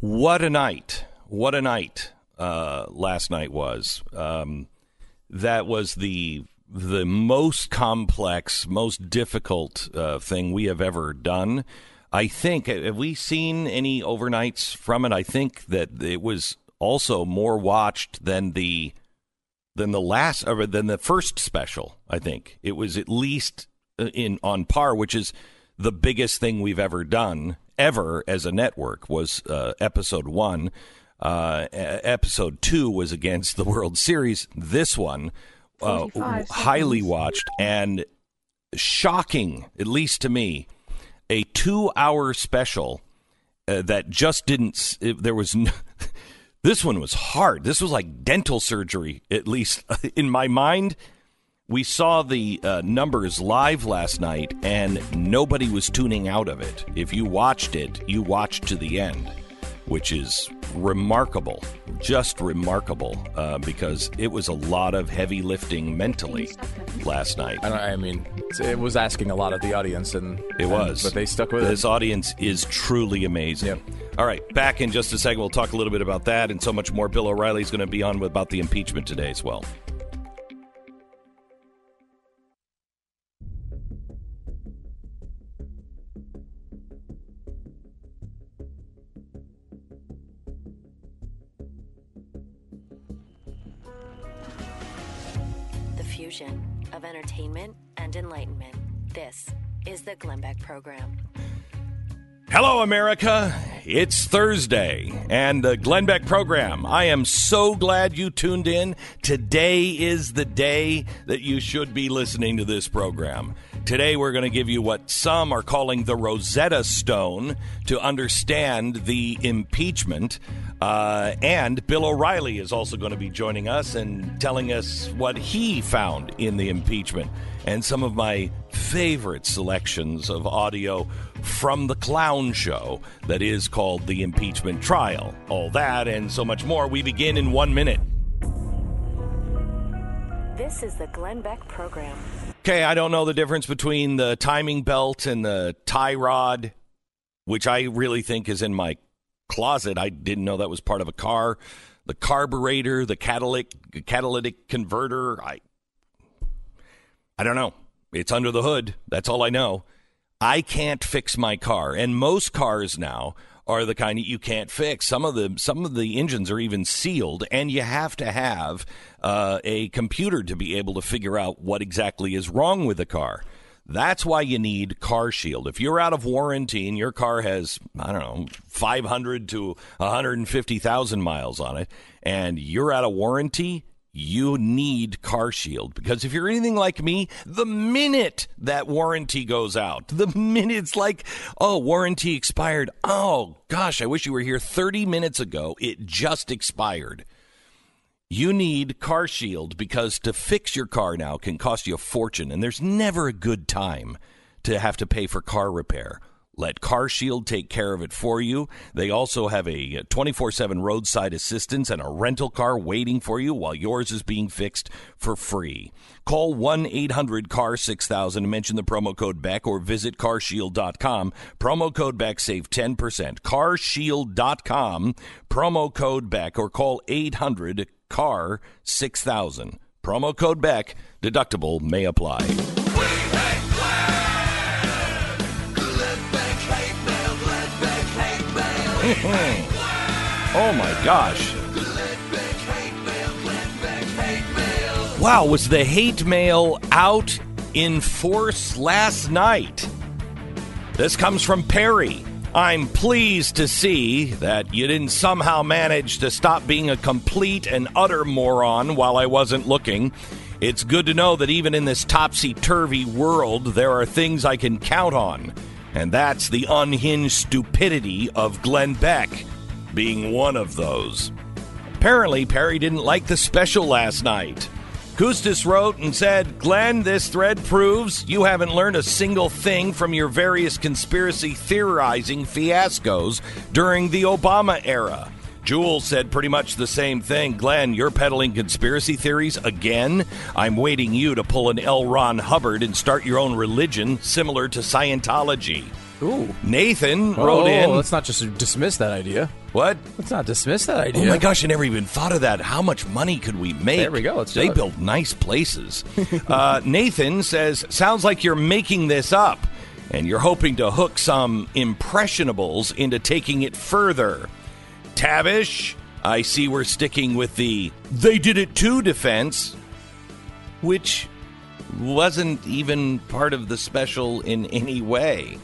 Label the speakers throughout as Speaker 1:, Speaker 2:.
Speaker 1: What a night! What a night! Uh, last night was. Um, that was the the most complex, most difficult uh, thing we have ever done. I think have we seen any overnights from it? I think that it was also more watched than the than the last or than the first special. I think it was at least uh, in on par, which is the biggest thing we've ever done ever as a network. Was uh, episode one. Uh, episode two was against the World Series. This one, uh, highly watched and shocking, at least to me, a two-hour special uh, that just didn't. It, there was. No, this one was hard. This was like dental surgery, at least in my mind. We saw the uh, numbers live last night, and nobody was tuning out of it. If you watched it, you watched to the end, which is remarkable, just remarkable, uh, because it was a lot of heavy lifting mentally last night.
Speaker 2: I, I mean, it was asking a lot of the audience, and
Speaker 1: it was,
Speaker 2: and, but they stuck with
Speaker 1: this
Speaker 2: it.
Speaker 1: This audience is truly amazing.
Speaker 2: Yep.
Speaker 1: All right, back in just a second, we'll talk a little bit about that and so much more. Bill O'Reilly is going to be on with about the impeachment today as well.
Speaker 3: And enlightenment. This is the Glenn Beck Program.
Speaker 1: Hello, America. It's Thursday and the Glenn Beck program. I am so glad you tuned in. Today is the day that you should be listening to this program. Today, we're going to give you what some are calling the Rosetta Stone to understand the impeachment. Uh, and Bill O'Reilly is also going to be joining us and telling us what he found in the impeachment and some of my favorite selections of audio from the clown show that is called The Impeachment Trial. All that and so much more. We begin in one minute.
Speaker 3: This is the Glenn Beck Program.
Speaker 1: Okay, I don't know the difference between the timing belt and the tie rod, which I really think is in my closet. I didn't know that was part of a car. The carburetor, the catalytic catalytic converter, I I don't know. It's under the hood. That's all I know. I can't fix my car, and most cars now are the kind that you can't fix. Some of the some of the engines are even sealed, and you have to have uh, a computer to be able to figure out what exactly is wrong with the car. That's why you need Car Shield. If you're out of warranty and your car has, I don't know, 500 to 150,000 miles on it, and you're out of warranty, you need Car Shield because if you're anything like me, the minute that warranty goes out, the minute it's like, oh, warranty expired. Oh, gosh, I wish you were here 30 minutes ago. It just expired. You need Car Shield because to fix your car now can cost you a fortune, and there's never a good time to have to pay for car repair. Let CarShield take care of it for you. They also have a 24 7 roadside assistance and a rental car waiting for you while yours is being fixed for free. Call 1 800 CAR 6000 and mention the promo code BECK or visit carshield.com. Promo code BECK save 10%. Carshield.com, promo code BECK or call 800 CAR 6000. Promo code BECK, deductible may apply. oh my gosh. Wow, was the hate mail out in force last night? This comes from Perry. I'm pleased to see that you didn't somehow manage to stop being a complete and utter moron while I wasn't looking. It's good to know that even in this topsy turvy world, there are things I can count on. And that's the unhinged stupidity of Glenn Beck being one of those. Apparently, Perry didn't like the special last night. Kustis wrote and said, Glenn, this thread proves you haven't learned a single thing from your various conspiracy theorizing fiascos during the Obama era. Jewel said pretty much the same thing. Glenn, you're peddling conspiracy theories again? I'm waiting you to pull an L. Ron Hubbard and start your own religion similar to Scientology.
Speaker 2: Ooh.
Speaker 1: Nathan wrote
Speaker 2: oh,
Speaker 1: in.
Speaker 2: Let's not just dismiss that idea.
Speaker 1: What?
Speaker 2: Let's not dismiss that idea.
Speaker 1: Oh my gosh, I never even thought of that. How much money could we make?
Speaker 2: There we go. Let's
Speaker 1: they build nice places. uh, Nathan says, Sounds like you're making this up and you're hoping to hook some impressionables into taking it further. Tavish, I see we're sticking with the they did it too defense, which wasn't even part of the special in any way.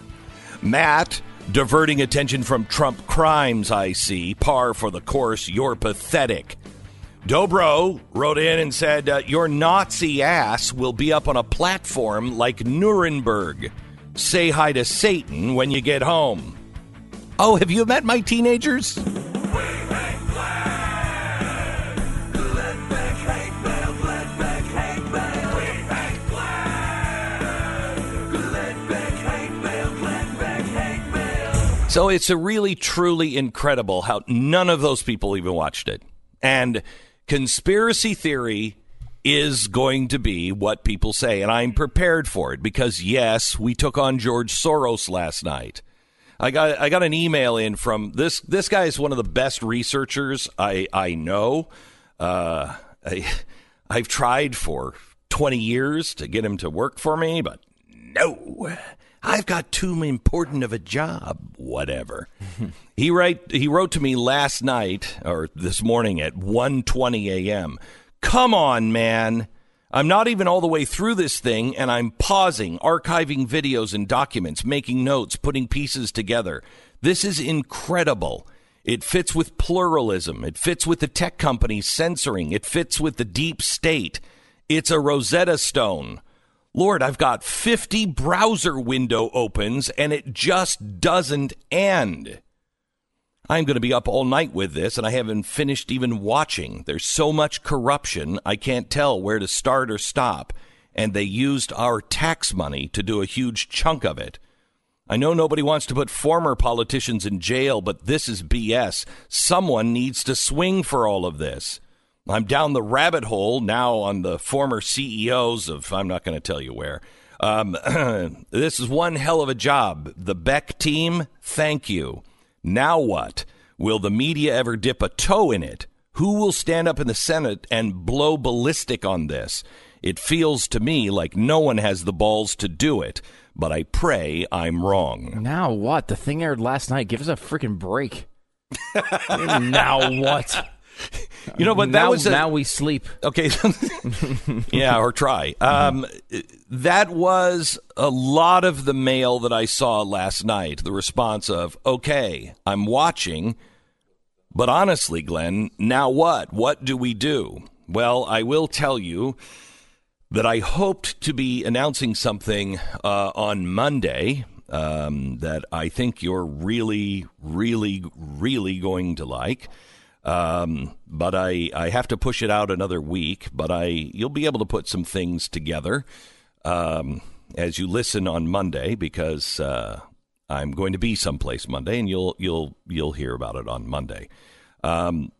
Speaker 1: Matt, diverting attention from Trump crimes, I see. Par for the course. You're pathetic. Dobro wrote in and said, uh, Your Nazi ass will be up on a platform like Nuremberg. Say hi to Satan when you get home. Oh, have you met my teenagers? So it's a really, truly incredible how none of those people even watched it. And conspiracy theory is going to be what people say. And I'm prepared for it because, yes, we took on George Soros last night. I got I got an email in from this this guy is one of the best researchers I I know. Uh, I I've tried for 20 years to get him to work for me, but no. I've got too important of a job. Whatever. he write he wrote to me last night or this morning at 1:20 a.m. Come on, man. I'm not even all the way through this thing and I'm pausing, archiving videos and documents, making notes, putting pieces together. This is incredible. It fits with pluralism. It fits with the tech companies censoring. It fits with the deep state. It's a Rosetta Stone. Lord, I've got 50 browser window opens and it just doesn't end. I'm going to be up all night with this and I haven't finished even watching. There's so much corruption, I can't tell where to start or stop. And they used our tax money to do a huge chunk of it. I know nobody wants to put former politicians in jail, but this is BS. Someone needs to swing for all of this. I'm down the rabbit hole now on the former CEOs of, I'm not going to tell you where. Um, this is one hell of a job. The Beck team, thank you. Now what? Will the media ever dip a toe in it? Who will stand up in the Senate and blow ballistic on this? It feels to me like no one has the balls to do it, but I pray I'm wrong.
Speaker 2: Now what? The thing aired last night. Give us a freaking break. now what?
Speaker 1: You know, but that
Speaker 2: now,
Speaker 1: was a,
Speaker 2: now we sleep.
Speaker 1: Okay. yeah, or try. Um, that was a lot of the mail that I saw last night. The response of, okay, I'm watching, but honestly, Glenn, now what? What do we do? Well, I will tell you that I hoped to be announcing something uh, on Monday um, that I think you're really, really, really going to like. Um, but I, I have to push it out another week. But I you'll be able to put some things together um, as you listen on Monday because uh, I'm going to be someplace Monday, and you'll you'll you'll hear about it on Monday. Um,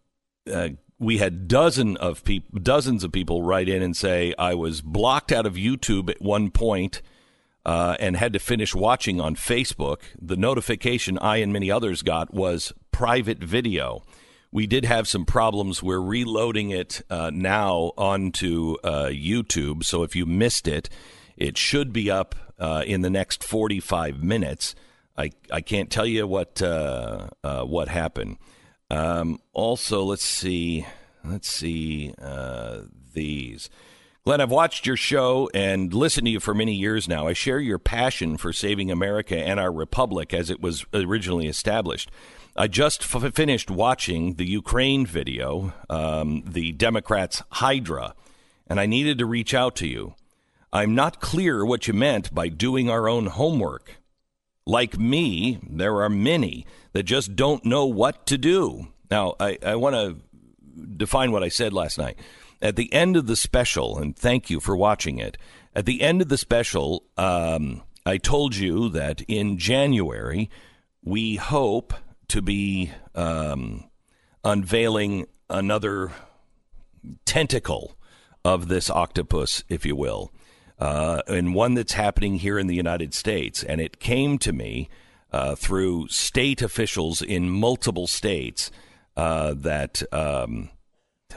Speaker 1: uh, we had dozen of peop- dozens of people write in and say I was blocked out of YouTube at one point. Uh, and had to finish watching on Facebook. The notification I and many others got was private video we did have some problems. We're reloading it uh, now onto uh, YouTube. So if you missed it, it should be up uh, in the next 45 minutes. I, I can't tell you what uh, uh, what happened. Um, also, let's see. Let's see uh, these. Glenn, I've watched your show and listened to you for many years now. I share your passion for saving America and our republic as it was originally established. I just f- finished watching the Ukraine video, um, the Democrats' Hydra, and I needed to reach out to you. I'm not clear what you meant by doing our own homework. Like me, there are many that just don't know what to do. Now, I, I want to define what I said last night. At the end of the special, and thank you for watching it, at the end of the special, um, I told you that in January, we hope to be um, unveiling another tentacle of this octopus, if you will. uh, and one that's happening here in the United States. And it came to me uh, through state officials in multiple states uh, that, um,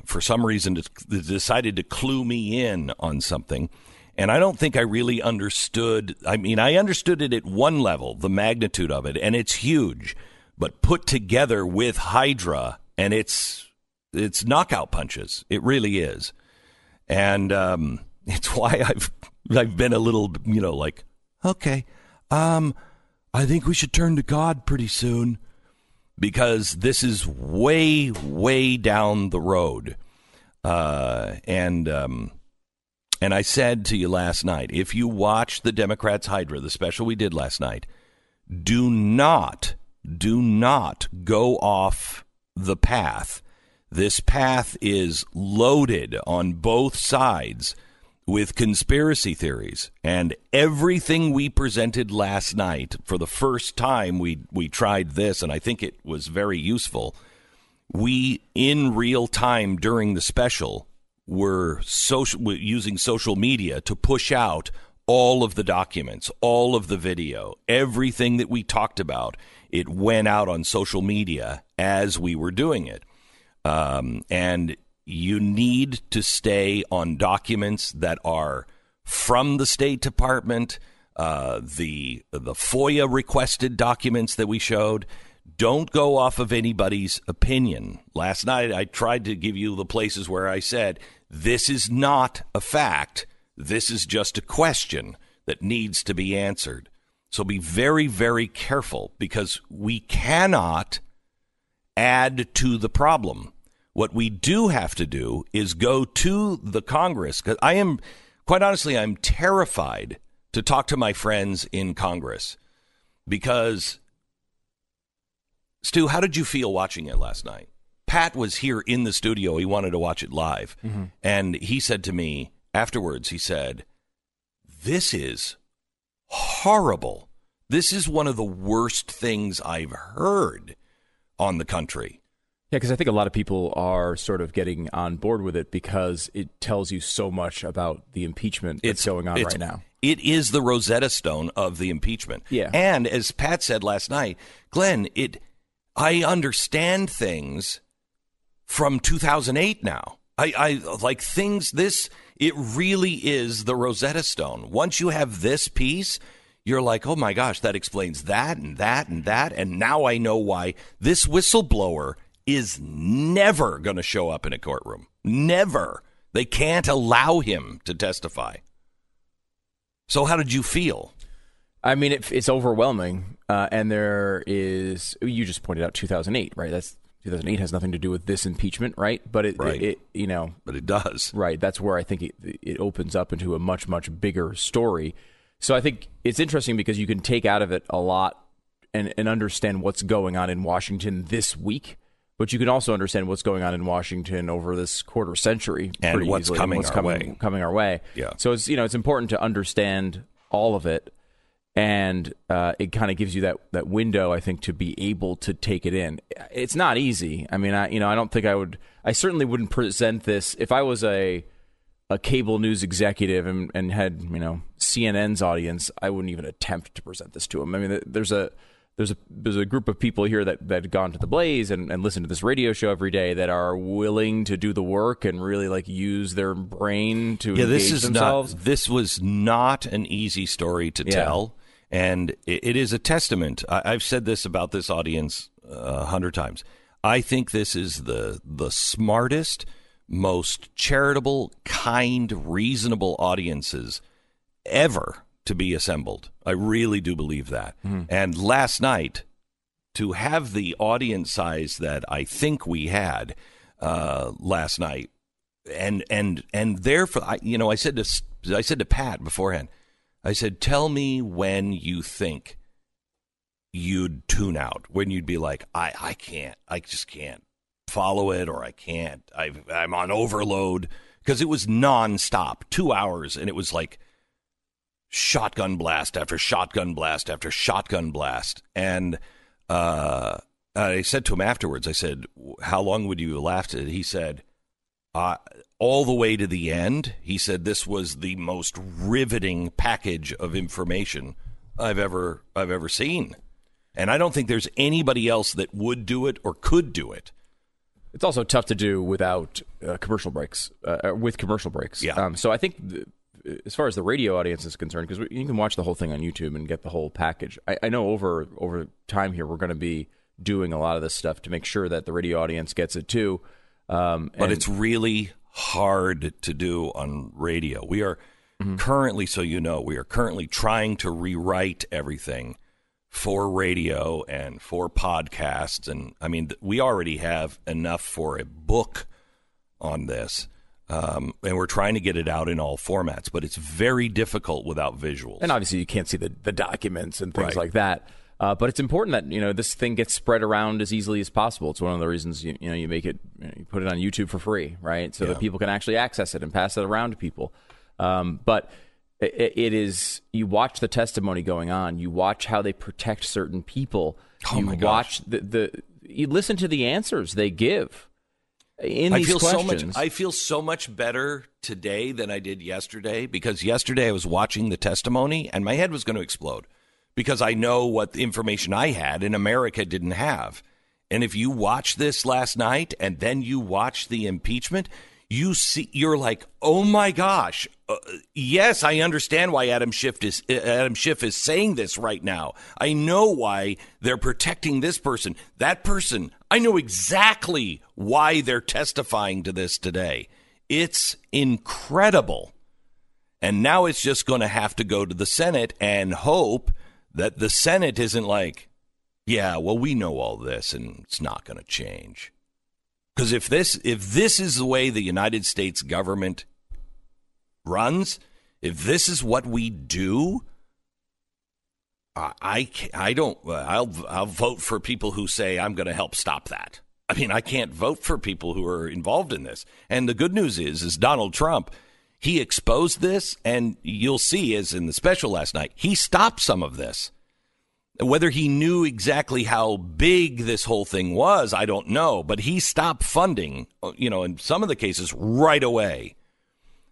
Speaker 1: for some reason, decided to clue me in on something. And I don't think I really understood. I mean, I understood it at one level, the magnitude of it, and it's huge. But put together with Hydra, and it's it's knockout punches. It really is, and um, it's why I've I've been a little, you know, like okay, um, I think we should turn to God pretty soon because this is way, way down the road. Uh, and um, and I said to you last night, if you watch the Democrats Hydra, the special we did last night, do not, do not go off the path. This path is loaded on both sides with conspiracy theories. And everything we presented last night for the first time we we tried this and I think it was very useful. We in real time during the special were social using social media to push out all of the documents all of the video everything that we talked about it went out on social media as we were doing it um, and you need to stay on documents that are from the State Department, uh, the the FOIA requested documents that we showed. Don't go off of anybody's opinion. Last night I tried to give you the places where I said this is not a fact. This is just a question that needs to be answered. So be very, very careful because we cannot add to the problem. What we do have to do is go to the Congress because I am, quite honestly, I'm terrified to talk to my friends in Congress because, Stu, how did you feel watching it last night? Pat was here in the studio. He wanted to watch it live. Mm-hmm. And he said to me afterwards, he said, This is horrible. This is one of the worst things I've heard on the country.
Speaker 2: Yeah, because I think a lot of people are sort of getting on board with it because it tells you so much about the impeachment that's it's, going on right now.
Speaker 1: It is the Rosetta Stone of the impeachment.
Speaker 2: Yeah.
Speaker 1: And as Pat said last night, Glenn, it I understand things from 2008 now. I, I like things this it really is the Rosetta Stone. Once you have this piece, you're like, "Oh my gosh, that explains that and that and that and now I know why this whistleblower is never going to show up in a courtroom. Never. They can't allow him to testify. So, how did you feel?
Speaker 2: I mean, it, it's overwhelming. Uh, and there is, you just pointed out 2008, right? That's 2008 has nothing to do with this impeachment, right? But it,
Speaker 1: right.
Speaker 2: it, it you know,
Speaker 1: but it does,
Speaker 2: right? That's where I think it, it opens up into a much, much bigger story. So I think it's interesting because you can take out of it a lot and, and understand what's going on in Washington this week but you can also understand what's going on in Washington over this quarter century
Speaker 1: and what's
Speaker 2: easily,
Speaker 1: coming
Speaker 2: what's
Speaker 1: our
Speaker 2: coming,
Speaker 1: way.
Speaker 2: Coming our way.
Speaker 1: Yeah.
Speaker 2: So it's you know it's important to understand all of it, and uh, it kind of gives you that that window I think to be able to take it in. It's not easy. I mean, I you know I don't think I would. I certainly wouldn't present this if I was a a cable news executive and, and had you know CNN's audience. I wouldn't even attempt to present this to them. I mean, there's a there's a there's a group of people here that that gone to the Blaze and, and listen to this radio show every day that are willing to do the work and really like use their brain to
Speaker 1: yeah. This is
Speaker 2: themselves.
Speaker 1: not. This was not an easy story to yeah. tell, and it, it is a testament. I, have said this about this audience a hundred times. I think this is the the smartest, most charitable, kind, reasonable audiences ever to be assembled. I really do believe that. Mm-hmm. And last night, to have the audience size that I think we had uh, last night, and and and therefore, I, you know, I said to I said to Pat beforehand, I said, "Tell me when you think you'd tune out, when you'd be like, I I can't, I just can't follow it, or I can't, i I'm on overload." Because it was nonstop, two hours, and it was like shotgun blast after shotgun blast after shotgun blast. And uh, I said to him afterwards, I said, How long would you have it? He said, uh, all the way to the end. He said this was the most riveting package of information I've ever I've ever seen, and I don't think there's anybody else that would do it or could do it.
Speaker 2: It's also tough to do without uh, commercial breaks, uh, uh with commercial breaks.
Speaker 1: Yeah.
Speaker 2: Um, so I think, the, as far as the radio audience is concerned, because you can watch the whole thing on YouTube and get the whole package. I, I know over over time here we're going to be doing a lot of this stuff to make sure that the radio audience gets it too.
Speaker 1: Um, but it's really hard to do on radio. We are mm-hmm. currently, so you know, we are currently trying to rewrite everything for radio and for podcasts. And I mean, we already have enough for a book on this. Um, and we're trying to get it out in all formats, but it's very difficult without visuals.
Speaker 2: And obviously, you can't see the, the documents and things right. like that. Uh, but it's important that you know this thing gets spread around as easily as possible. It's one of the reasons you, you know you make it, you put it on YouTube for free, right? So yeah. that people can actually access it and pass it around to people. Um, but it, it is you watch the testimony going on, you watch how they protect certain people,
Speaker 1: oh
Speaker 2: you watch the, the you listen to the answers they give in I
Speaker 1: feel
Speaker 2: questions.
Speaker 1: So much, I feel so much better today than I did yesterday because yesterday I was watching the testimony and my head was going to explode because I know what information I had in America didn't have. And if you watch this last night and then you watch the impeachment, you see you're like, "Oh my gosh. Uh, yes, I understand why Adam Schiff is uh, Adam Schiff is saying this right now. I know why they're protecting this person. That person, I know exactly why they're testifying to this today. It's incredible." And now it's just going to have to go to the Senate and hope that the Senate isn't like, yeah, well, we know all this and it's not going to change. Because if this if this is the way the United States government runs, if this is what we do, I I, I don't I'll I'll vote for people who say I'm going to help stop that. I mean, I can't vote for people who are involved in this. And the good news is is Donald Trump he exposed this, and you'll see, as in the special last night, he stopped some of this. Whether he knew exactly how big this whole thing was, I don't know, but he stopped funding, you know, in some of the cases right away.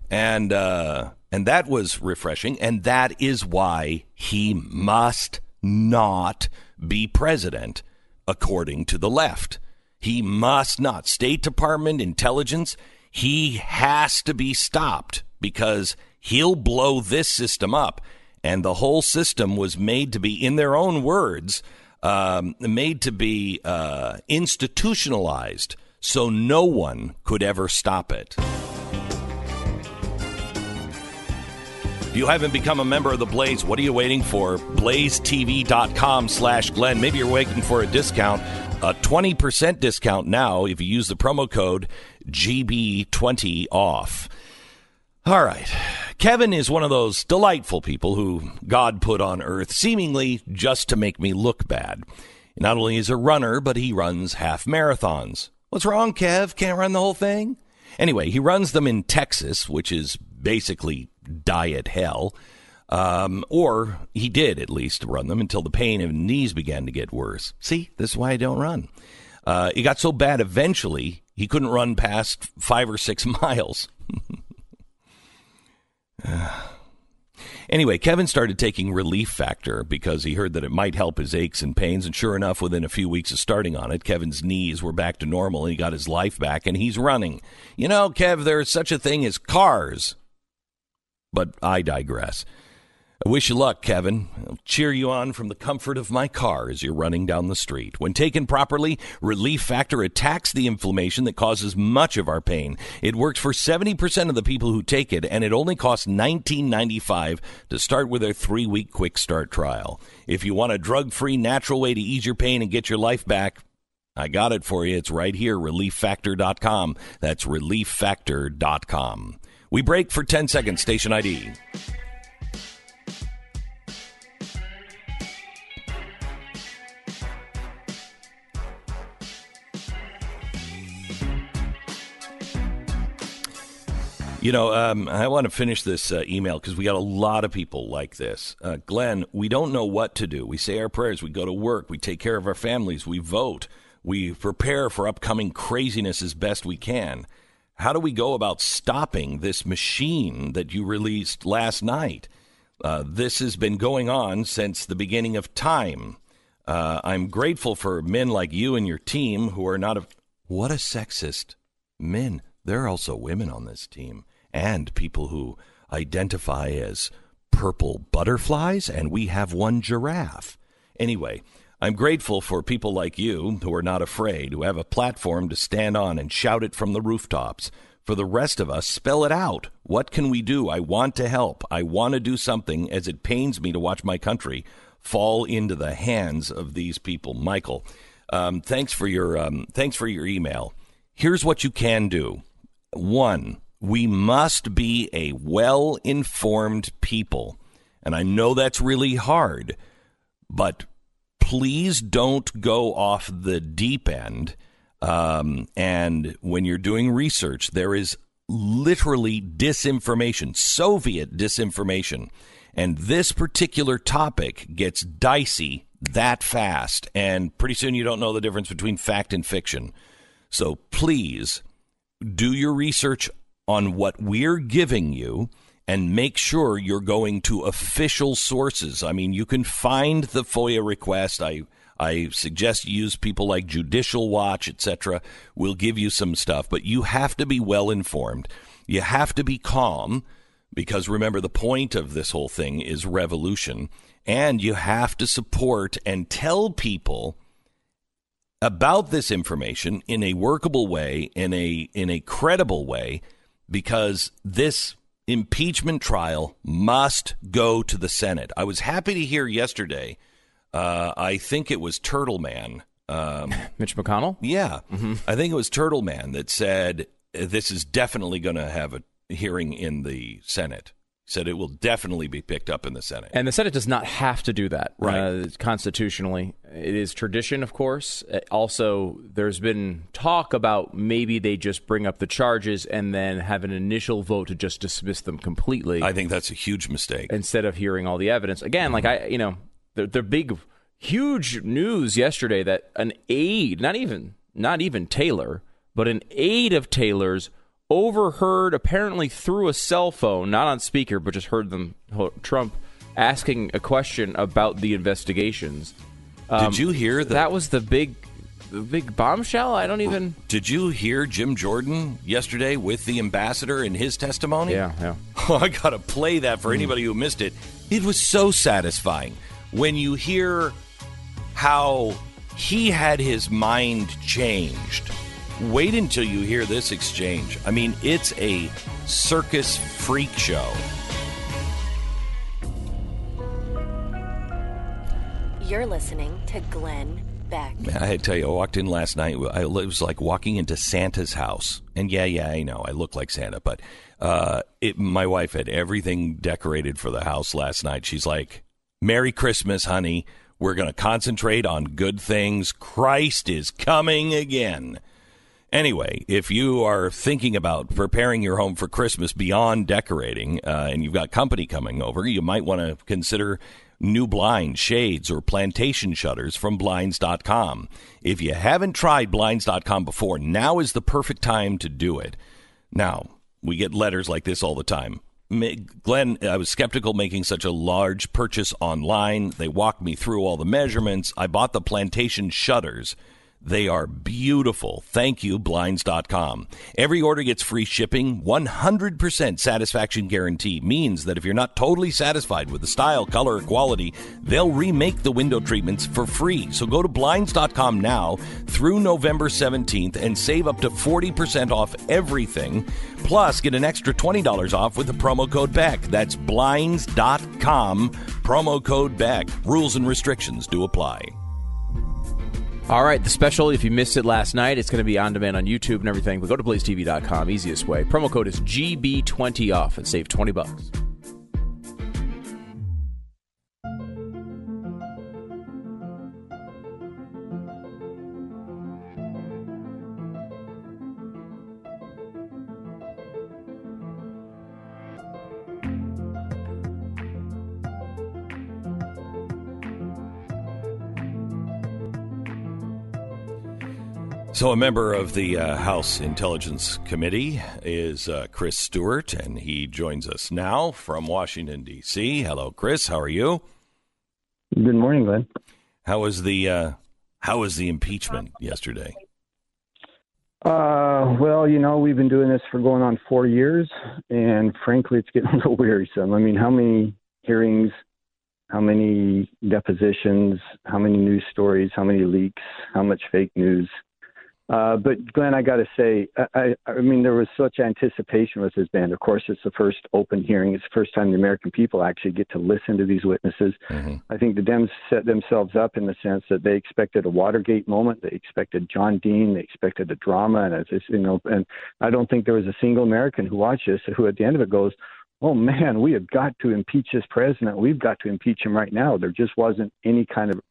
Speaker 1: And, uh, and that was refreshing. And that is why he must not be president, according to the left. He must not. State Department, intelligence, he has to be stopped because he'll blow this system up. And the whole system was made to be, in their own words, um, made to be uh, institutionalized so no one could ever stop it. If you haven't become a member of the Blaze, what are you waiting for? BlazeTV.com slash Glenn. Maybe you're waiting for a discount. A 20% discount now if you use the promo code GB20 off. All right. Kevin is one of those delightful people who God put on earth seemingly just to make me look bad. Not only is a runner, but he runs half marathons. What's wrong, Kev? Can't run the whole thing? Anyway, he runs them in Texas, which is basically diet hell. Um, or he did at least run them until the pain in his knees began to get worse. See, this is why I don't run. Uh, it got so bad eventually he couldn't run past five or six miles. anyway, Kevin started taking Relief Factor because he heard that it might help his aches and pains. And sure enough, within a few weeks of starting on it, Kevin's knees were back to normal and he got his life back and he's running. You know, Kev, there's such a thing as cars. But I digress. I wish you luck, Kevin. I'll cheer you on from the comfort of my car as you're running down the street. When taken properly, Relief Factor attacks the inflammation that causes much of our pain. It works for 70% of the people who take it, and it only costs $19.95 to start with their three week quick start trial. If you want a drug free, natural way to ease your pain and get your life back, I got it for you. It's right here, relieffactor.com. That's relieffactor.com. We break for 10 seconds, station ID. You know, um, I want to finish this uh, email because we got a lot of people like this. Uh, Glenn, we don't know what to do. We say our prayers, we go to work, we take care of our families, we vote, we prepare for upcoming craziness as best we can. How do we go about stopping this machine that you released last night? Uh, this has been going on since the beginning of time. Uh, I'm grateful for men like you and your team who are not. A, what a sexist men. There are also women on this team and people who identify as purple butterflies, and we have one giraffe. Anyway, I'm grateful for people like you who are not afraid, who have a platform to stand on and shout it from the rooftops. For the rest of us, spell it out. What can we do? I want to help. I want to do something as it pains me to watch my country fall into the hands of these people. Michael, um, thanks for your um, thanks for your email. Here's what you can do. One, we must be a well informed people. And I know that's really hard, but please don't go off the deep end. Um, and when you're doing research, there is literally disinformation, Soviet disinformation. And this particular topic gets dicey that fast. And pretty soon you don't know the difference between fact and fiction. So please do your research on what we're giving you and make sure you're going to official sources. I mean, you can find the FOIA request. I I suggest you use people like Judicial Watch, etc. We'll give you some stuff, but you have to be well informed. You have to be calm because remember the point of this whole thing is revolution and you have to support and tell people about this information in a workable way in a in a credible way because this impeachment trial must go to the Senate. I was happy to hear yesterday. Uh, I think it was Turtle Man.
Speaker 2: Um, Mitch McConnell?
Speaker 1: Yeah. Mm-hmm. I think it was Turtle Man that said this is definitely going to have a hearing in the Senate said it will definitely be picked up in the Senate.
Speaker 2: And the Senate does not have to do that.
Speaker 1: Right.
Speaker 2: Uh, constitutionally. It is tradition, of course. Uh, also, there's been talk about maybe they just bring up the charges and then have an initial vote to just dismiss them completely.
Speaker 1: I think that's a huge mistake.
Speaker 2: Instead of hearing all the evidence. Again, mm-hmm. like I, you know, the, the big, huge news yesterday that an aide, not even, not even Taylor, but an aide of Taylor's overheard, apparently through a cell phone, not on speaker, but just heard them, Trump asking a question about the investigations.
Speaker 1: Um, Did you hear
Speaker 2: that? That was the big, the big bombshell. I don't even.
Speaker 1: Did you hear Jim Jordan yesterday with the ambassador in his testimony?
Speaker 2: Yeah, yeah.
Speaker 1: Oh, I got to play that for mm. anybody who missed it. It was so satisfying when you hear how he had his mind changed Wait until you hear this exchange. I mean, it's a circus freak show.
Speaker 3: You're listening to Glenn Beck.
Speaker 1: I had to tell you, I walked in last night. I, it was like walking into Santa's house. And yeah, yeah, I know I look like Santa, but uh, it, my wife had everything decorated for the house last night. She's like, Merry Christmas, honey. We're going to concentrate on good things. Christ is coming again. Anyway, if you are thinking about preparing your home for Christmas beyond decorating uh, and you've got company coming over, you might want to consider new blinds, shades, or plantation shutters from Blinds.com. If you haven't tried Blinds.com before, now is the perfect time to do it. Now, we get letters like this all the time. Glenn, I was skeptical making such a large purchase online. They walked me through all the measurements. I bought the plantation shutters they are beautiful. Thank you, Blinds.com. Every order gets free shipping. 100% satisfaction guarantee means that if you're not totally satisfied with the style, color, or quality, they'll remake the window treatments for free. So go to Blinds.com now through November 17th and save up to 40% off everything. Plus, get an extra $20 off with the promo code BECK. That's Blinds.com, promo code BECK. Rules and restrictions do apply.
Speaker 2: All right, the special, if you missed it last night, it's going to be on demand on YouTube and everything. But go to blazetv.com, easiest way. Promo code is GB20 off and save 20 bucks.
Speaker 1: So, a member of the uh, House Intelligence Committee is uh, Chris Stewart, and he joins us now from Washington, D.C. Hello, Chris. How are you?
Speaker 4: Good morning, Glenn.
Speaker 1: How was the uh, How was the impeachment yesterday?
Speaker 4: Uh, well, you know, we've been doing this for going on four years, and frankly, it's getting a little wearisome. I mean, how many hearings, how many depositions, how many news stories, how many leaks, how much fake news? Uh, but Glenn, I got to say, I, I I mean, there was such anticipation with this band. Of course, it's the first open hearing. It's the first time the American people actually get to listen to these witnesses. Mm-hmm. I think the Dems set themselves up in the sense that they expected a Watergate moment. They expected John Dean. They expected a drama, and it's just, you know, and I don't think there was a single American who watched this who, at the end of it, goes, "Oh man, we have got to impeach this president. We've got to impeach him right now." There just wasn't any kind of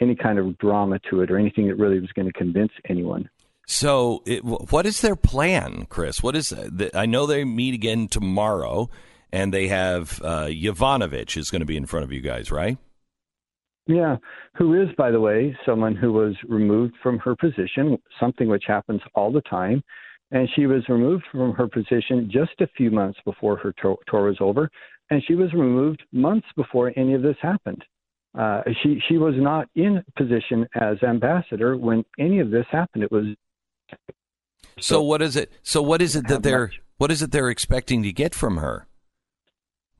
Speaker 4: any kind of drama to it or anything that really was going to convince anyone.
Speaker 1: So, it, what is their plan, Chris? What is the, I know they meet again tomorrow, and they have uh, is going to be in front of you guys, right?
Speaker 4: Yeah, who is, by the way, someone who was removed from her position, something which happens all the time. And she was removed from her position just a few months before her tour, tour was over, and she was removed months before any of this happened. Uh, she she was not in position as ambassador when any of this happened. It was
Speaker 1: so, what is it? So what is it that they're much. what is it they're expecting to get from her?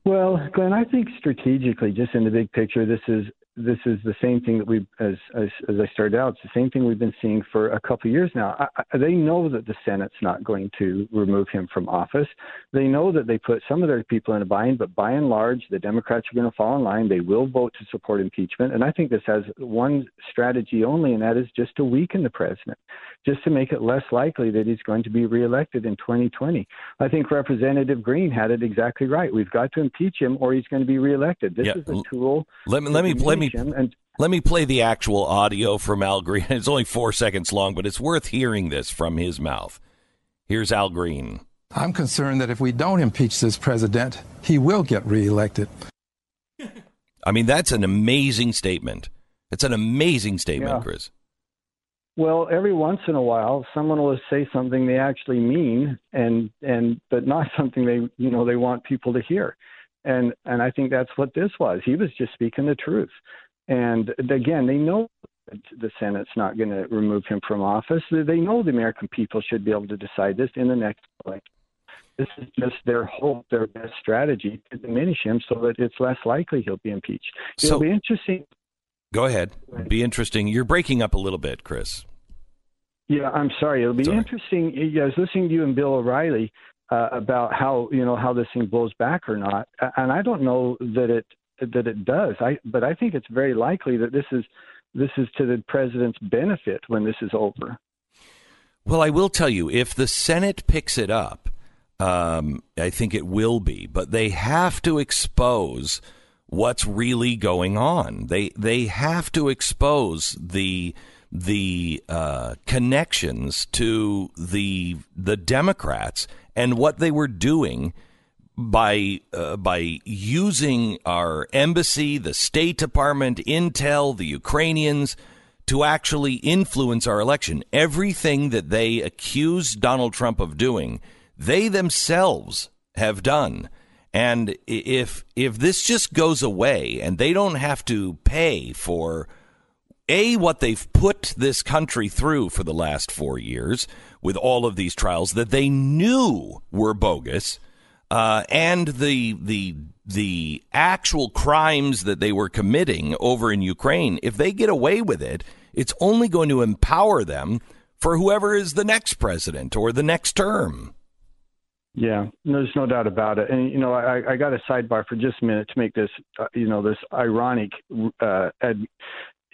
Speaker 4: Well, Glenn, I think strategically, just in the big picture, this is this is the same thing that we, as, as as I started out, it's the same thing we've been seeing for a couple of years now. I, I, they know that the Senate's not going to remove him from office. They know that they put some of their people in a bind, but by and large, the Democrats are going to fall in line. They will vote to support impeachment, and I think this has one strategy only, and that is just to weaken the president, just to make it less likely that he's going to be reelected in 2020. I think Representative Green had it exactly right. We've got to impeach him, or he's going to be reelected. This is a tool.
Speaker 1: Let me let me let me and let me play the actual audio from Al Green. It's only four seconds long, but it's worth hearing this from his mouth. Here's Al Green.
Speaker 5: I'm concerned that if we don't impeach this president, he will get reelected.
Speaker 1: I mean, that's an amazing statement. It's an amazing statement, yeah. Chris.
Speaker 4: Well, every once in a while, someone will say something they actually mean, and and but not something they you know they want people to hear, and and I think that's what this was. He was just speaking the truth. And again, they know the Senate's not going to remove him from office. They know the American people should be able to decide this in the next election. This is just their hope, their best strategy to diminish him so that it's less likely he'll be impeached. It'll so, be interesting.
Speaker 1: Go ahead. Be interesting. You're breaking up a little bit, Chris.
Speaker 4: Yeah, I'm sorry. It'll be sorry. interesting. I was listening to you and Bill O'Reilly uh, about how you know how this thing blows back or not, and I don't know that it that it does. I but I think it's very likely that this is this is to the president's benefit when this is over.
Speaker 1: Well, I will tell you, if the Senate picks it up, um, I think it will be, but they have to expose what's really going on. They they have to expose the the uh, connections to the the Democrats and what they were doing by uh, by using our embassy, the State Department, Intel, the Ukrainians to actually influence our election. Everything that they accused Donald Trump of doing, they themselves have done. And if if this just goes away and they don't have to pay for a what they've put this country through for the last 4 years with all of these trials that they knew were bogus, uh, and the the the actual crimes that they were committing over in Ukraine, if they get away with it, it's only going to empower them for whoever is the next president or the next term.
Speaker 4: Yeah, there's no doubt about it. And you know, I, I got a sidebar for just a minute to make this, uh, you know, this ironic uh, ad,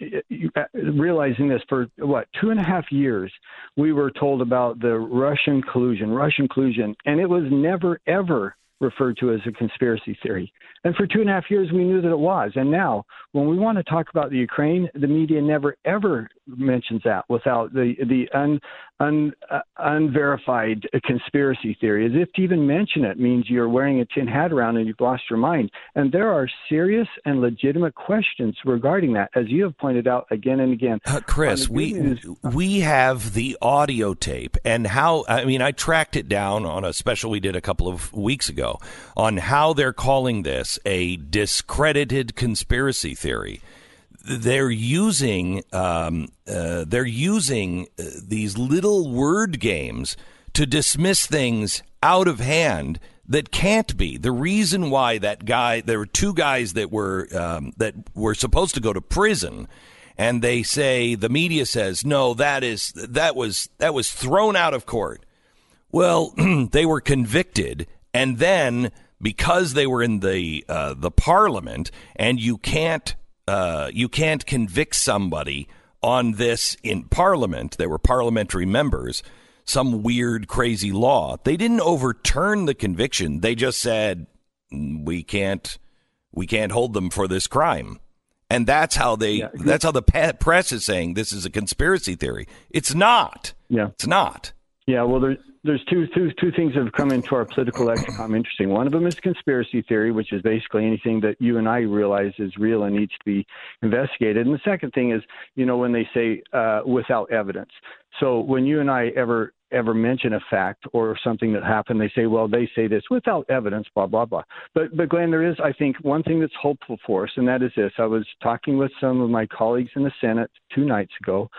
Speaker 4: Uh, realizing this for what two and a half years we were told about the russian collusion russian collusion and it was never ever referred to as a conspiracy theory. And for two and a half years we knew that it was. And now when we want to talk about the ukraine the media never ever mentions that without the the un, un, uh, unverified conspiracy theory. As if to even mention it means you're wearing a tin hat around and you've lost your mind. And there are serious and legitimate questions regarding that, as you have pointed out again and again.
Speaker 1: Uh, Chris, we news, we have the audio tape, and how I mean, I tracked it down on a special we did a couple of weeks ago on how they're calling this a discredited conspiracy theory they're using um, uh, they're using uh, these little word games to dismiss things out of hand that can't be. The reason why that guy there were two guys that were um, that were supposed to go to prison and they say the media says no that is that was that was thrown out of court. Well, they were convicted and then because they were in the uh, the parliament and you can't uh, you can't convict somebody on this in Parliament. There were parliamentary members. Some weird, crazy law. They didn't overturn the conviction. They just said we can't, we can't hold them for this crime. And that's how they. Yeah. That's how the press is saying this is a conspiracy theory. It's not.
Speaker 4: Yeah,
Speaker 1: it's not.
Speaker 4: Yeah, well, there, there's two, two, two things that have come into our political lexicon interesting. One of them is conspiracy theory, which is basically anything that you and I realize is real and needs to be investigated. And the second thing is, you know, when they say uh, without evidence. So when you and I ever ever mention a fact or something that happened, they say, well, they say this without evidence, blah, blah, blah. But, but Glenn, there is, I think, one thing that's hopeful for us, and that is this. I was talking with some of my colleagues in the Senate two nights ago,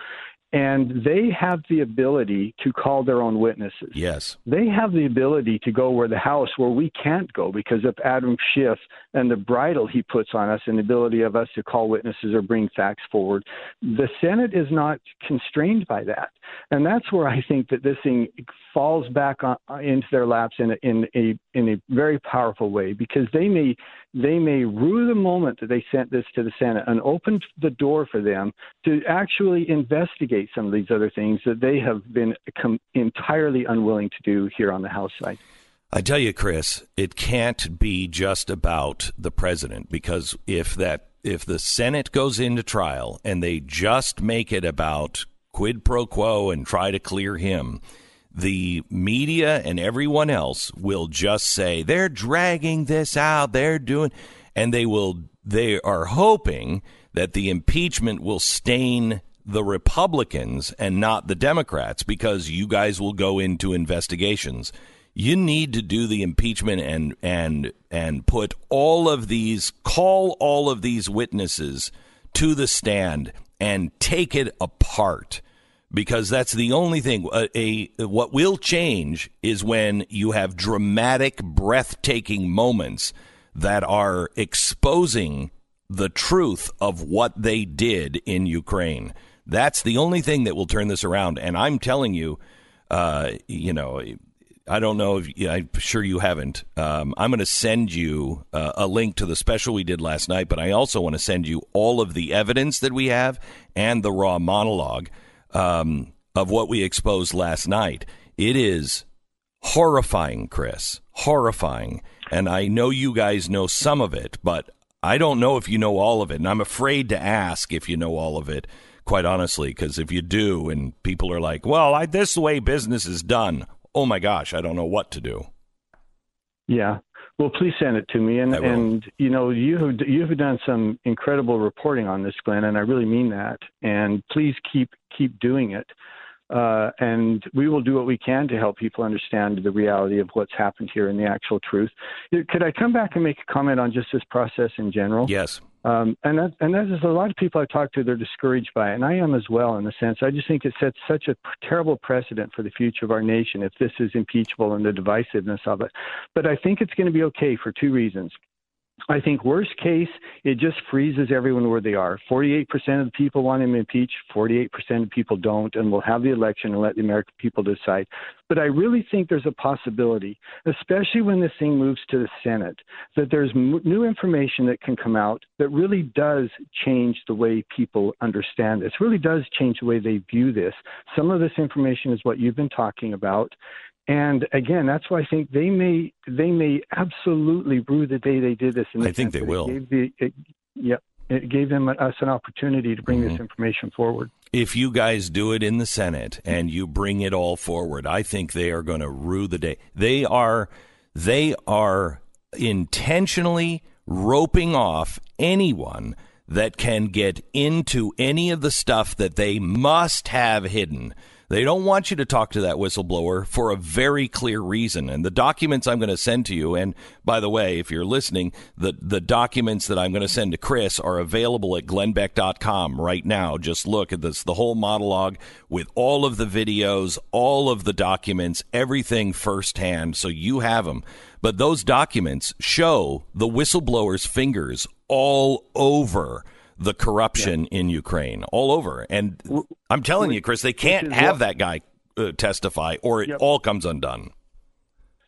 Speaker 4: and they have the ability to call their own witnesses.
Speaker 1: Yes.
Speaker 4: They have the ability to go where the house where we can't go because of Adam Schiff and the bridle he puts on us and the ability of us to call witnesses or bring facts forward. The Senate is not constrained by that. And that's where I think that this thing falls back on, uh, into their laps in a, in a in a very powerful way because they may they may rue the moment that they sent this to the Senate and opened the door for them to actually investigate some of these other things that they have been com- entirely unwilling to do here on the House side.
Speaker 1: I tell you, Chris, it can't be just about the president because if that if the Senate goes into trial and they just make it about quid pro quo and try to clear him, the media and everyone else will just say they're dragging this out, they're doing, and they will, they are hoping that the impeachment will stain the Republicans and not the Democrats because you guys will go into investigations. You need to do the impeachment and and and put all of these call all of these witnesses to the stand and take it apart because that's the only thing. A, a, what will change is when you have dramatic, breathtaking moments that are exposing the truth of what they did in Ukraine. That's the only thing that will turn this around. And I'm telling you, uh, you know, I don't know if I'm sure you haven't. Um, I'm going to send you uh, a link to the special we did last night, but I also want to send you all of the evidence that we have and the raw monologue um, of what we exposed last night. It is horrifying, Chris. Horrifying. And I know you guys know some of it, but I don't know if you know all of it. And I'm afraid to ask if you know all of it, quite honestly, because if you do, and people are like, well, I, this way business is done, oh my gosh, I don't know what to do.
Speaker 4: Yeah. Well, please send it to me, and and you know you have you have done some incredible reporting on this, Glenn, and I really mean that. And please keep keep doing it, uh, and we will do what we can to help people understand the reality of what's happened here and the actual truth. Could I come back and make a comment on just this process in general?
Speaker 1: Yes.
Speaker 4: Um, and that, and that is a lot of people I talk to. They're discouraged by it, and I am as well. In a sense, I just think it sets such a terrible precedent for the future of our nation if this is impeachable and the divisiveness of it. But I think it's going to be okay for two reasons. I think worst case, it just freezes everyone where they are. 48% of the people want him impeached, 48% of people don't, and we'll have the election and let the American people decide. But I really think there's a possibility, especially when this thing moves to the Senate, that there's m- new information that can come out that really does change the way people understand this, really does change the way they view this. Some of this information is what you've been talking about. And again, that's why I think they may they may absolutely rue the day they did this.
Speaker 1: In the I think they will.
Speaker 4: It the, it, yep, it gave them us an opportunity to bring mm-hmm. this information forward.
Speaker 1: if you guys do it in the Senate and you bring it all forward, I think they are going to rue the day. They are they are intentionally roping off anyone that can get into any of the stuff that they must have hidden. They don't want you to talk to that whistleblower for a very clear reason. And the documents I'm going to send to you, and by the way, if you're listening, the, the documents that I'm going to send to Chris are available at glennbeck.com right now. Just look at this, the whole monologue with all of the videos, all of the documents, everything firsthand. So you have them. But those documents show the whistleblower's fingers all over the corruption yeah. in Ukraine, all over. And I'm telling you, Chris, they can't have what, that guy uh, testify, or it yep. all comes undone.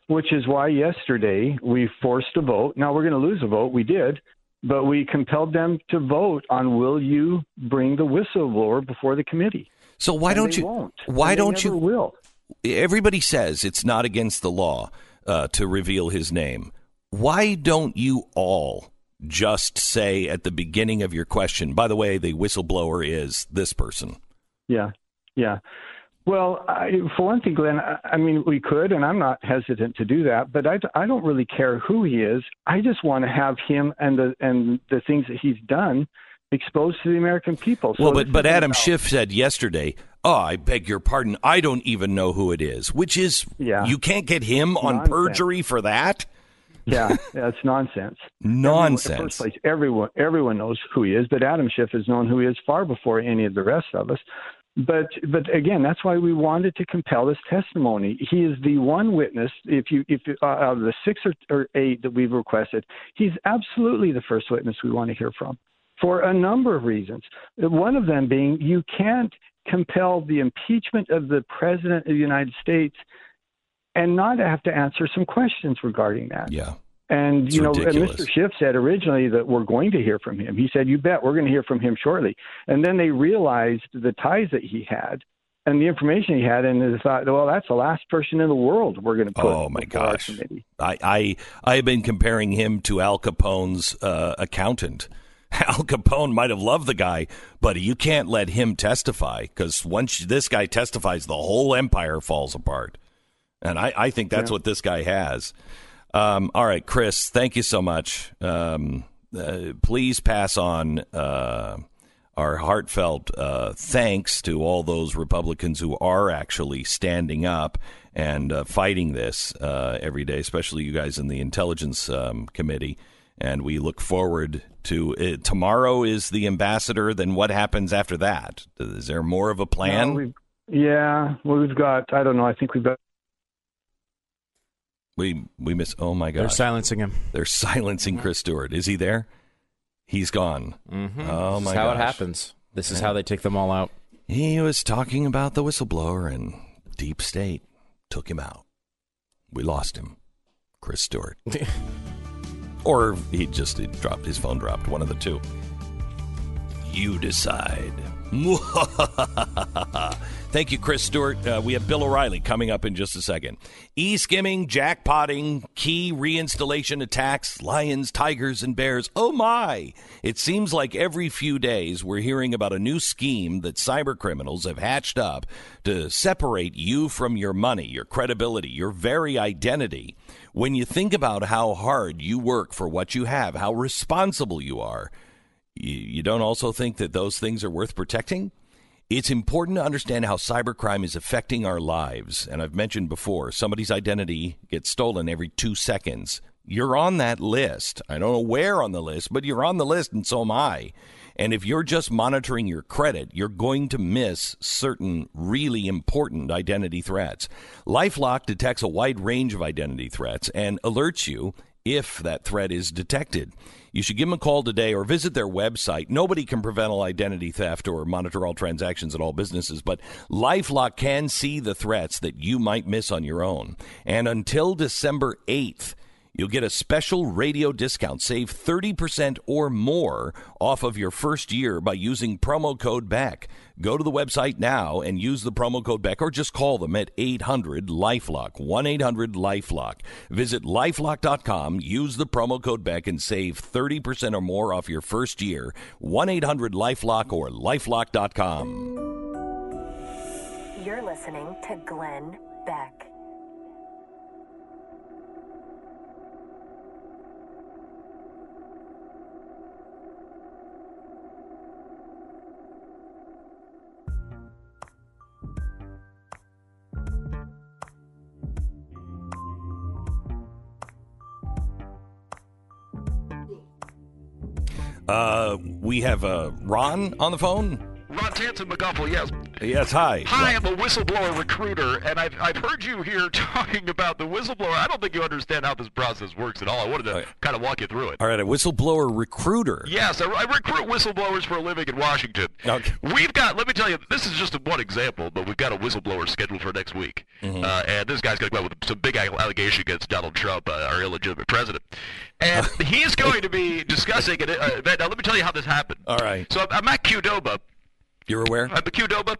Speaker 4: Which is why yesterday we forced a vote. Now we're going to lose a vote. We did, but we compelled them to vote on will you bring the whistleblower before the committee.
Speaker 1: So why
Speaker 4: and
Speaker 1: don't you?
Speaker 4: Won't.
Speaker 1: Why don't you?
Speaker 4: Will
Speaker 1: everybody says it's not against the law uh, to reveal his name? Why don't you all just say at the beginning of your question, by the way, the whistleblower is this person?
Speaker 4: Yeah, yeah. Well, I, for one thing, Glenn, I, I mean, we could, and I'm not hesitant to do that. But I, I don't really care who he is. I just want to have him and the and the things that he's done exposed to the American people.
Speaker 1: So well, but but Adam Schiff said yesterday, "Oh, I beg your pardon, I don't even know who it is," which is
Speaker 4: yeah.
Speaker 1: you can't get him on Nonsense. perjury for that
Speaker 4: yeah, that's nonsense.
Speaker 1: Nonsense.
Speaker 4: Everyone, first place, everyone everyone knows who he is, but Adam Schiff has known who he is far before any of the rest of us. But but again, that's why we wanted to compel this testimony. He is the one witness. If you if uh, out of the six or, or eight that we've requested, he's absolutely the first witness we want to hear from, for a number of reasons. One of them being you can't compel the impeachment of the president of the United States and not have to answer some questions regarding that.
Speaker 1: Yeah.
Speaker 4: And
Speaker 1: it's
Speaker 4: you know,
Speaker 1: ridiculous.
Speaker 4: Mr. Schiff said originally that we're going to hear from him. He said, "You bet, we're going to hear from him shortly." And then they realized the ties that he had and the information he had, and they thought, "Well, that's the last person in the world we're going to put."
Speaker 1: Oh my gosh! I I I have been comparing him to Al Capone's uh, accountant. Al Capone might have loved the guy, but you can't let him testify because once this guy testifies, the whole empire falls apart. And I, I think that's yeah. what this guy has. Um, all right, Chris, thank you so much. Um, uh, please pass on uh, our heartfelt uh, thanks to all those Republicans who are actually standing up and uh, fighting this uh, every day, especially you guys in the Intelligence um, Committee. And we look forward to it. Uh, tomorrow is the ambassador. Then what happens after that? Is there more of a plan?
Speaker 4: No, yeah, well, we've got, I don't know, I think we've got
Speaker 1: we we miss. Oh my God!
Speaker 2: They're silencing him.
Speaker 1: They're silencing Chris Stewart. Is he there? He's gone.
Speaker 2: Mm-hmm.
Speaker 1: Oh my! God.
Speaker 2: This how it happens. This is how they take them all out.
Speaker 1: He was talking about the whistleblower and deep state took him out. We lost him, Chris Stewart. or he just he dropped his phone dropped. One of the two. You decide. Thank you, Chris Stewart. Uh, we have Bill O'Reilly coming up in just a second. E skimming, jackpotting, key reinstallation attacks, lions, tigers, and bears. Oh my! It seems like every few days we're hearing about a new scheme that cyber criminals have hatched up to separate you from your money, your credibility, your very identity. When you think about how hard you work for what you have, how responsible you are, you, you don't also think that those things are worth protecting? It's important to understand how cybercrime is affecting our lives. And I've mentioned before, somebody's identity gets stolen every two seconds. You're on that list. I don't know where on the list, but you're on the list, and so am I. And if you're just monitoring your credit, you're going to miss certain really important identity threats. Lifelock detects a wide range of identity threats and alerts you if that threat is detected. You should give them a call today or visit their website. Nobody can prevent all identity theft or monitor all transactions at all businesses, but Lifelock can see the threats that you might miss on your own. And until December 8th, You'll get a special radio discount. Save 30% or more off of your first year by using promo code BECK. Go to the website now and use the promo code BECK or just call them at 800 Lifelock, 1 800 Lifelock. Visit lifelock.com, use the promo code BECK, and save 30% or more off your first year. 1 800 Lifelock or lifelock.com.
Speaker 3: You're listening to Glenn Beck.
Speaker 1: Uh, we have uh, Ron on the phone.
Speaker 6: Ron Tanson McGuffle, yes.
Speaker 1: Yes, hi.
Speaker 6: Hi, I'm a whistleblower recruiter, and I've, I've heard you here talking about the whistleblower. I don't think you understand how this process works at all. I wanted to
Speaker 1: Okay.
Speaker 6: kind of walk you through it.
Speaker 1: All right, a whistleblower recruiter.
Speaker 6: Yes, I, I recruit whistleblowers for a living in Washington.
Speaker 1: Okay.
Speaker 6: We've got, let me tell you, this is just one example, but we've got a whistleblower scheduled for next week.
Speaker 1: Mm-hmm.
Speaker 6: Uh, and this guy's going to go out with some big allegation against Donald Trump, uh, our illegitimate president. And he's going to be discussing an uh, event. Now, let me tell you how this happened.
Speaker 1: All right.
Speaker 6: So I'm, I'm at Qdoba.
Speaker 1: You're aware?
Speaker 6: I'm at Qdoba,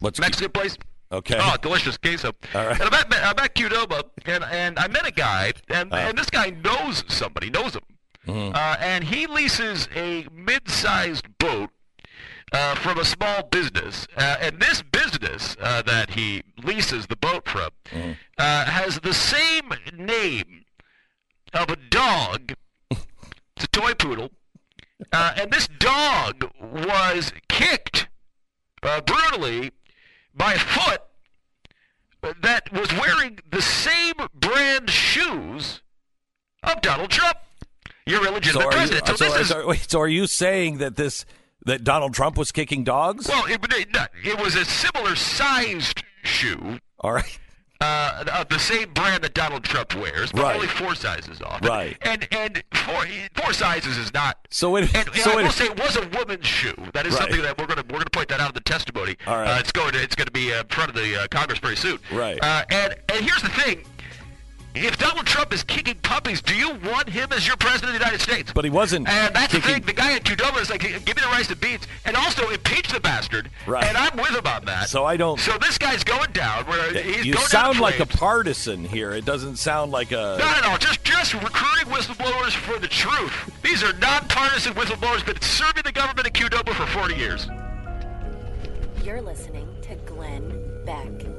Speaker 1: What's
Speaker 6: Mexican place.
Speaker 1: Okay.
Speaker 6: Oh, delicious queso.
Speaker 1: All right.
Speaker 6: And I'm at, I'm at Qdoba, and, and I met a guy, and,
Speaker 1: Uh.
Speaker 6: and this guy knows somebody, knows him.
Speaker 1: Mm-hmm.
Speaker 6: Uh, and he leases a mid-sized boat uh, from a small business. Uh, and this business uh, that he leases the boat from
Speaker 1: Mm-hmm.
Speaker 6: uh, has the same name of a dog. it's a toy poodle. Uh, and this dog was kicked uh, brutally by a foot that was wearing the same brand shoes of Donald Trump. Your illegitimate
Speaker 1: so are you,
Speaker 6: president. So,
Speaker 1: so,
Speaker 6: this is
Speaker 1: so- wait, so are you saying that this that Donald Trump was kicking dogs?
Speaker 6: well, it, it, it was a similar sized shoe
Speaker 1: All right.
Speaker 6: Uh, of the same brand that Donald Trump wears, but
Speaker 1: Right.
Speaker 6: only four sizes off.
Speaker 1: Right.
Speaker 6: And and four four sizes is not.
Speaker 1: So it
Speaker 6: And, and
Speaker 1: so
Speaker 6: I will
Speaker 1: it,
Speaker 6: say it was a woman's shoe. That is
Speaker 1: Right.
Speaker 6: something that we're gonna we're gonna point that out in the testimony.
Speaker 1: All right.
Speaker 6: Uh, it's going to it's going to be uh, in front of the uh, Congress very soon.
Speaker 1: Right.
Speaker 6: Uh, and and here's the thing. If Donald Trump is kicking puppies, do you want him as your president of the United States?
Speaker 1: but he wasn't
Speaker 6: And that's the thing. The guy at Qdoba is like, give me the rice and beans, and also impeach the bastard.
Speaker 1: Right.
Speaker 6: And I'm with him on that.
Speaker 1: So I don't-
Speaker 6: So this guy's going down. Where he's going down.
Speaker 1: you
Speaker 6: going
Speaker 1: sound like a partisan here. It doesn't sound like a
Speaker 6: Not at all. Just just recruiting whistleblowers for the truth. These are nonpartisan whistleblowers been serving the government at Qdoba for 40 years.
Speaker 3: You're listening to Glenn Beck.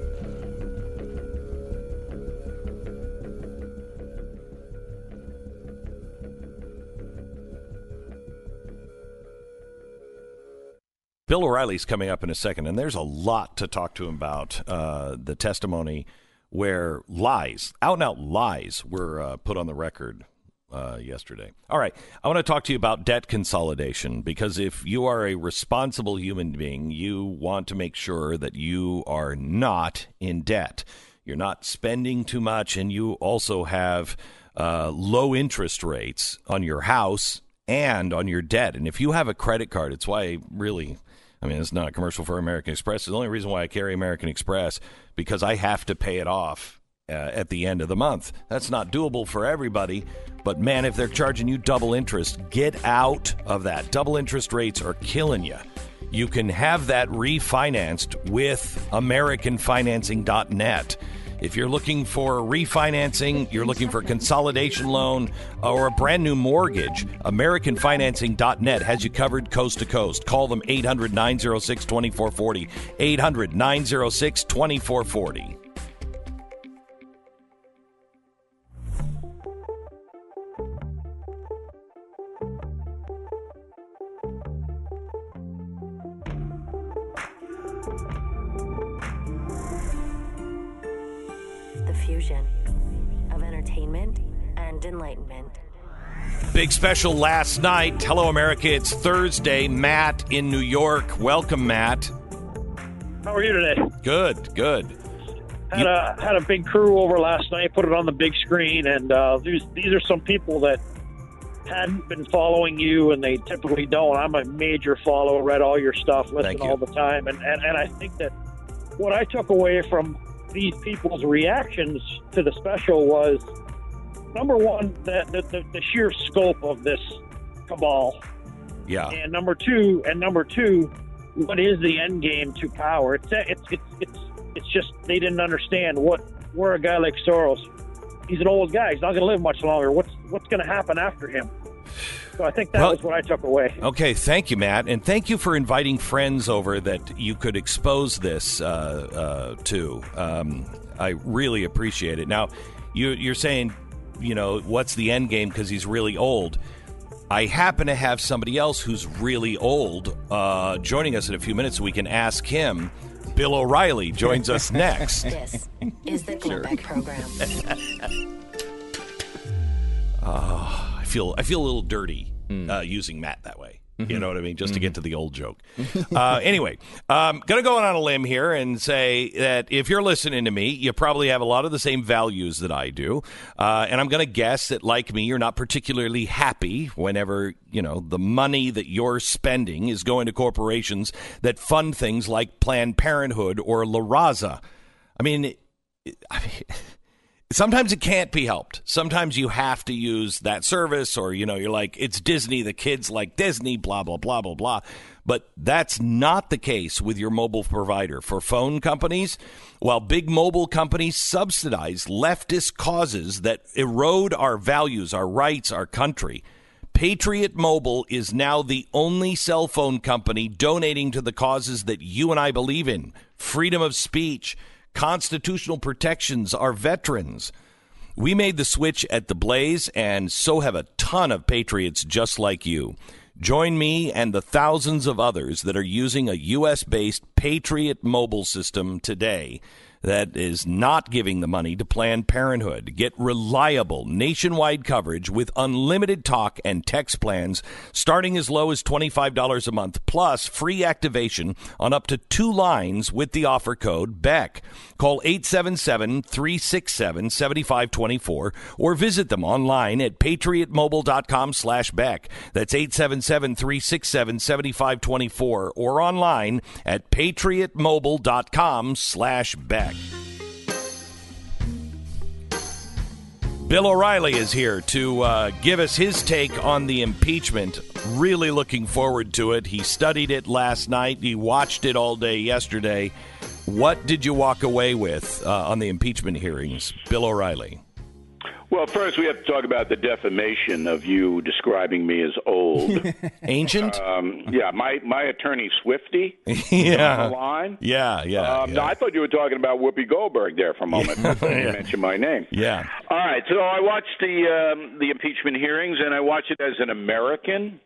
Speaker 1: Bill O'Reilly's coming up in a second, and there's a lot to talk to him about. Uh, the testimony where lies, out and out lies, were uh, put on the record uh, yesterday. All right, I want to talk to you about debt consolidation because if you are a responsible human being, you want to make sure that you are not in debt. You're not spending too much, and you also have uh, low interest rates on your house and on your debt. And if you have a credit card, it's why I really, I mean, it's not a commercial for American Express. The only reason why I carry American Express because I have to pay it off uh, at the end of the month. That's not doable for everybody. But man, if they're charging you double interest, get out of that. Double interest rates are killing you. You can have that refinanced with AmericanFinancing.net. If you're looking for refinancing, you're looking for a consolidation loan or a brand new mortgage, AmericanFinancing.net has you covered coast to coast. Call them 800 906 2440. 800 906 2440.
Speaker 3: Fusion of entertainment and enlightenment.
Speaker 1: Big special last night. Hello, America. It's Thursday. Matt in New York. Welcome, Matt.
Speaker 7: How are you today?
Speaker 1: Good, good.
Speaker 7: Had a had a big crew over last night. Put it on the big screen, and uh, these these are some people that hadn't been following you, and they typically don't. I'm a major follower. Read all your stuff, listen
Speaker 1: you.
Speaker 7: all the time, and, and and I think that what I took away from these people's reactions to the special was number one the the, the, sheer scope of this cabal
Speaker 1: Yeah.
Speaker 7: and number two, and number two, what is the end game to power? It's it's it's it's it's just they didn't understand what where a guy like Soros. He's an old guy. He's not going to live much longer. What's what's going to happen after him? So I think that
Speaker 1: Well-
Speaker 7: was what I took away.
Speaker 1: Okay, thank you, Matt, and thank you for inviting friends over that you could expose this uh, uh, to. Um, I really appreciate it. Now, you, you're saying, you know, what's the end game because he's really old. I happen to have somebody else who's really old uh, joining us in a few minutes. So we can ask him. Bill O'Reilly joins us next.
Speaker 3: This is the Glenn Beck Program.
Speaker 1: I feel I feel a little dirty uh, using Matt that way. You know what I mean? Just to get to the old joke. uh, anyway, um, going to go on a limb here and say that if you're listening to me, you probably have a lot of the same values that I do. Uh, and I'm going to guess that, like me, you're not particularly happy whenever, you know, the money that you're spending is going to corporations that fund things like Planned Parenthood or La Raza. I mean, I mean sometimes it can't be helped. Sometimes you have to use that service, or you know, you're like, it's Disney, the kids like Disney, blah blah blah blah blah. But that's not the case with your mobile provider. For phone companies, while big mobile companies subsidize leftist causes that erode our values, our rights, our country, Patriot Mobile is now the only cell phone company donating to the causes that you and I believe in freedom of speech, constitutional protections, our veterans. We made the switch at the Blaze, and so have a ton of patriots just like you. Join me and the thousands of others that are using a U.S. based Patriot mobile system today that is not giving the money to Planned Parenthood. Get reliable nationwide coverage with unlimited talk and text plans starting as low as $25 a month, plus free activation on up to two lines with the offer code BECK. Call 877 367 7524 or visit them online at patriotmobile.com slash Beck. That's 877 367 7524 or online at patriotmobile.com slash Beck. Bill O'Reilly is here to uh, give us his take on the impeachment. Really looking forward to it. He studied it last night. He watched it all day yesterday. What did you walk away with uh, on the impeachment hearings, Bill O'Reilly?
Speaker 8: Well, first we have to talk about the defamation of you describing me as old.
Speaker 1: Ancient?
Speaker 8: um, yeah, my my attorney Swifty on the
Speaker 1: yeah.
Speaker 8: line.
Speaker 1: Yeah, yeah.
Speaker 8: Um,
Speaker 1: yeah.
Speaker 8: No, I thought you were talking about Whoopi Goldberg there for a moment. before You mentioned my name.
Speaker 1: yeah.
Speaker 8: All right, so I watched the um, the impeachment hearings, and I watched it as an American.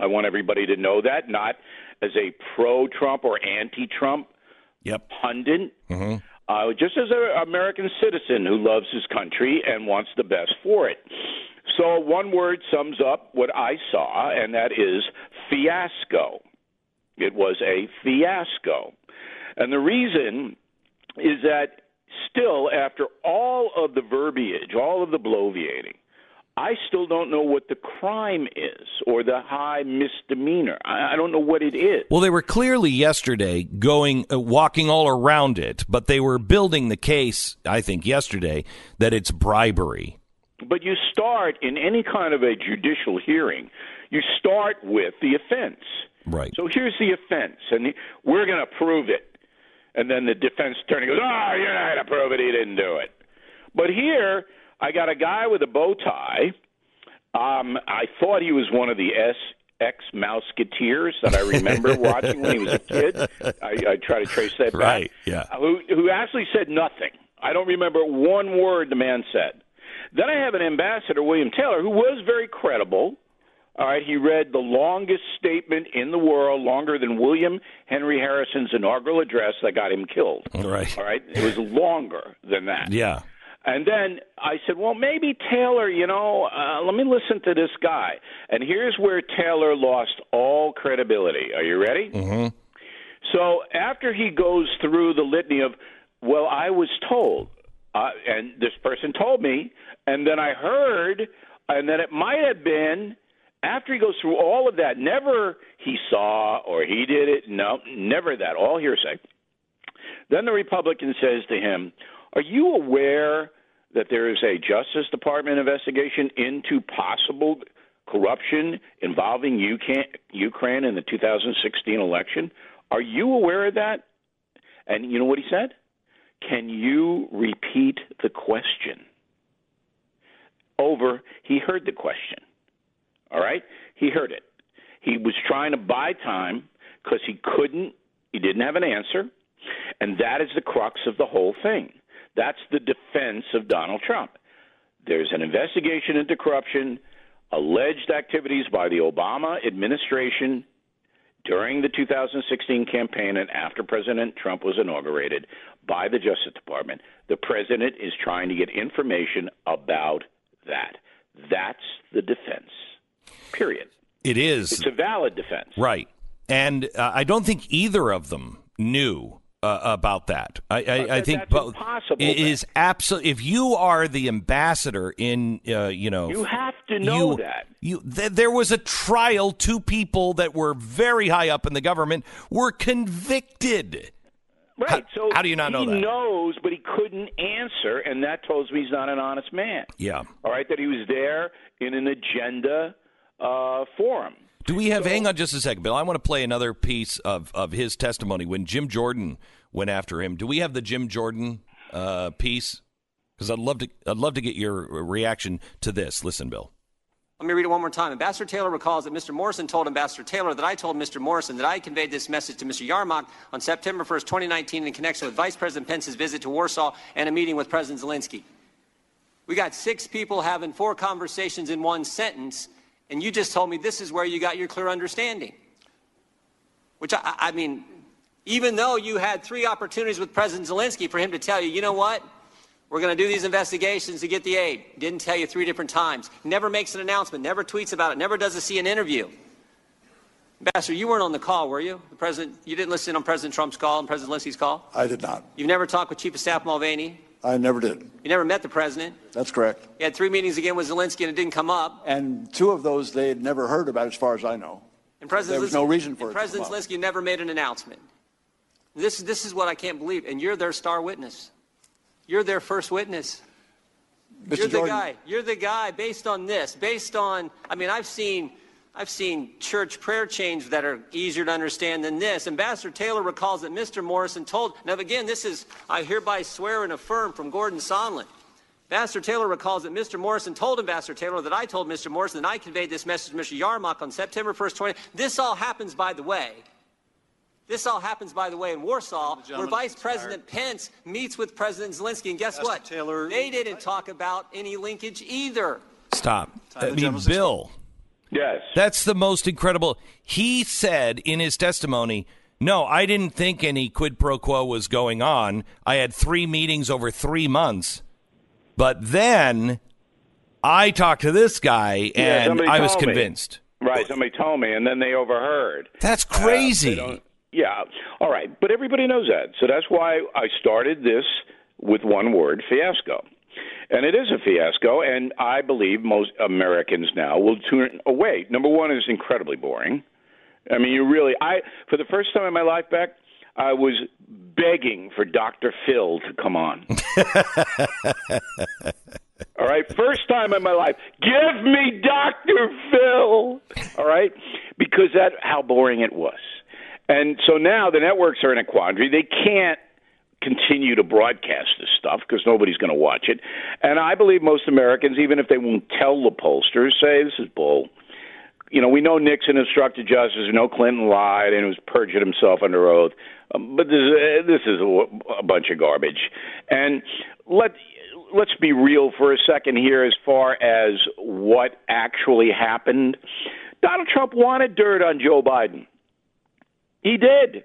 Speaker 8: I want everybody to know that, not as a pro-Trump or anti-Trump
Speaker 1: Yep.
Speaker 8: pundit. Uh, just as an American citizen who loves his country and wants the best for it. So one word sums up what I saw, and that is fiasco. It was a fiasco. And the reason is that still, after all of the verbiage, all of the bloviating, I still don't know what the crime is or the high misdemeanor. I, I don't know what it is.
Speaker 1: Well, they were clearly yesterday going, uh, walking all around it, but they were building the case, I think, yesterday that it's bribery.
Speaker 8: But you start in any kind of a judicial hearing, you start with the offense.
Speaker 1: Right.
Speaker 8: So here's the offense, and we're going to prove it. And then the defense attorney goes, "Oh, you're not going to prove it. He didn't do it." But here, I got a guy with a bow tie. Um, I thought he was one of the S ex Mouseketeers that I remember watching when he was a kid. I, I try to trace that back.
Speaker 1: Right, yeah.
Speaker 8: Who who actually said nothing. I don't remember one word the man said. Then I have an ambassador, William Taylor, who was very credible. All right, he read the longest statement in the world, longer than William Henry Harrison's inaugural address that got him killed.
Speaker 1: Right.
Speaker 8: All right, it was longer than that.
Speaker 1: Yeah.
Speaker 8: And then I said, well, maybe Taylor, you know, uh, let me listen to this guy. And here's where Taylor lost all credibility. Are you ready?
Speaker 1: Mm-hmm.
Speaker 8: So after he goes through the litany of, well, I was told, uh, and this person told me, and then I heard, and then it might have been after he goes through all of that, never he saw or he did it. No, never that. All hearsay. Then the Republican says to him, Are you aware that there is a Justice Department investigation into possible corruption involving Ukraine in the 2016 election? Are you aware of that? And you know what he said? Can you repeat the question? Over, he heard the question. All right? He heard it. He was trying to buy time because he couldn't, he didn't have an answer. And that is the crux of the whole thing. That's the defense of Donald Trump. There's an investigation into corruption, alleged activities by the Obama administration during the 2016 campaign and after President Trump was inaugurated by the Justice Department. The president is trying to get information about that. That's the defense. Period.
Speaker 1: It is.
Speaker 8: It's a valid defense.
Speaker 1: Right. And uh, I don't think either of them knew uh, about that. I, I, I think both.
Speaker 8: impossible,
Speaker 1: It
Speaker 8: then.
Speaker 1: is absolutely. If you are the ambassador in, uh, you know,
Speaker 8: You have to know
Speaker 1: you-
Speaker 8: that.
Speaker 1: You, th- there was a trial. Two people that were very high up in the government were convicted.
Speaker 8: Right.
Speaker 1: How-
Speaker 8: so
Speaker 1: how do you not know that?
Speaker 8: he knows, but he couldn't answer, and that tells me he's not an honest man.
Speaker 1: Yeah.
Speaker 8: All right, that he was there in an agenda uh, forum.
Speaker 1: Do we have? hang on just a second, Bill. I want to play another piece of, of his testimony when Jim Jordan went after him. Do we have the Jim Jordan uh, piece? Because I'd love to. I'd love to get your reaction to this. Listen, Bill.
Speaker 9: Let me read it one more time. Ambassador Taylor recalls that Mr. Morrison told Ambassador Taylor that I told Mr. Morrison that I conveyed this message to Mr. Yermak on September 1st, 2019, in connection with Vice President Pence's visit to Warsaw and a meeting with President Zelensky. We got six people having four conversations in one sentence, and you just told me this is where you got your clear understanding. Which, I, I mean, even though you had three opportunities with President Zelensky for him to tell you, you know what? We're going to do these investigations to get the aid. Didn't tell you three different times. Never makes an announcement. Never tweets about it. Never does a CNN interview. Ambassador, you weren't on the call, were you? The president, you didn't listen on President Trump's call and President Zelensky's call.
Speaker 10: I did not.
Speaker 9: You've never talked with Chief of Staff Mulvaney.
Speaker 10: I never did.
Speaker 9: You never met the president.
Speaker 10: That's correct.
Speaker 9: You had three meetings again with Zelensky and it didn't come up.
Speaker 10: And two of those they had never heard about, as far as I know.
Speaker 9: And President
Speaker 10: There was
Speaker 9: Zelensky-
Speaker 10: no reason for it
Speaker 9: President. Zelensky never made an announcement. This, this is what I can't believe. And you're their star witness. You're their first witness.
Speaker 10: Mr.
Speaker 9: You're the guy. You're the guy based on this, based on, I mean, I've seen. I've seen church prayer chains that are easier to understand than this. Ambassador Taylor recalls that Mr. Morrison told. Now, again, this is, I hereby swear and affirm from Gordon Sondland. Ambassador Taylor recalls that Mr. Morrison told Ambassador Taylor that I told Mr. Morrison that I conveyed this message to Mr. Yermak on September 1st, 20. This all happens, by the way. This all happens, by the way, in Warsaw, where Vice
Speaker 10: expired.
Speaker 9: President Pence meets with President Zelensky. And guess
Speaker 10: Ambassador
Speaker 9: what?
Speaker 10: Taylor-
Speaker 9: They didn't talk about any linkage either.
Speaker 1: Stop. I mean, Bill.
Speaker 8: Yes.
Speaker 1: That's the most incredible. He said in his testimony, "No, I didn't think any quid pro quo was going on. I had three meetings over three months, but then I talked to this guy and
Speaker 8: somebody
Speaker 1: I was
Speaker 8: told me.
Speaker 1: convinced."
Speaker 8: Right. Somebody told me, and then they overheard.
Speaker 1: That's
Speaker 8: Uh, they
Speaker 1: crazy.
Speaker 8: don't- yeah. All right. But everybody knows that. So that's why I started this with one word fiasco. And it is a fiasco, and I believe most Americans now will tune away. Number one is incredibly boring. I mean, you really, I, for the first time in my life, Beck, I was begging for Dr. Phil to come on. All right, first time in my life. Give me Dr. Phil. All right, because that how boring it was. And so now the networks are in a quandary. They can't continue to broadcast this stuff because nobody's going to watch it. And I believe most Americans, even if they won't tell the pollsters, say this is bull. You know, we know Nixon obstructed justice. We know Clinton lied and was perjured himself under oath. Um, but this, uh, this is a, a bunch of garbage. And let let's be real for a second here as far as what actually happened. Donald Trump wanted dirt on Joe Biden. He did.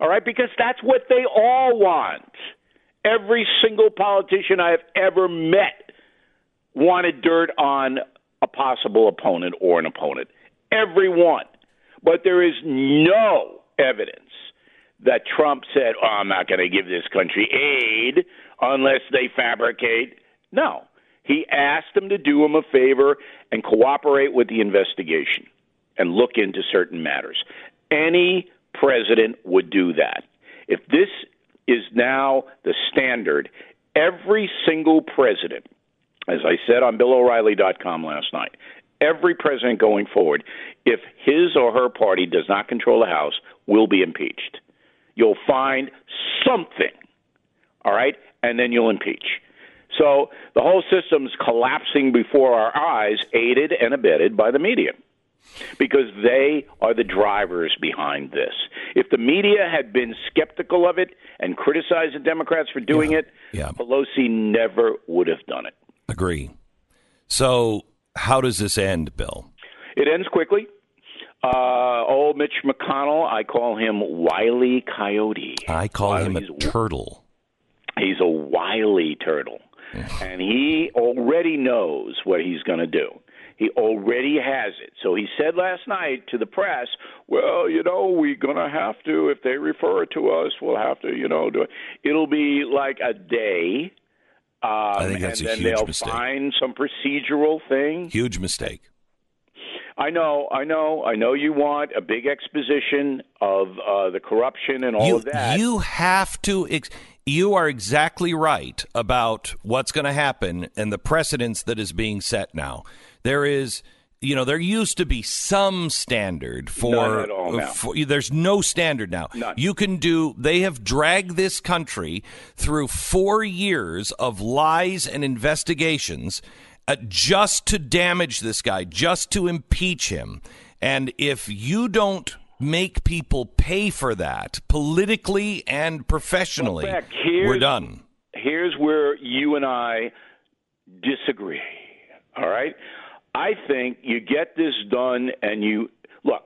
Speaker 8: All right, because that's what they all want. Every single politician I have ever met wanted dirt on a possible opponent or an opponent. Everyone. But there is no evidence that Trump said, oh, I'm not going to give this country aid unless they fabricate. No. He asked them to do him a favor and cooperate with the investigation and look into certain matters. Any president would do that. If this is now the standard, every single president, as I said on BillO'Reilly.com last night, every president going forward, if his or her party does not control the House, will be impeached. You'll find something, all right, and then you'll impeach. So the whole system's collapsing before our eyes, aided and abetted by the media. Because they are the drivers behind this. If the media had been skeptical of it and criticized the Democrats for doing it,
Speaker 1: Yeah.
Speaker 8: Pelosi never would have done it.
Speaker 1: Agree. So, how does this end, Bill?
Speaker 8: It ends quickly. Uh, old Mitch McConnell, I call him Wiley Coyote.
Speaker 1: I call him a
Speaker 8: Wiley's-
Speaker 1: turtle.
Speaker 8: He's a wily turtle, and he already knows what he's going to do. He already has it. So he said last night to the press, "Well, you know, we're going to have to if they refer it to us, we'll have to, you know, do it. It'll be like a day." Um,
Speaker 1: I think that's
Speaker 8: and
Speaker 1: a
Speaker 8: then
Speaker 1: huge
Speaker 8: they'll
Speaker 1: mistake.
Speaker 8: find some procedural thing.
Speaker 1: Huge mistake.
Speaker 8: I know, I know, I know. You want a big exposition of uh, the corruption and all
Speaker 1: you,
Speaker 8: of that.
Speaker 1: You have to. Ex- you are exactly right about what's going to happen and the precedence that is being set now. There is, you know, there used to be some standard for.
Speaker 8: At all now.
Speaker 1: for- there's no standard now.
Speaker 8: None.
Speaker 1: You can do. They have dragged this country through four years of lies and investigations. Uh, just to damage this guy, just to impeach him. And if you don't make people pay for that politically and professionally,
Speaker 8: Well,
Speaker 1: we're done.
Speaker 8: here's where you and I disagree. All right? I think you get this done and you look,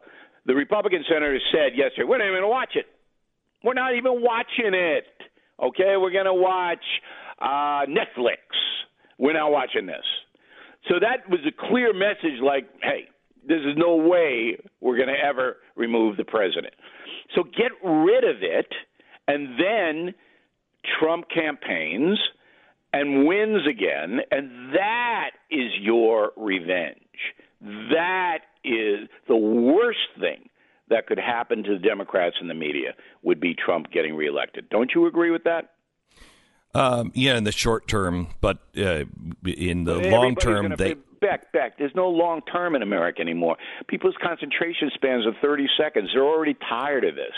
Speaker 8: the Republican senator said yesterday, we're not even going to watch it. We're not even watching it. Okay? We're going to watch uh, Netflix. We're not watching this. So that was a clear message like, hey, there's no way we're going to ever remove the president. So get rid of it, and then Trump campaigns and wins again, and that is your revenge. That is the worst thing that could happen to the Democrats and the media would be Trump getting reelected. Don't you agree with that?
Speaker 1: Um, yeah, in the short term, but uh, in the
Speaker 8: Everybody's
Speaker 1: long term, they
Speaker 8: say, Beck, Beck, there's no long term in America anymore. People's concentration spans are 30 seconds. They're already tired of this.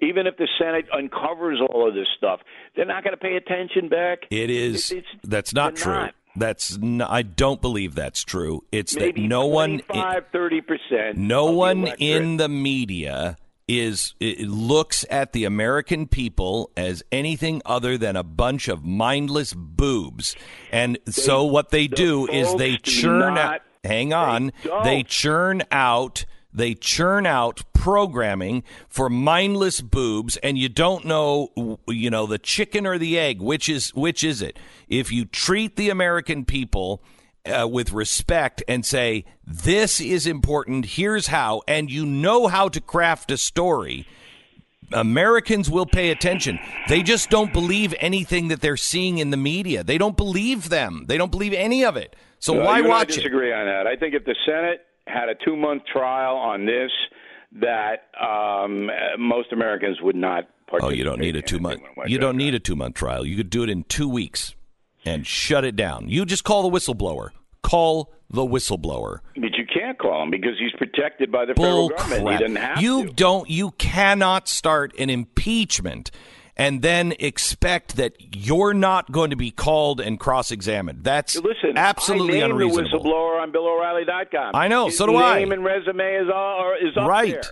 Speaker 8: Even if the Senate uncovers all of this stuff, they're not going to pay attention, Beck.
Speaker 1: It is.
Speaker 8: It's-
Speaker 1: that's not true.
Speaker 8: not.
Speaker 1: That's n I don't believe that's true. It's
Speaker 8: Maybe
Speaker 1: that no one,
Speaker 8: 25, 30%.
Speaker 1: no
Speaker 8: the
Speaker 1: one in the media is it looks at the American people as anything other than a bunch of mindless boobs. And so what they do is they
Speaker 8: do
Speaker 1: churn out. Hang on,
Speaker 8: don't.
Speaker 1: they churn out. They churn out programming for mindless boobs, and you don't know, you know, the chicken or the egg. Which is which is it? If you treat the American people uh, with respect and say this is important, here's how, and you know how to craft a story. Americans will pay attention. They just don't believe anything that they're seeing in the media. They don't believe them. They don't believe any of it. So
Speaker 8: Well,
Speaker 1: why
Speaker 8: you and I
Speaker 1: watch it?
Speaker 8: disagree on that. I think if the Senate had a two month trial on this, that um, most Americans would not
Speaker 1: Oh,
Speaker 8: participate.
Speaker 1: you don't need a two month. You don't need a two month trial. You could do it in two weeks and shut it down. You just call the whistleblower. Call the whistleblower.
Speaker 8: But you can't call him because he's protected by the
Speaker 1: Bull
Speaker 8: federal government.
Speaker 1: crap.
Speaker 8: He doesn't have
Speaker 1: you
Speaker 8: to.
Speaker 1: don't. You cannot start an impeachment and then expect that you're not going to be called and cross examined. That's
Speaker 8: Listen,
Speaker 1: absolutely
Speaker 8: I named
Speaker 1: unreasonable.
Speaker 8: the whistleblower on BillO'Reilly.com.
Speaker 1: I know,
Speaker 8: His
Speaker 1: so do I.
Speaker 8: Name and resume is all is up
Speaker 1: Right.
Speaker 8: there.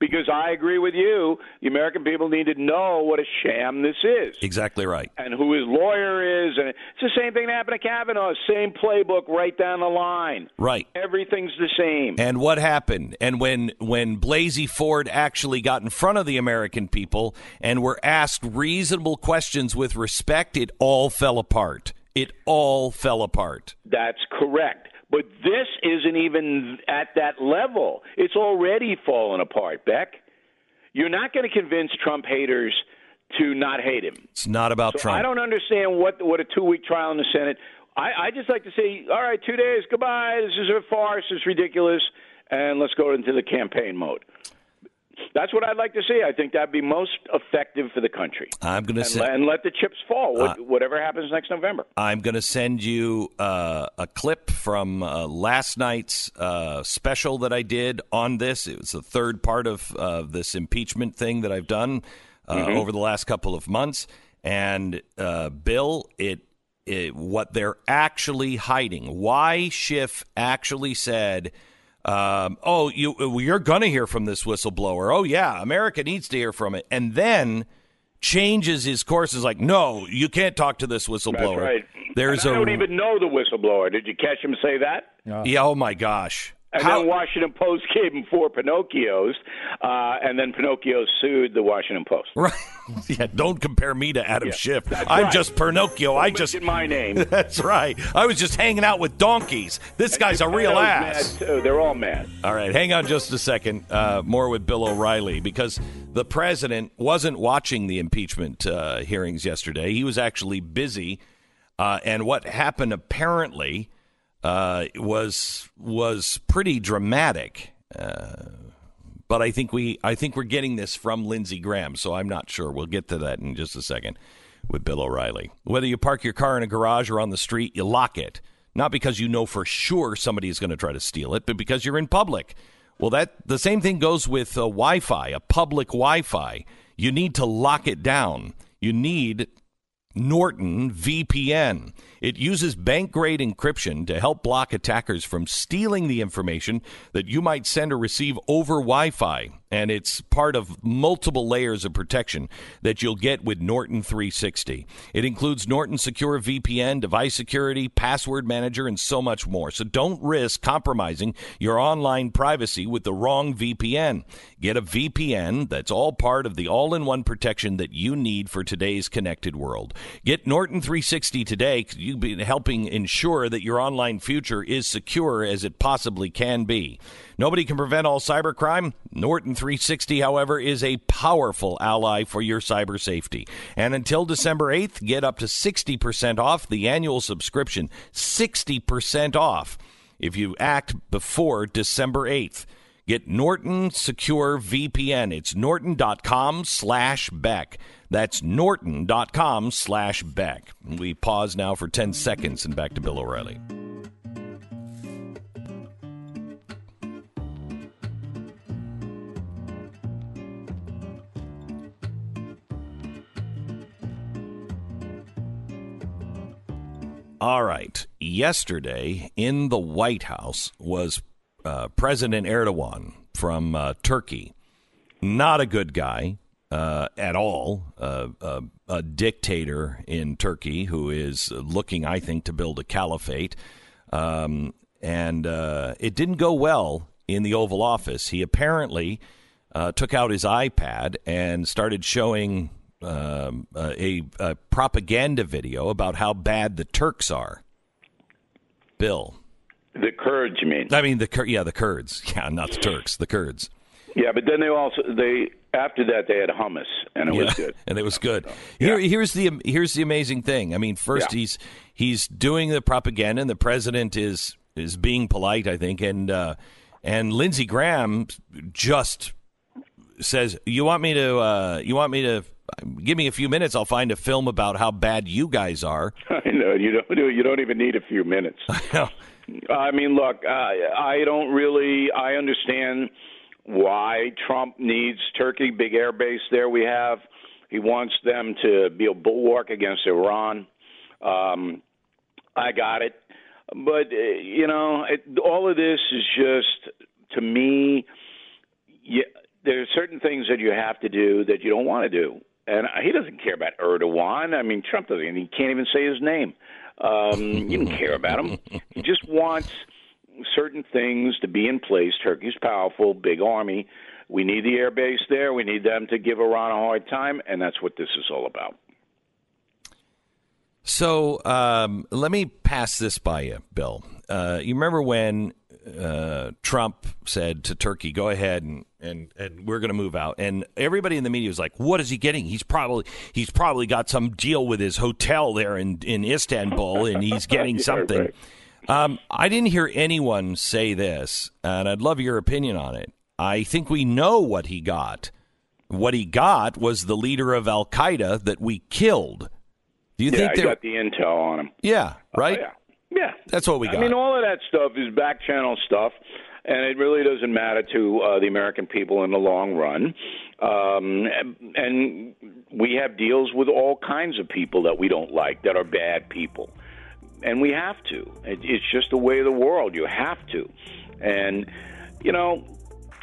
Speaker 8: Because I agree with you, the American people need to know what a sham this is.
Speaker 1: Exactly right.
Speaker 8: and who his lawyer is, and it's the same thing that happened to Kavanaugh. Same playbook right down the line.
Speaker 1: Right.
Speaker 8: Everything's the same.
Speaker 1: And what happened? And when when Blasey Ford actually got in front of the American people and were asked reasonable questions with respect, it all fell apart. It all fell apart.
Speaker 8: That's correct. But this isn't even at that level. It's already fallen apart, Beck. You're not going to convince Trump haters to not hate him.
Speaker 1: It's not about
Speaker 8: So
Speaker 1: Trump.
Speaker 8: I don't understand what what a two week trial in the Senate. I, I just like to say, all right, two days, goodbye. This is a farce. It's ridiculous, and let's go into the campaign mode. That's what I'd like to see. I think that'd be most effective for the country.
Speaker 1: I'm going to
Speaker 8: And,
Speaker 1: say
Speaker 8: and let the chips fall.
Speaker 1: Uh,
Speaker 8: whatever happens next November.
Speaker 1: I'm going to send you uh, a clip from uh, last night's uh, special that I did on this. It was the third part of uh, this impeachment thing that I've done uh,
Speaker 8: Mhm.
Speaker 1: over the last couple of months. And uh, Bill, it it, what they're actually hiding. Why Schiff actually said, um, "Oh, you you're going to hear from this whistleblower." Oh yeah, America needs to hear from it, and then changes his course. Is like, no, you can't talk to this whistleblower.
Speaker 8: That's right.
Speaker 1: There's
Speaker 8: and I
Speaker 1: a
Speaker 8: don't even know the whistleblower. Did you catch him say that?
Speaker 1: yeah. Oh my gosh.
Speaker 8: And
Speaker 1: How-
Speaker 8: then Washington Post gave him four Pinocchios, uh, and then Pinocchio sued the Washington Post.
Speaker 1: Right. Yeah, don't compare me to Adam
Speaker 8: Yeah,
Speaker 1: Schiff. I'm
Speaker 8: right.
Speaker 1: just Pinocchio. I just
Speaker 8: my name.
Speaker 1: That's right. I was just hanging out with donkeys. This guy's a real ass.
Speaker 8: Mad too. They're all mad.
Speaker 1: All right, hang on just a second. Uh, more with Bill O'Reilly because the president wasn't watching the impeachment uh, hearings yesterday. He was actually busy, uh, and what happened apparently uh, was was pretty dramatic. Uh, but I think we I think we're getting this from Lindsey Graham, so I'm not sure. We'll get to that in just a second with Bill O'Reilly. Whether you park your car in a garage or on the street, you lock it. Not because you know for sure somebody is going to try to steal it, but because you're in public. Well, that the same thing goes with uh, Wi-Fi, a public Wi-Fi. You need to lock it down. You need Norton VPN. It uses bank grade encryption to help block attackers from stealing the information that you might send or receive over Wi Fi. And it's part of multiple layers of protection that you'll get with Norton 360. It includes Norton Secure VPN, device security, password manager, and so much more. So don't risk compromising your online privacy with the wrong VPN. Get a VPN that's all part of the all in one protection that you need for today's connected world. Get Norton 360 today. 'cause You'll be helping ensure that your online future is secure as it possibly can be. Nobody can prevent all cybercrime. Norton 360, however, is a powerful ally for your cyber safety. And until December 8th, get up to 60% off the annual subscription. 60% off if you act before December 8th. Get Norton Secure VPN. It's norton.com slash Beck. That's norton.com slash Beck. We pause now for 10 seconds and back to Bill O'Reilly. All right. Yesterday in the White House was uh, President Erdogan from uh, Turkey. Not a good guy uh, at all. Uh, uh, a dictator in Turkey who is looking, I think, to build a caliphate. Um, and uh, it didn't go well in the Oval Office. He apparently uh, took out his iPad and started showing um, a, a propaganda video about how bad the Turks are. Bill.
Speaker 8: The Kurds, you mean?
Speaker 1: I mean the yeah the Kurds yeah not the Turks the Kurds
Speaker 8: Yeah, but then they also they after that they had hummus and it
Speaker 1: yeah
Speaker 8: was good.
Speaker 1: and it was good. Here, here's the here's the amazing thing. I mean, first
Speaker 8: Yeah.
Speaker 1: he's he's doing the propaganda, and the president is is being polite, I think, and uh, and Lindsey Graham just says, "You want me to uh, you want me to give me a few minutes? I'll find a film about how bad you guys are."
Speaker 8: I know you don't you don't even need a few minutes. I mean, look, I I don't really I understand why Trump needs Turkey, big air base there we have. He wants them to be a bulwark against Iran. Um, I got it, but uh, you know, it, all of this is just to me. Yeah, there are certain things that you have to do that you don't want to do, and he doesn't care about Erdogan. I mean, Trump doesn't. He can't even say his name. Um, he doesn't care about him. He just wants certain things to be in place. Turkey's powerful, big army. We need the air base there. We need them to give Iran a hard time, and that's what this is all about.
Speaker 1: So um, let me pass this by you, Bill. Uh, you remember when uh, Trump said to Turkey, "Go ahead and and, and we're going to move out," and everybody in the media was like, "What is he getting? He's probably he's probably got some deal with his hotel there in in Istanbul, and he's getting
Speaker 8: Yeah,
Speaker 1: something."
Speaker 8: right.
Speaker 1: Um, I didn't hear anyone say this, and I'd love your opinion on it. I think we know what he got. What he got was the leader of Al Qaeda that we killed. Do you
Speaker 8: yeah,
Speaker 1: think
Speaker 8: I
Speaker 1: there?
Speaker 8: got the intel on him.
Speaker 1: Yeah, right.
Speaker 8: Oh, yeah. Yeah.
Speaker 1: That's what we got.
Speaker 8: I mean, all of that stuff is back channel stuff. and it really doesn't matter to uh, the American people in the long run. Um, and we have deals with all kinds of people that we don't like that are bad people, and we have to. It, it's just the way of the world. You have to, and you know.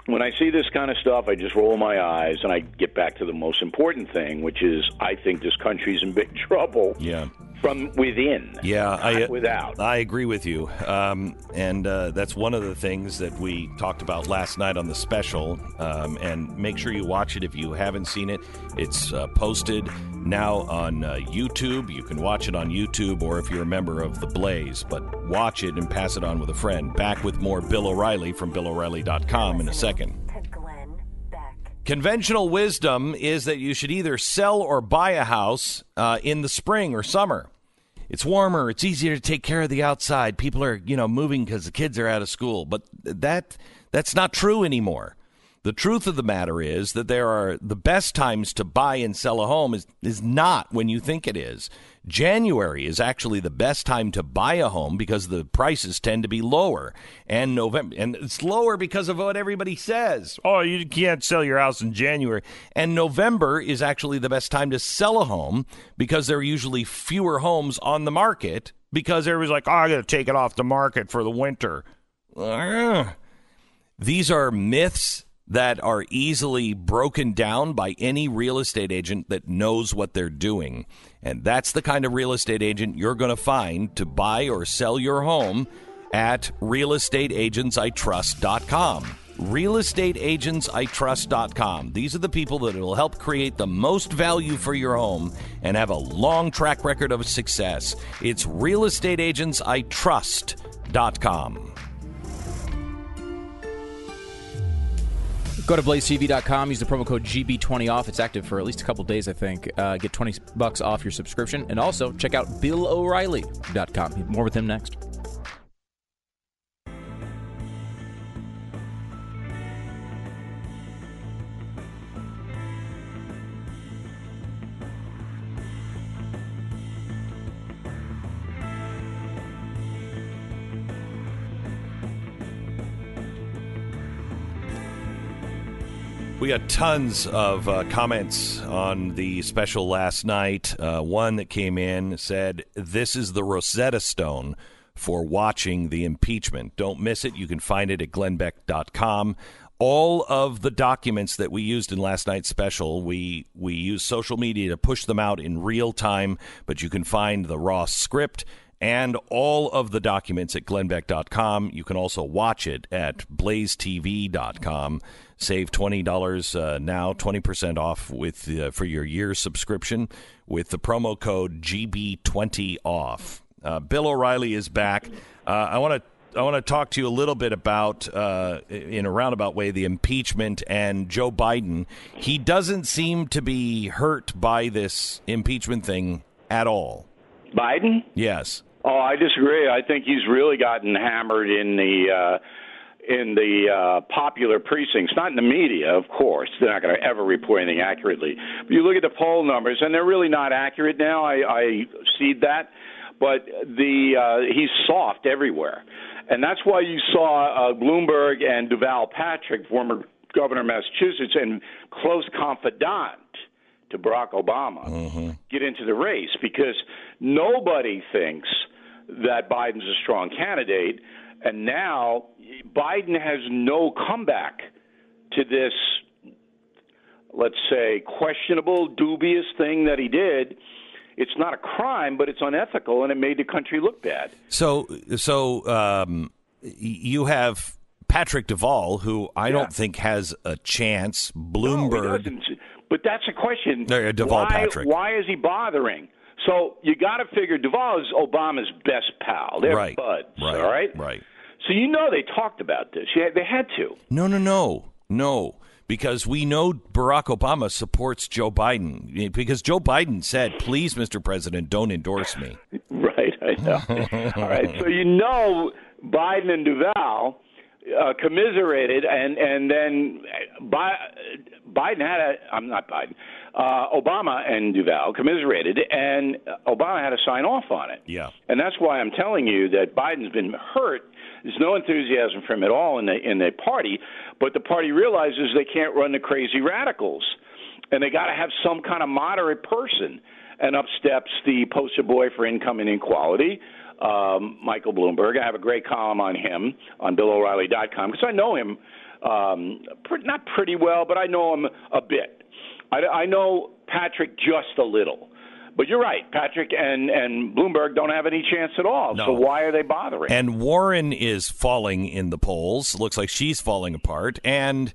Speaker 8: When I see this kind of stuff, I just roll my eyes and I get back to the most important thing, which is I think this country's in big trouble
Speaker 1: Yeah.
Speaker 8: From within.
Speaker 1: Yeah, I
Speaker 8: without.
Speaker 1: I agree with you, um, and uh, that's one of the things that we talked about last night on the special. Um, and make sure you watch it if you haven't seen it. It's uh, posted now on uh, YouTube. You can watch it on YouTube, or if you're a member of the Blaze, but watch it and pass it on with a friend. Back with more Bill O'Reilly from BillO'Reilly.com in a second. Conventional wisdom is that you should either sell or buy a house uh, in the spring or summer. It's warmer. It's easier to take care of the outside. People are, you know, moving because the kids are out of school. But that that's not true anymore. The truth of the matter is that there are the best times to buy and sell a home is is not when you think it is. January is actually the best time to buy a home because the prices tend to be lower. And November and it's lower because of what everybody says. Oh, you can't sell your house in January. And November is actually the best time to sell a home because there are usually fewer homes on the market because everybody's like, "Oh, I got to take it off the market for the winter." Ugh. These are myths that are easily broken down by any real estate agent that knows what they're doing. And that's the kind of real estate agent you're going to find to buy or sell your home at realestateagentsitrust.com. Realestateagentsitrust.com. These are the people that will help create the most value for your home and have a long track record of success. It's realestateagentsitrust.com.
Speaker 2: Go to blazetv.com. Use the promo code GB20 off. It's active for at least a couple days, I think. Uh, get 20 bucks off your subscription. And also check out BillO'Reilly.com. More with him next.
Speaker 1: We got tons of uh, comments on the special last night. Uh, one that came in said, This is the Rosetta Stone for watching the impeachment. Don't miss it. You can find it at glennbeck.com. All of the documents that we used in last night's special, we, we use social media to push them out in real time, but you can find the raw script and all of the documents at glennbeck.com. You can also watch it at blazetv.com. Save $20 uh, now, 20% off with uh, for your year subscription with the promo code GB20OFF. Uh, Bill O'Reilly is back. Uh, I want to I want to talk to you a little bit about, uh, in a roundabout way, the impeachment and Joe Biden. He doesn't seem to be hurt by this impeachment thing at all.
Speaker 8: Biden?
Speaker 1: Yes.
Speaker 8: Oh, I disagree. I think he's really gotten hammered in the uh, in the uh, popular precincts, not in the media, of course. They're not going to ever report anything accurately. But you look at the poll numbers, and they're really not accurate now. I, I see that, but the uh, he's soft everywhere, and that's why you saw uh, Bloomberg and Deval Patrick, former governor of Massachusetts, and close confidant to Barack Obama, get into the race because nobody thinks that Biden's a strong candidate, and now Biden has no comeback to this, let's say, questionable, dubious thing that he did. It's not a crime, but it's unethical, and it made the country look bad.
Speaker 1: So, so um, you have Patrick Deval, who I don't think has a chance. Bloomberg.
Speaker 8: No. But that's a question.
Speaker 1: No, Deval
Speaker 8: why,
Speaker 1: Patrick.
Speaker 8: Why is he bothering? So you got to figure Deval is Obama's best pal. They're
Speaker 1: Right,
Speaker 8: buds,
Speaker 1: right,
Speaker 8: all right?
Speaker 1: right.
Speaker 8: So you know they talked about this. Yeah, they had to.
Speaker 1: No, no, no, no. Because we know Barack Obama supports Joe Biden. Because Joe Biden said, "Please, Mr. President, don't endorse me."
Speaker 8: Right, I know. all right. So you know Biden and Deval uh, commiserated, and and then Bi- Biden had a. I'm not Biden. Uh, Obama and Deval commiserated, and Obama had to sign off on it.
Speaker 1: Yeah.
Speaker 8: And that's why I'm telling you that Biden's been hurt. There's no enthusiasm from him at all in the in the party, but the party realizes they can't run the crazy radicals, and they got to have some kind of moderate person. And up steps the poster boy for income inequality, um, Michael Bloomberg. I have a great column on him on BillO'Reilly.com because I know him um, not pretty well, but I know him a bit. I, I know Patrick just a little. But you're right, Patrick and, and Bloomberg don't have any chance at all.
Speaker 1: No.
Speaker 8: So why are they bothering?
Speaker 1: And Warren is falling in the polls. Looks like she's falling apart. And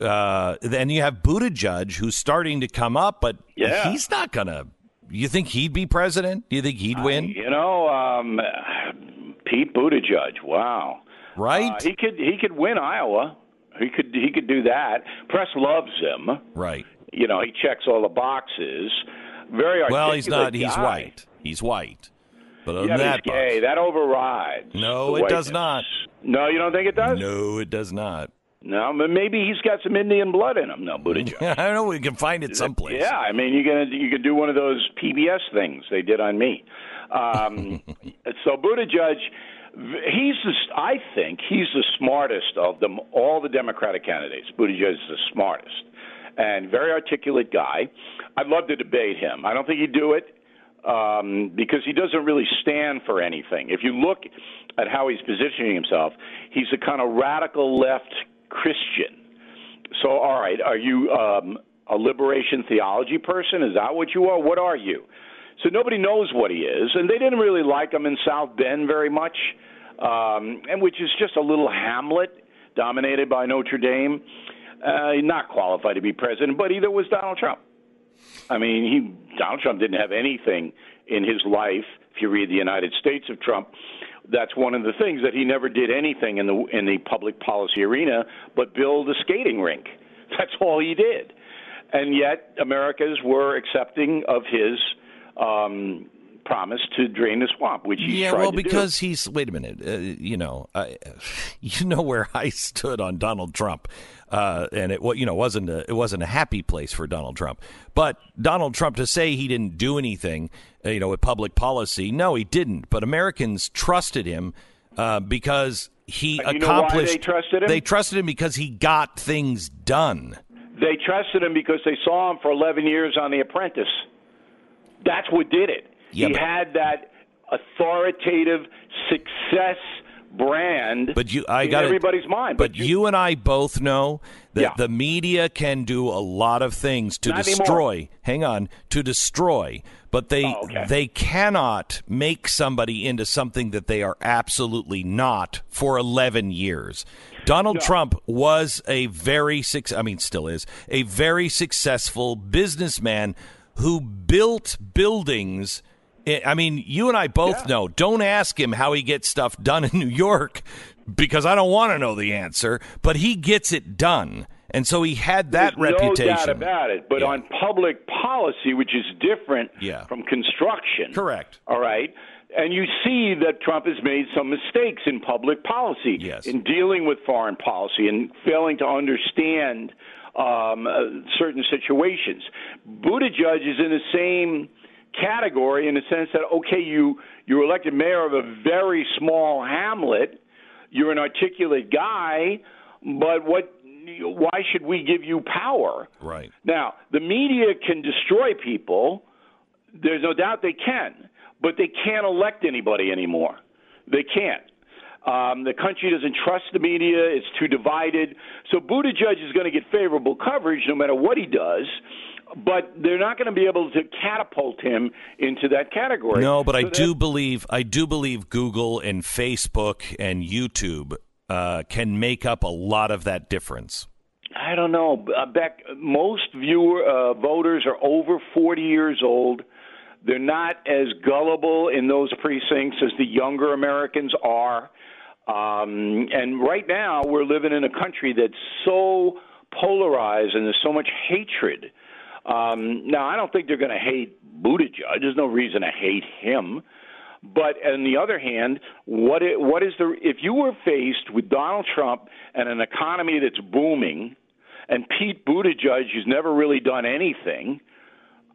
Speaker 1: uh, then you have Buttigieg, who's starting to come up, but
Speaker 8: Yeah.
Speaker 1: he's not going to. You think he'd be president? Do you think he'd win?
Speaker 8: you know, um, Pete Buttigieg. Wow,
Speaker 1: right?
Speaker 8: Uh, he could he could win Iowa. He could he could do that. Press loves him.
Speaker 1: Right.
Speaker 8: You know, he checks all the boxes. Very
Speaker 1: Well, he's not. He's
Speaker 8: guy.
Speaker 1: white. He's white. But
Speaker 8: Yeah,
Speaker 1: that,
Speaker 8: he's gay. That overrides.
Speaker 1: no, it does not.
Speaker 8: No, you don't think it does?
Speaker 1: No, it does not.
Speaker 8: No, but maybe he's got some Indian blood in him. No, Buttigieg.
Speaker 1: I don't know. We can find it someplace.
Speaker 8: Yeah, I mean, you can you can do one of those PBS things they did on me. Um, so Buttigieg, he's the, I think he's the smartest of them all the Democratic candidates. Buttigieg is the smartest and very articulate guy. I'd love to debate him. I don't think he'd do it um, because he doesn't really stand for anything. If you look at how he's positioning himself, he's a kind of radical left Christian. So, all right, are you um, a liberation theology person? Is that what you are? What are you? So nobody knows what he is, and they didn't really like him in South Bend very much, um, and which is just a little hamlet dominated by Notre Dame. Uh, not qualified to be president, but either was Donald Trump. I mean, he Donald Trump didn't have anything in his life. If you read the United States of Trump, that's one of the things that he never did anything in the in the public policy arena but build a skating rink. That's all he did, and yet Americans were accepting of his um, promise to drain the swamp, which he
Speaker 1: yeah,
Speaker 8: tried
Speaker 1: well,
Speaker 8: to do.
Speaker 1: because he's. Wait a minute. Uh, you know, I, you know where I stood on Donald Trump, uh, and it you know wasn't a, it wasn't a happy place for Donald Trump. But Donald Trump to say he didn't do anything, uh, you know, with public policy, no, he didn't. But Americans trusted him uh, because he
Speaker 8: you why they
Speaker 1: accomplished.
Speaker 8: trusted him?
Speaker 1: They trusted him because he got things done.
Speaker 8: They trusted him because they saw him for 11 years on The Apprentice. That's what did it.
Speaker 1: Yeah,
Speaker 8: he
Speaker 1: but-
Speaker 8: had that authoritative success brand
Speaker 1: But you, I got
Speaker 8: everybody's mind.
Speaker 1: But, you, and I both know that
Speaker 8: Yeah.
Speaker 1: the media can do a lot of things to
Speaker 8: Not anymore.
Speaker 1: destroy. Hang on, to destroy. But they
Speaker 8: Oh, okay.
Speaker 1: they cannot make somebody into something that they are absolutely not for 11 years. Donald Trump was a very suc- I mean still is a very successful businessman who built buildings I I mean, you and I both know. Don't ask him how he gets stuff done in New York because I don't want to know the answer, but he gets it done. And so he had that
Speaker 8: There's
Speaker 1: reputation.
Speaker 8: No doubt about it. But on public policy, which is different
Speaker 1: Yeah.
Speaker 8: from construction.
Speaker 1: Correct.
Speaker 8: All right. And you see that Trump has made some mistakes in public policy,
Speaker 1: Yes.
Speaker 8: in dealing with foreign policy, and failing to understand um, uh, certain situations. Buttigieg is in the same category in the sense that okay, you you're elected mayor of a very small hamlet, you're an articulate guy, but what? Why should we give you power?
Speaker 1: Right.
Speaker 8: Now, the media can destroy people. There's no doubt they can, but they can't elect anybody anymore. They can't. Um, the country doesn't trust the media. It's too divided. So Buttigieg is going to get favorable coverage no matter what he does, but they're not going to be able to catapult him into that category.
Speaker 1: No, but I
Speaker 8: So that-
Speaker 1: do believe I do believe Google and Facebook and YouTube uh, can make up a lot of that difference.
Speaker 8: I don't know. Uh, Beck, most viewer uh, voters are over 40 years old. They're not as gullible in those precincts as the younger Americans are. Um, and right now, we're living in a country that's so polarized and there's so much hatred. Um, now, I don't think they're going to hate Buttigieg. There's no reason to hate him. But on the other hand, what i- what is the if you were faced with Donald Trump and an economy that's booming, and Pete Buttigieg who's never really done anything,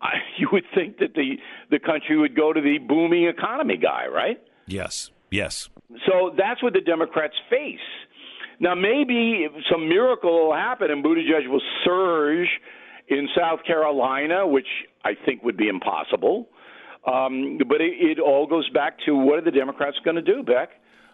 Speaker 8: I, you would think that the the country would go to the booming economy guy, right?
Speaker 1: Yes. Yes.
Speaker 8: So that's what the Democrats face. Now, maybe some miracle will happen and Buttigieg will surge in South Carolina, which I think would be impossible. Um, but it, it all goes back to what are the Democrats going to do, Beck?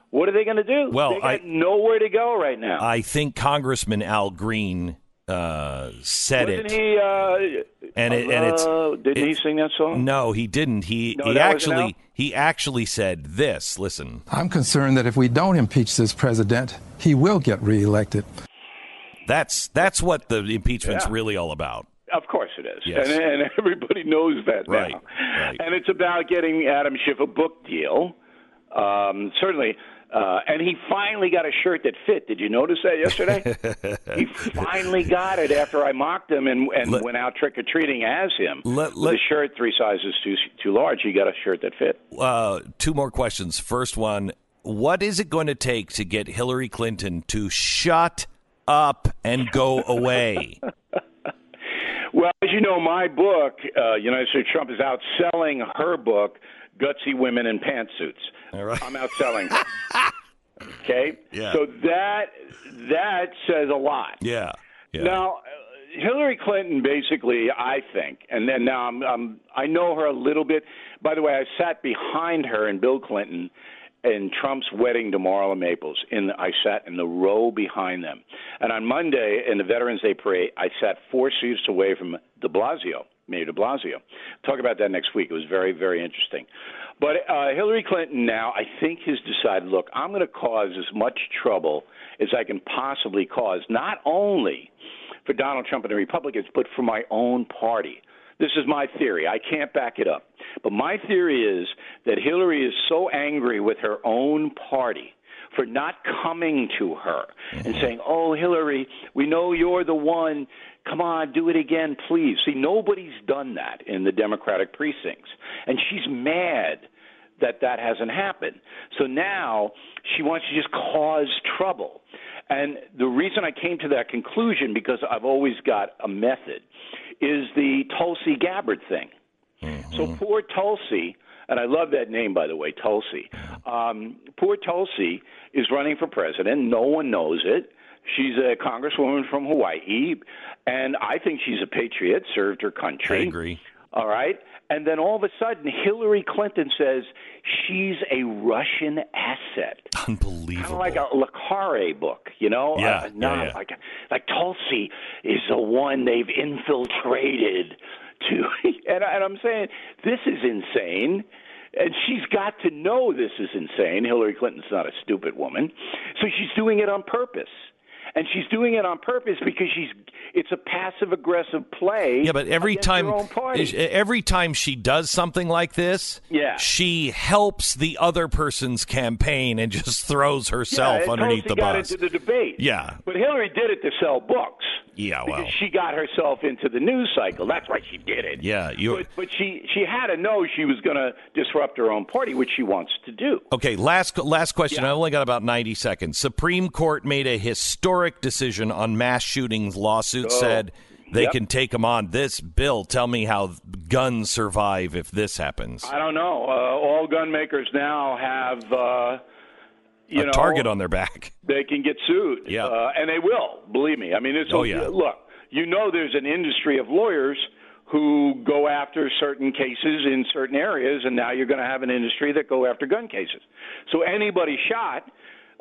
Speaker 8: What are they going to do?
Speaker 1: Well,
Speaker 8: they got
Speaker 1: I-
Speaker 8: nowhere to go right now.
Speaker 1: I think Congressman Al Green uh, said
Speaker 8: Wasn't
Speaker 1: it.
Speaker 8: he? Uh,
Speaker 1: and it, and it's
Speaker 8: uh, didn't he sing that song?
Speaker 1: No, he didn't. He
Speaker 8: No,
Speaker 1: he actually he actually said this. Listen,
Speaker 5: I'm concerned that if we don't impeach this president, he will get reelected.
Speaker 1: That's that's what the impeachment's
Speaker 8: Yeah.
Speaker 1: really all about.
Speaker 8: Of course it is,
Speaker 1: Yes.
Speaker 8: and, and everybody knows that
Speaker 1: Right,
Speaker 8: now.
Speaker 1: right.
Speaker 8: And it's about getting Adam Schiff a book deal. Um, certainly, uh, and he finally got a shirt that fit. Did you notice that yesterday? he finally got it after I mocked him and, and
Speaker 1: Let-
Speaker 8: went out trick or treating as him.
Speaker 1: Let- let-
Speaker 8: a shirt three sizes too too large. He got a shirt that fit.
Speaker 1: Uh, two more questions. First one: What is it going to take to get Hillary Clinton to shut up and go away?
Speaker 8: Well, as you know, my book, uh, United States Trump, is outselling her book, Gutsy Women in Pantsuits.
Speaker 1: All right.
Speaker 8: I'm outselling her. okay?
Speaker 1: Yeah.
Speaker 8: So that that says a lot.
Speaker 1: yeah. Yeah.
Speaker 8: Now, Hillary Clinton, basically, I think, and then now I'm, I'm, I know her a little bit. By the way, I sat behind her and Bill Clinton in Trump's wedding to Marla Maples. In I sat in the row behind them, and on Monday in the Veterans Day parade, I sat four seats away from De Blasio, Mayor De Blasio. Talk about that next week. It was very, very interesting. But uh, Hillary Clinton now, I think, has decided. Look, I'm going to cause as much trouble as I can possibly cause, not only for Donald Trump and the Republicans, but for my own party. This is my theory. I can't back it up. But my theory is that Hillary is so angry with her own party for not coming to her and mm-hmm. saying, Oh, Hillary, we know you're the one. Come on, do it again, please. See, nobody's done that in the Democratic precincts. And she's mad that that hasn't happened. So now she wants to just cause trouble. And the reason I came to that conclusion, because I've always got a method, is the Tulsi Gabbard thing. So poor Tulsi, and I love that name, by the way, Tulsi. Um, poor Tulsi is running for president. No one knows it. She's a congresswoman from Hawaii, and I think she's a patriot, served her country.
Speaker 1: I agree.
Speaker 8: All right. And then all of a sudden, Hillary Clinton says she's a Russian asset. Kind
Speaker 1: Unbelievable.
Speaker 8: of like a le Carré book, you know?
Speaker 1: Yeah,
Speaker 8: Uh,
Speaker 1: yeah, yeah.
Speaker 8: like like Tulsi is the one they've infiltrated to, and, and I'm saying this is insane. And she's got to know this is insane. Hillary Clinton's not a stupid woman, so she's doing it on purpose. And she's doing it on purpose because she's it's a passive aggressive play.
Speaker 1: Yeah, but every time
Speaker 8: her own party.
Speaker 1: every time she does something like this,
Speaker 8: Yeah.
Speaker 1: she helps the other person's campaign and just throws herself
Speaker 8: yeah,
Speaker 1: underneath the
Speaker 8: got
Speaker 1: bus.
Speaker 8: into the debate.
Speaker 1: Yeah.
Speaker 8: But Hillary did it to sell books.
Speaker 1: Yeah, well.
Speaker 8: because she got herself into the news cycle. That's why she did it.
Speaker 1: Yeah, you
Speaker 8: But, but she she had to know she was going to disrupt her own party, which she wants to do.
Speaker 1: Okay, last last question.
Speaker 8: Yeah.
Speaker 1: I only got about 90 seconds. Supreme Court made a historic decision on mass shootings lawsuit
Speaker 8: Oh,
Speaker 1: said they
Speaker 8: yep.
Speaker 1: can take them on. This bill, tell me how guns survive if this happens.
Speaker 8: I don't know. Uh, all gun makers now have uh, you
Speaker 1: a
Speaker 8: know
Speaker 1: target on their back.
Speaker 8: they can get sued.
Speaker 1: Yeah.
Speaker 8: uh, and they will. Believe me. I mean, it's
Speaker 1: Oh, yeah.
Speaker 8: Look, you know, there's an industry of lawyers who go after certain cases in certain areas, and now you're going to have an industry that go after gun cases. So anybody shot,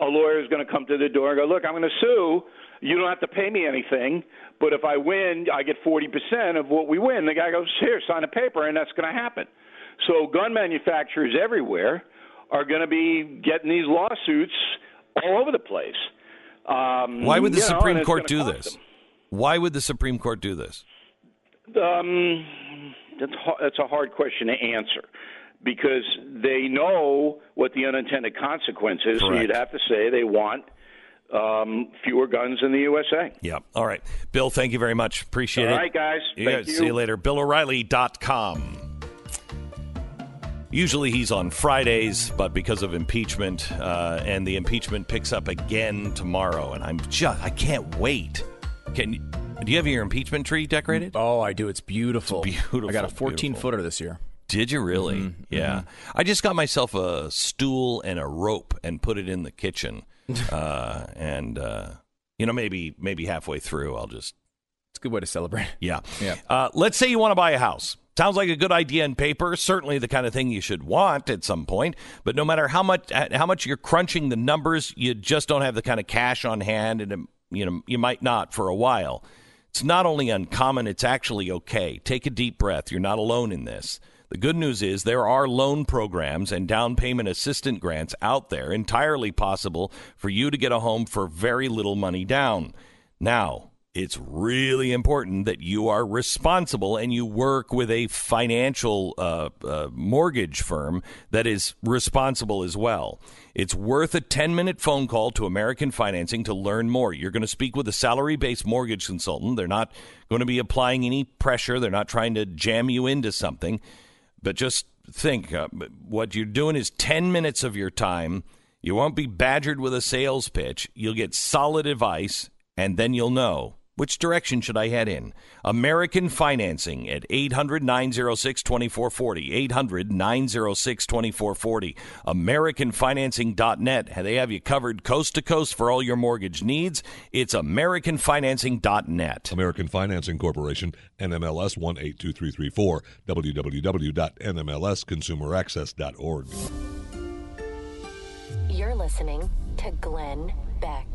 Speaker 8: a lawyer is going to come to the door and go, "Look, I'm going to sue. You don't have to pay me anything, but if I win, I get 40% of what we win." The guy goes, "Here, sign a paper," and that's going to happen. So gun manufacturers everywhere are going to be getting these lawsuits all over the place. Um,
Speaker 1: Why would the
Speaker 8: you know,
Speaker 1: Supreme Court do this?
Speaker 8: them.
Speaker 1: Why would the Supreme Court do this?
Speaker 8: Um, that's that's a hard question to answer because they know what the unintended consequences. So
Speaker 1: Correct.
Speaker 8: you'd have to say they want um, fewer guns in the USA.
Speaker 1: Yeah. All right. Bill, thank you very much. Appreciate
Speaker 8: All
Speaker 1: it.
Speaker 8: All right, guys. Thank
Speaker 1: see you
Speaker 8: you.
Speaker 1: later. BillO'Reilly.com. Usually he's on Fridays, but because of impeachment, uh, and the impeachment picks up again tomorrow, and I'm just, I can't wait. Can Do you have your impeachment tree decorated?
Speaker 2: Oh, I do. It's beautiful.
Speaker 1: beautiful,
Speaker 2: I got a 14
Speaker 1: beautiful.
Speaker 2: footer this year.
Speaker 1: Did you really?
Speaker 2: Mm-hmm,
Speaker 1: Yeah. I just got myself a stool and a rope and put it in the kitchen. uh, and uh, you know, maybe maybe halfway through, I'll just
Speaker 2: It's a good way to celebrate.
Speaker 1: yeah.
Speaker 2: Yeah.
Speaker 1: Uh, let's say you want to buy a house. Sounds like a good idea in paper. Certainly the kind of thing you should want at some point. But no matter how much how much you're crunching the numbers, you just don't have the kind of cash on hand, and you know you might not for a while. It's not only uncommon; it's actually okay. Take a deep breath. You're not alone in this. The good news is there are loan programs and down payment assistant grants out there entirely possible for you to get a home for very little money down. Now, it's really important that you are responsible and you work with a financial uh, uh, mortgage firm that is responsible as well. It's worth a 10 minute phone call to American Financing to learn more. You're going to speak with a salary based mortgage consultant. They're not going to be applying any pressure, they're not trying to jam you into something. But just think uh, what you're doing is 10 minutes of your time. You won't be badgered with a sales pitch. You'll get solid advice, and then you'll know which direction should I head in. American Financing at 800 906 2440. 800 906 2440. AmericanFinancing.net. They have you covered coast to coast for all your mortgage needs. It's AmericanFinancing.net.
Speaker 11: American Financing Corporation, NMLS 182334, www.nmlsconsumeraccess.org.
Speaker 3: You're listening to Glenn Beck.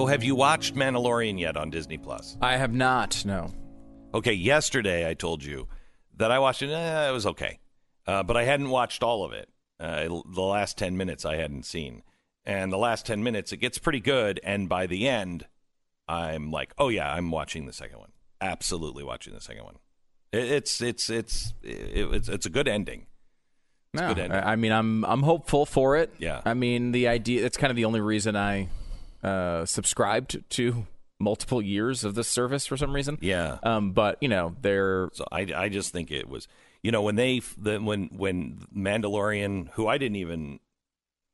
Speaker 1: So, have you watched Mandalorian yet on Disney Plus?
Speaker 2: I have not. No.
Speaker 1: Okay, yesterday I told you that I watched it. Eh, it was okay, uh, but I hadn't watched all of it. Uh, the last ten minutes I hadn't seen, and the last ten minutes it gets pretty good. And by the end, I'm like, oh yeah, I'm watching the second one. Absolutely watching the second one. It, it's it's it's it, it's it's a good ending. It's
Speaker 2: No,
Speaker 1: good ending.
Speaker 2: I I mean, I'm I'm hopeful for it.
Speaker 1: Yeah.
Speaker 2: I mean, the idea. That's kind of the only reason I uh, subscribed to multiple years of this service for some reason.
Speaker 1: Yeah.
Speaker 2: Um, but you know, they're
Speaker 1: So I, I just think it was, you know, when they the, when when Mandalorian, who I didn't even,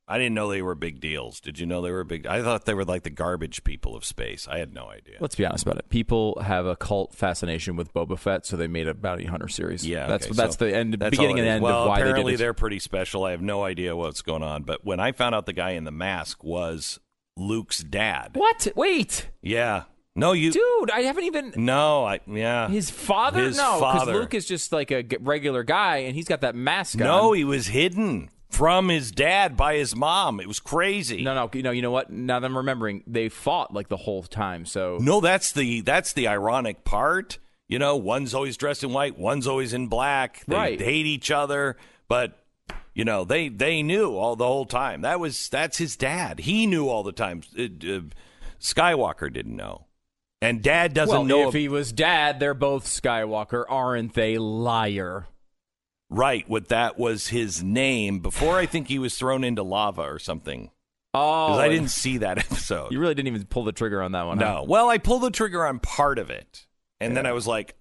Speaker 1: I didn't know they were big deals. Did you know they were big? I thought they were like the garbage people of space. I had no idea.
Speaker 2: let's be honest about it. People have a cult fascination with Boba Fett, so they made a bounty hunter series.
Speaker 1: Yeah,
Speaker 2: that's
Speaker 1: okay,
Speaker 2: that's
Speaker 1: so
Speaker 2: the end,
Speaker 1: that's
Speaker 2: beginning and end
Speaker 1: well,
Speaker 2: of why they
Speaker 1: apparently
Speaker 2: did it.
Speaker 1: they're pretty special. I have no idea what's going on. But when I found out the guy in the mask was Luke's dad,
Speaker 2: What? Wait,
Speaker 1: yeah, no, you,
Speaker 2: dude, I haven't even.
Speaker 1: no, I yeah,
Speaker 2: His father?
Speaker 1: His
Speaker 2: no, because. Luke is just like a g- regular guy, and he's got that mask
Speaker 1: no,
Speaker 2: on.
Speaker 1: he was hidden from his dad by his mom. It was crazy.
Speaker 2: No, no, you know, you know what? Now that I'm remembering, they fought like the whole time. So
Speaker 1: No, that's the that's the ironic part. You know, one's always dressed in white, one's always in black. They
Speaker 2: Right.
Speaker 1: hate each other, but you know they they knew all the whole time. That was that's his dad. He knew all the time. Uh, uh, Skywalker didn't know, and Dad doesn't
Speaker 2: well,
Speaker 1: know.
Speaker 2: if he was dad, they're both Skywalker, aren't they? Liar.
Speaker 1: right, what that was his name before. I think he was thrown into lava or something.
Speaker 2: Oh,
Speaker 1: Because I didn't see that episode.
Speaker 2: You really didn't even pull the trigger on that one. huh?
Speaker 1: No. Well, I pulled the trigger on part of it. And then I was like,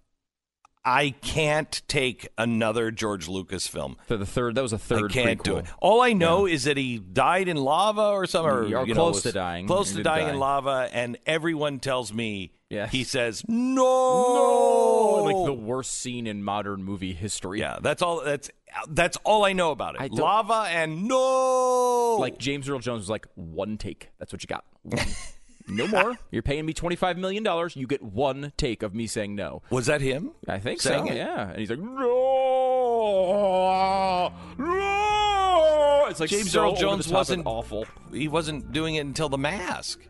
Speaker 1: I can't take another George Lucas film.
Speaker 2: For the third, that was a third.
Speaker 1: I can't do it. All I know is that he died in lava or something, or, know,
Speaker 2: close
Speaker 1: was
Speaker 2: to dying.
Speaker 1: Close to dying
Speaker 2: die.
Speaker 1: in lava, and everyone tells me
Speaker 2: Yes.
Speaker 1: he says no.
Speaker 2: No, like the worst scene in modern movie history.
Speaker 1: yeah, that's all. That's that's all I know about it. Lava and no.
Speaker 2: Like James Earl Jones was like one take. That's what you got. No more. You're paying me twenty five million dollars. You get one take of me saying no.
Speaker 1: was that him?
Speaker 2: I think so.
Speaker 1: it?
Speaker 2: Yeah, and he's like no, ah, no. It's like
Speaker 1: James
Speaker 2: so
Speaker 1: Earl Jones
Speaker 2: the top and
Speaker 1: wasn't
Speaker 2: awful.
Speaker 1: He wasn't doing it until the mask.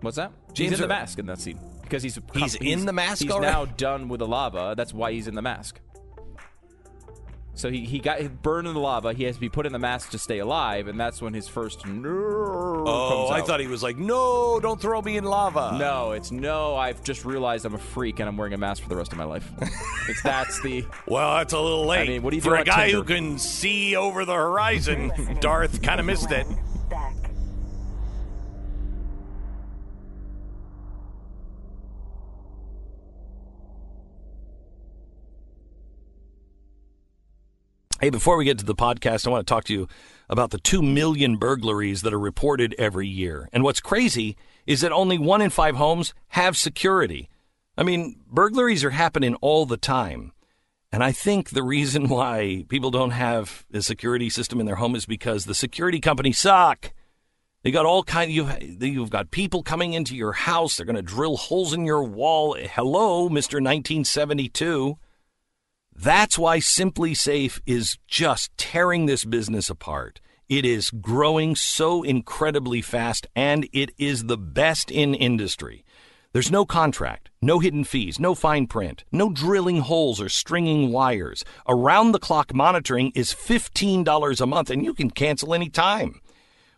Speaker 2: What's that?
Speaker 1: James
Speaker 2: he's in the mask in that scene because he's
Speaker 1: He's in the mask
Speaker 2: He's
Speaker 1: already?
Speaker 2: now done with the lava. That's why he's in the mask. So he, he got burned in the lava. He has to be put in the mask to stay alive, and that's when his first no
Speaker 1: Oh,
Speaker 2: comes
Speaker 1: I thought he was like, no, don't throw me in lava.
Speaker 2: No, it's no. I've just realized I'm a freak and I'm wearing a mask for the rest of my life. it's that's the.
Speaker 1: Well, that's a little late.
Speaker 2: I mean, what do you
Speaker 1: For
Speaker 2: do
Speaker 1: a
Speaker 2: on
Speaker 1: guy who can see over the horizon, Darth kind of missed it. Hey, before we get to the podcast, I want to talk to you about the 2 million burglaries that are reported every year. And what's crazy is that only one in five homes have security. I mean, burglaries are happening all the time. And I think the reason why people don't have a security system in their home is because the security companies suck. They got all kind. You you've got people coming into your house. They're going to drill holes in your wall. Hello, Mister 1972. That's why SimpliSafe is just tearing this business apart. It is growing so incredibly fast, and it is the best in industry. There's no contract, no hidden fees, no fine print, no drilling holes or stringing wires. Around the clock monitoring is $15 a month, and you can cancel any time.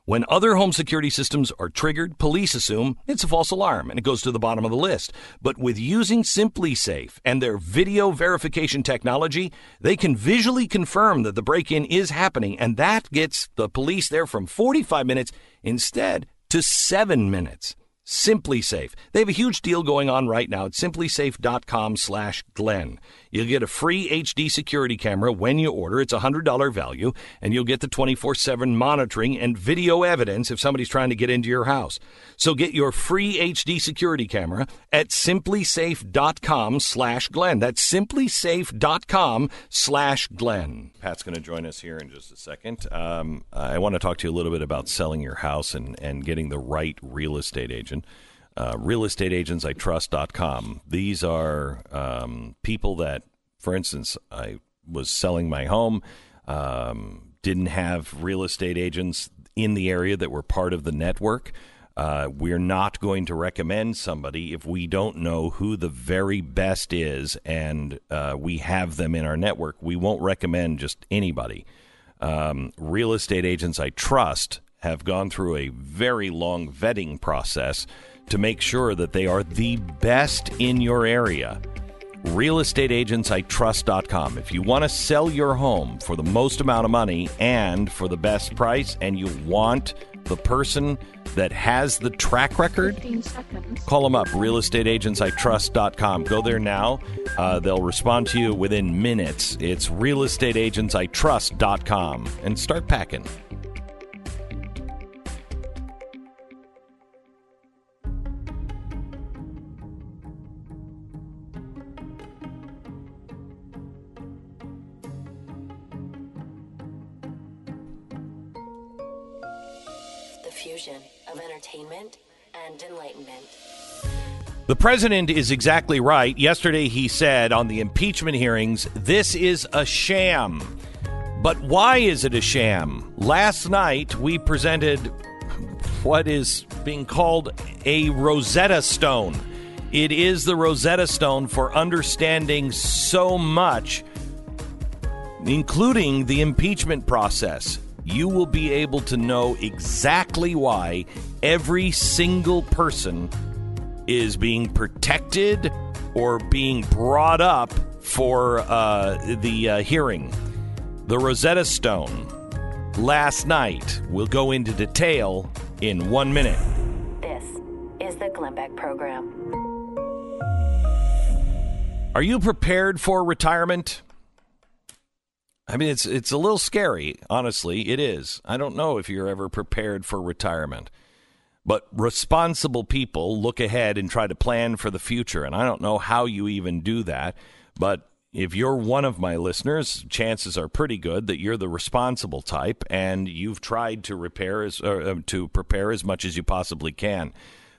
Speaker 1: When other home security systems are triggered, police assume it's a false alarm and it goes to the bottom of the list. But with using SimpliSafe and their video verification technology, they can visually confirm that the break in is happening, and that gets the police there from 45 minutes instead to seven minutes. SimpliSafe. They have a huge deal going on right now at simplisafe.com slash. You'll get a free HD security camera when you order. It's a $100 value, and you'll get the 24-7 monitoring and video evidence if somebody's trying to get into your house. So get your free HD security camera at simplisafe.com slash. That's simplisafe.com slash. Pat's going to join us here in just a second. Um, I want to talk to you a little bit about selling your house and, and getting the right real estate agent. Uh, realestateagentsitrust.com. These are um, people that, for instance, I was selling my home, um, didn't have real estate agents in the area that were part of the network. Uh, we're not going to recommend somebody if we don't know who the very best is and uh, we have them in our network. We won't recommend just anybody. Um, real estate agents I trust have gone through a very long vetting process to make sure that they are the best in your area. RealestateAgentsITrust.com. If you want to sell your home for the most amount of money and for the best price, and you want the person that has the track record, call them up. RealestateAgentsITrust.com. Go there now. Uh, they'll respond to you within minutes. It's RealestateAgentsITrust.com. And start packing.
Speaker 3: Entertainment and enlightenment.
Speaker 1: The president is exactly right. Yesterday, he said on the impeachment hearings, this is a sham. But why is it a sham? Last night, we presented what is being called a Rosetta Stone. It is the Rosetta Stone for understanding so much, including the impeachment process. You will be able to know exactly why every single person is being protected or being brought up for uh, the uh, hearing. The Rosetta Stone. Last night. We'll go into detail in one minute.
Speaker 3: This is the Glenn Beck Program.
Speaker 1: Are you prepared for retirement? I mean, it's it's a little scary, honestly. It is. I don't know if you're ever prepared for retirement, but responsible people look ahead and try to plan for the future. And I don't know how you even do that, but if you're one of my listeners, chances are pretty good that you're the responsible type, and you've tried to repair as or, uh, to prepare as much as you possibly can.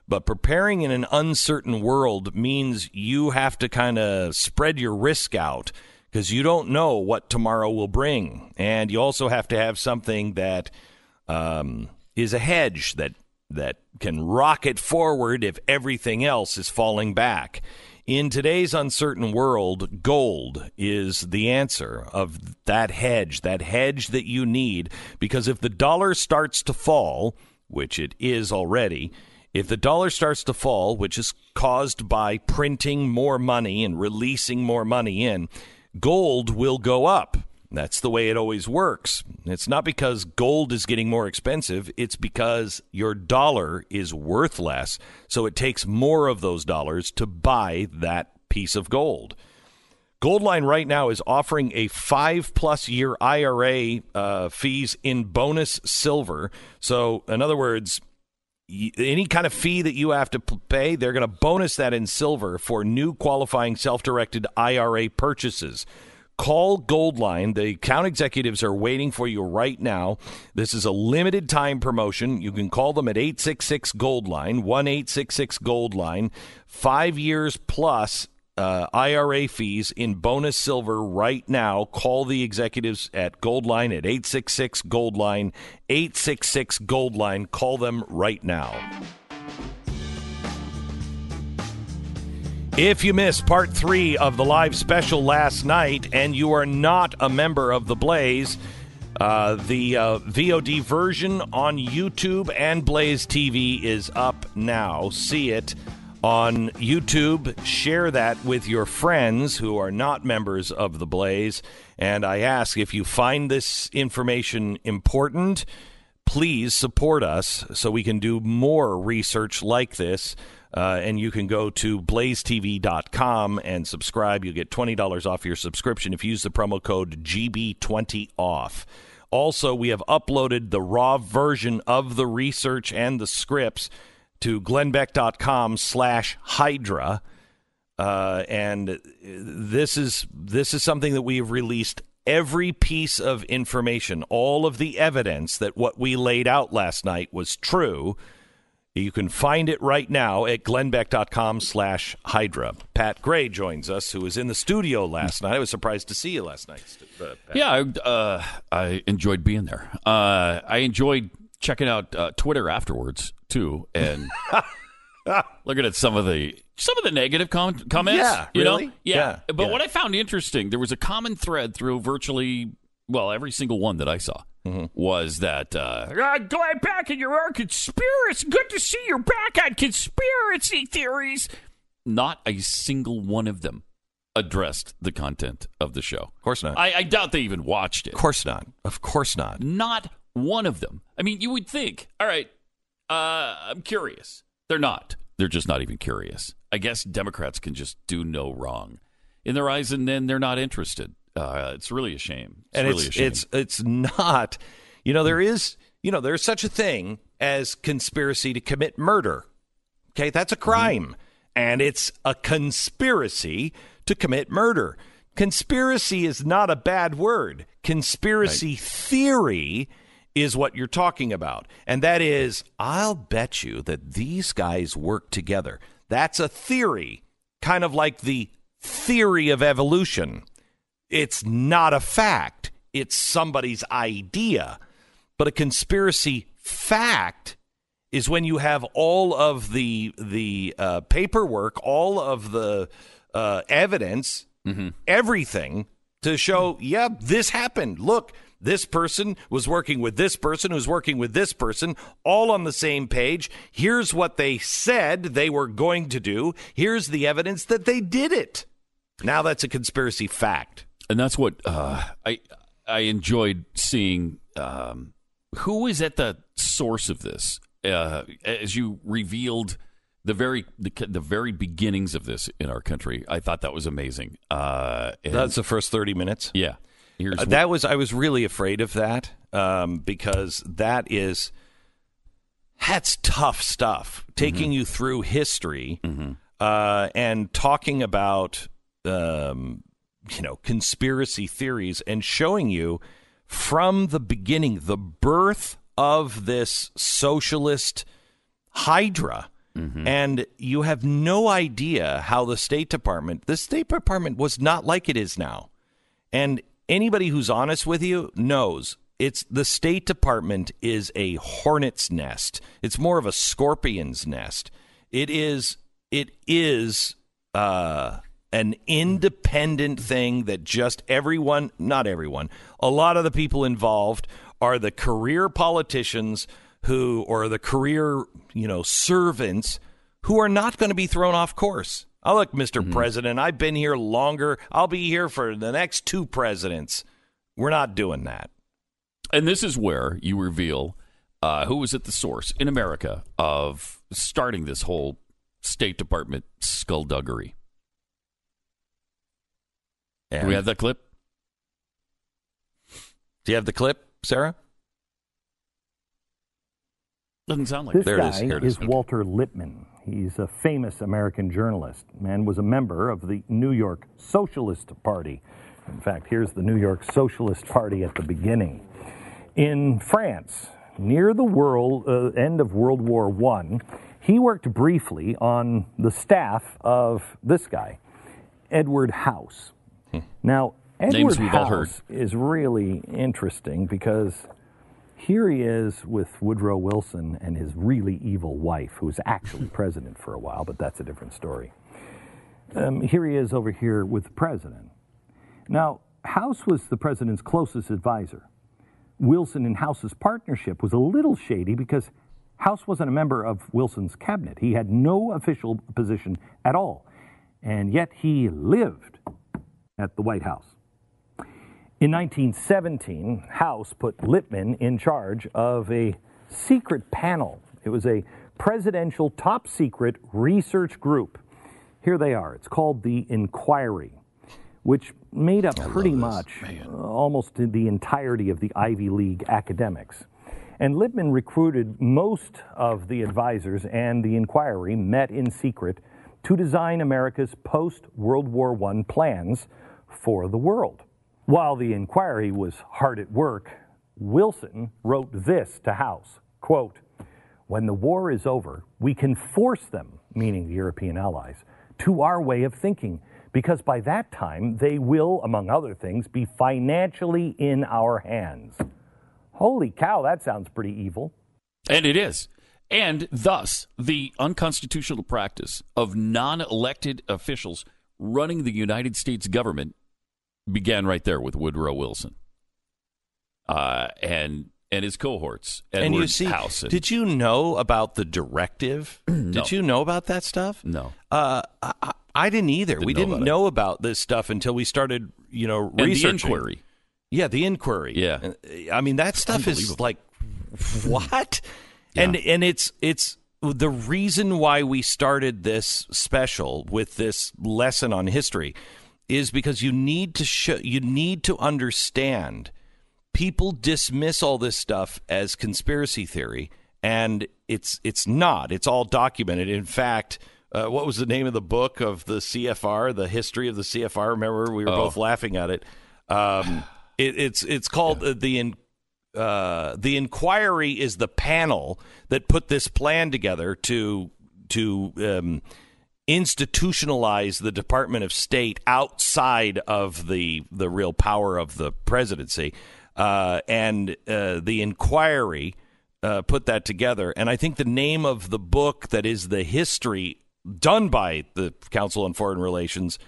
Speaker 1: But preparing in an uncertain world means you have to kind of spread your risk out because you don't know what tomorrow will bring. And you also have to have something that um, is a hedge that, that can rocket forward if everything else is falling back. In today's uncertain world, gold is the answer of that hedge, that hedge that you need. Because if the dollar starts to fall, which it is already, if the dollar starts to fall, which is caused by printing more money and releasing more money in, gold will go up. That's the way it always works. It's not because gold is getting more expensive, it's because your dollar is worth less. So it takes more of those dollars to buy that piece of gold. Goldline right now is offering a five plus year IRA uh, fees in bonus silver. So, in other words, any kind of fee that you have to pay, they're going to bonus that in silver for new qualifying self directed IRA purchases. Call Goldline. The account executives are waiting for you right now. This is a limited time promotion. You can call them at 866 Goldline, 1 866 Goldline. Five years plus uh, IRA fees in bonus silver right now. Call the executives at Goldline at 866 Goldline, 866 Goldline. Call them right now. If you missed part three of the live special last night and you are not a member of the Blaze, uh, the uh, VOD version on YouTube and Blaze TV is up now. See it on YouTube. Share that with your friends who are not members of the Blaze. And I ask if you find this information important, please support us so we can do more research like this. Uh, and you can go to blazetv.com and subscribe. You'll get $20 off your subscription if you use the promo code GB20OFF. Also, we have uploaded the raw version of the research and the scripts to glennbeck.com slash hydra. Uh, and this is this is something that we have released every piece of information, all of the evidence that what we laid out last night was true. You can find it right now at glennbeck.com slash hydra. Pat Gray joins us, who was in the studio last night. I was surprised to see you last night. uh,
Speaker 12: Yeah, I, uh, I enjoyed being there. Uh, I enjoyed checking out uh, Twitter afterwards too, and looking at some of the some of the negative com- comments.
Speaker 1: Yeah,
Speaker 12: you
Speaker 1: really?
Speaker 12: know, yeah.
Speaker 1: Yeah,
Speaker 12: But
Speaker 1: yeah.
Speaker 12: what I found interesting, there was a common thread through virtually well every single one that I saw.
Speaker 1: Mm-hmm.
Speaker 12: Was that uh, uh, glad back in your conspiracy? Good to see you're back on conspiracy theories. Not a single one of them addressed the content of the show.
Speaker 1: Of course not.
Speaker 12: I, I doubt they even watched it.
Speaker 1: Of course not. Of course not.
Speaker 12: Not one of them. I mean, you would think, all right, uh, I'm curious. They're not. They're just not even curious. I guess Democrats can just do no wrong in their eyes, and then they're not interested. Uh, it's really a shame. It's
Speaker 1: and
Speaker 12: really
Speaker 1: it's
Speaker 12: a shame.
Speaker 1: it's it's not. You know, there is you know there's such a thing as conspiracy to commit murder. Okay, that's a crime, and it's a conspiracy to commit murder. Conspiracy is not a bad word. Conspiracy theory is what you're talking about. And that is, I'll bet you that these guys work together. That's a theory, kind of like the theory of evolution. It's not a fact, it's somebody's idea. But a conspiracy fact is when you have all of the the uh, paperwork, all of the uh, evidence, everything to show, yeah, this happened. Look, this person was working with this person who's working with this person, all on the same page. Here's what they said they were going to do. Here's the evidence that they did it. Now that's a conspiracy fact.
Speaker 12: and that's what uh, I I enjoyed seeing. Um, who is at the source of this? Uh, as you revealed the very the, the very beginnings of this in our country, I thought that was amazing. Uh, and-
Speaker 1: That's the first 30 minutes.
Speaker 12: yeah. Here's
Speaker 1: Uh, that was I was really afraid of that um, because that is that's tough stuff. Taking you through history uh, and talking about um, you know conspiracy theories and showing you from the beginning the birth of this socialist hydra. And you have no idea how the State Department, the State Department was not like it is now. And anybody who's honest with you knows it's the State Department is a hornet's nest. It's more of a scorpion's nest. It is it is uh, an independent thing that just everyone, not everyone, a lot of the people involved are the career politicians who, or the career, you know, servants who are not going to be thrown off course. Oh, look, mister President, I've been here longer. I'll be here for the next two presidents. We're not doing that.
Speaker 12: And this is where you reveal uh, who was at the source in America of starting this whole State Department skullduggery. Do we have that clip?
Speaker 1: Do you have the clip, Sarah?
Speaker 12: Doesn't sound like
Speaker 13: This
Speaker 12: there
Speaker 13: guy
Speaker 12: it is. Here it
Speaker 13: is
Speaker 12: is.
Speaker 13: Walter Lippmann. He's a famous American journalist and was a member of the New York Socialist Party. In fact, here's the New York Socialist Party at the beginning. In France, near the world, uh, end of World War I, he worked briefly on the staff of this guy, Edward House. Now, Edward
Speaker 12: heard.
Speaker 13: House is really interesting because here he is with Woodrow Wilson and his really evil wife, who was actually president for a while, but that's a different story. Um, here he is over here with the president. Now, House was the president's closest advisor. Wilson and House's partnership was a little shady because House wasn't a member of Wilson's cabinet. He had no official position at all. And yet he lived at the White House. In 1917, House put Lippmann in charge of a secret panel. It was a presidential top secret research group. Here they are. It's called the Inquiry, which made up pretty much uh, almost the entirety of the Ivy League academics. And Lippmann recruited most of the advisors, and the Inquiry met in secret to design America's post World War I plans for the world. While the inquiry was hard at work, Wilson wrote this to House quote, When the war is over, we can force them, meaning the European allies, to our way of thinking, because by that time they will, among other things, be financially in our hands. Holy cow, that sounds pretty evil.
Speaker 12: And it is. And thus, the unconstitutional practice of non elected officials running the United States government began right there with Woodrow Wilson uh, and and his cohorts.
Speaker 1: and you see,
Speaker 12: House and-
Speaker 1: did you know about the directive?
Speaker 12: No.
Speaker 1: Did you know about that stuff?
Speaker 12: No.
Speaker 1: Uh, I, I- didn't either.
Speaker 12: Didn't
Speaker 1: we
Speaker 12: know
Speaker 1: didn't
Speaker 12: about it.
Speaker 1: know about this stuff until we started, you know,
Speaker 12: the inquiry.
Speaker 1: Yeah, the inquiry.
Speaker 12: Yeah.
Speaker 1: I mean, that stuff is like what? And and it's it's the reason why we started this special with this lesson on history is because you need to show you need to understand people dismiss all this stuff as conspiracy theory and it's it's not. It's all documented. In fact uh, what was the name of the book of the CFR the history of the CFR remember we were
Speaker 12: Oh.
Speaker 1: both laughing at it. Um, it, it's it's called uh, the in, uh, the inquiry is the panel that put this plan together to to um, institutionalize the Department of State outside of the the real power of the presidency, uh, and uh, the inquiry uh, put that together. And I think the name of the book that is the history done by the Council on Foreign Relations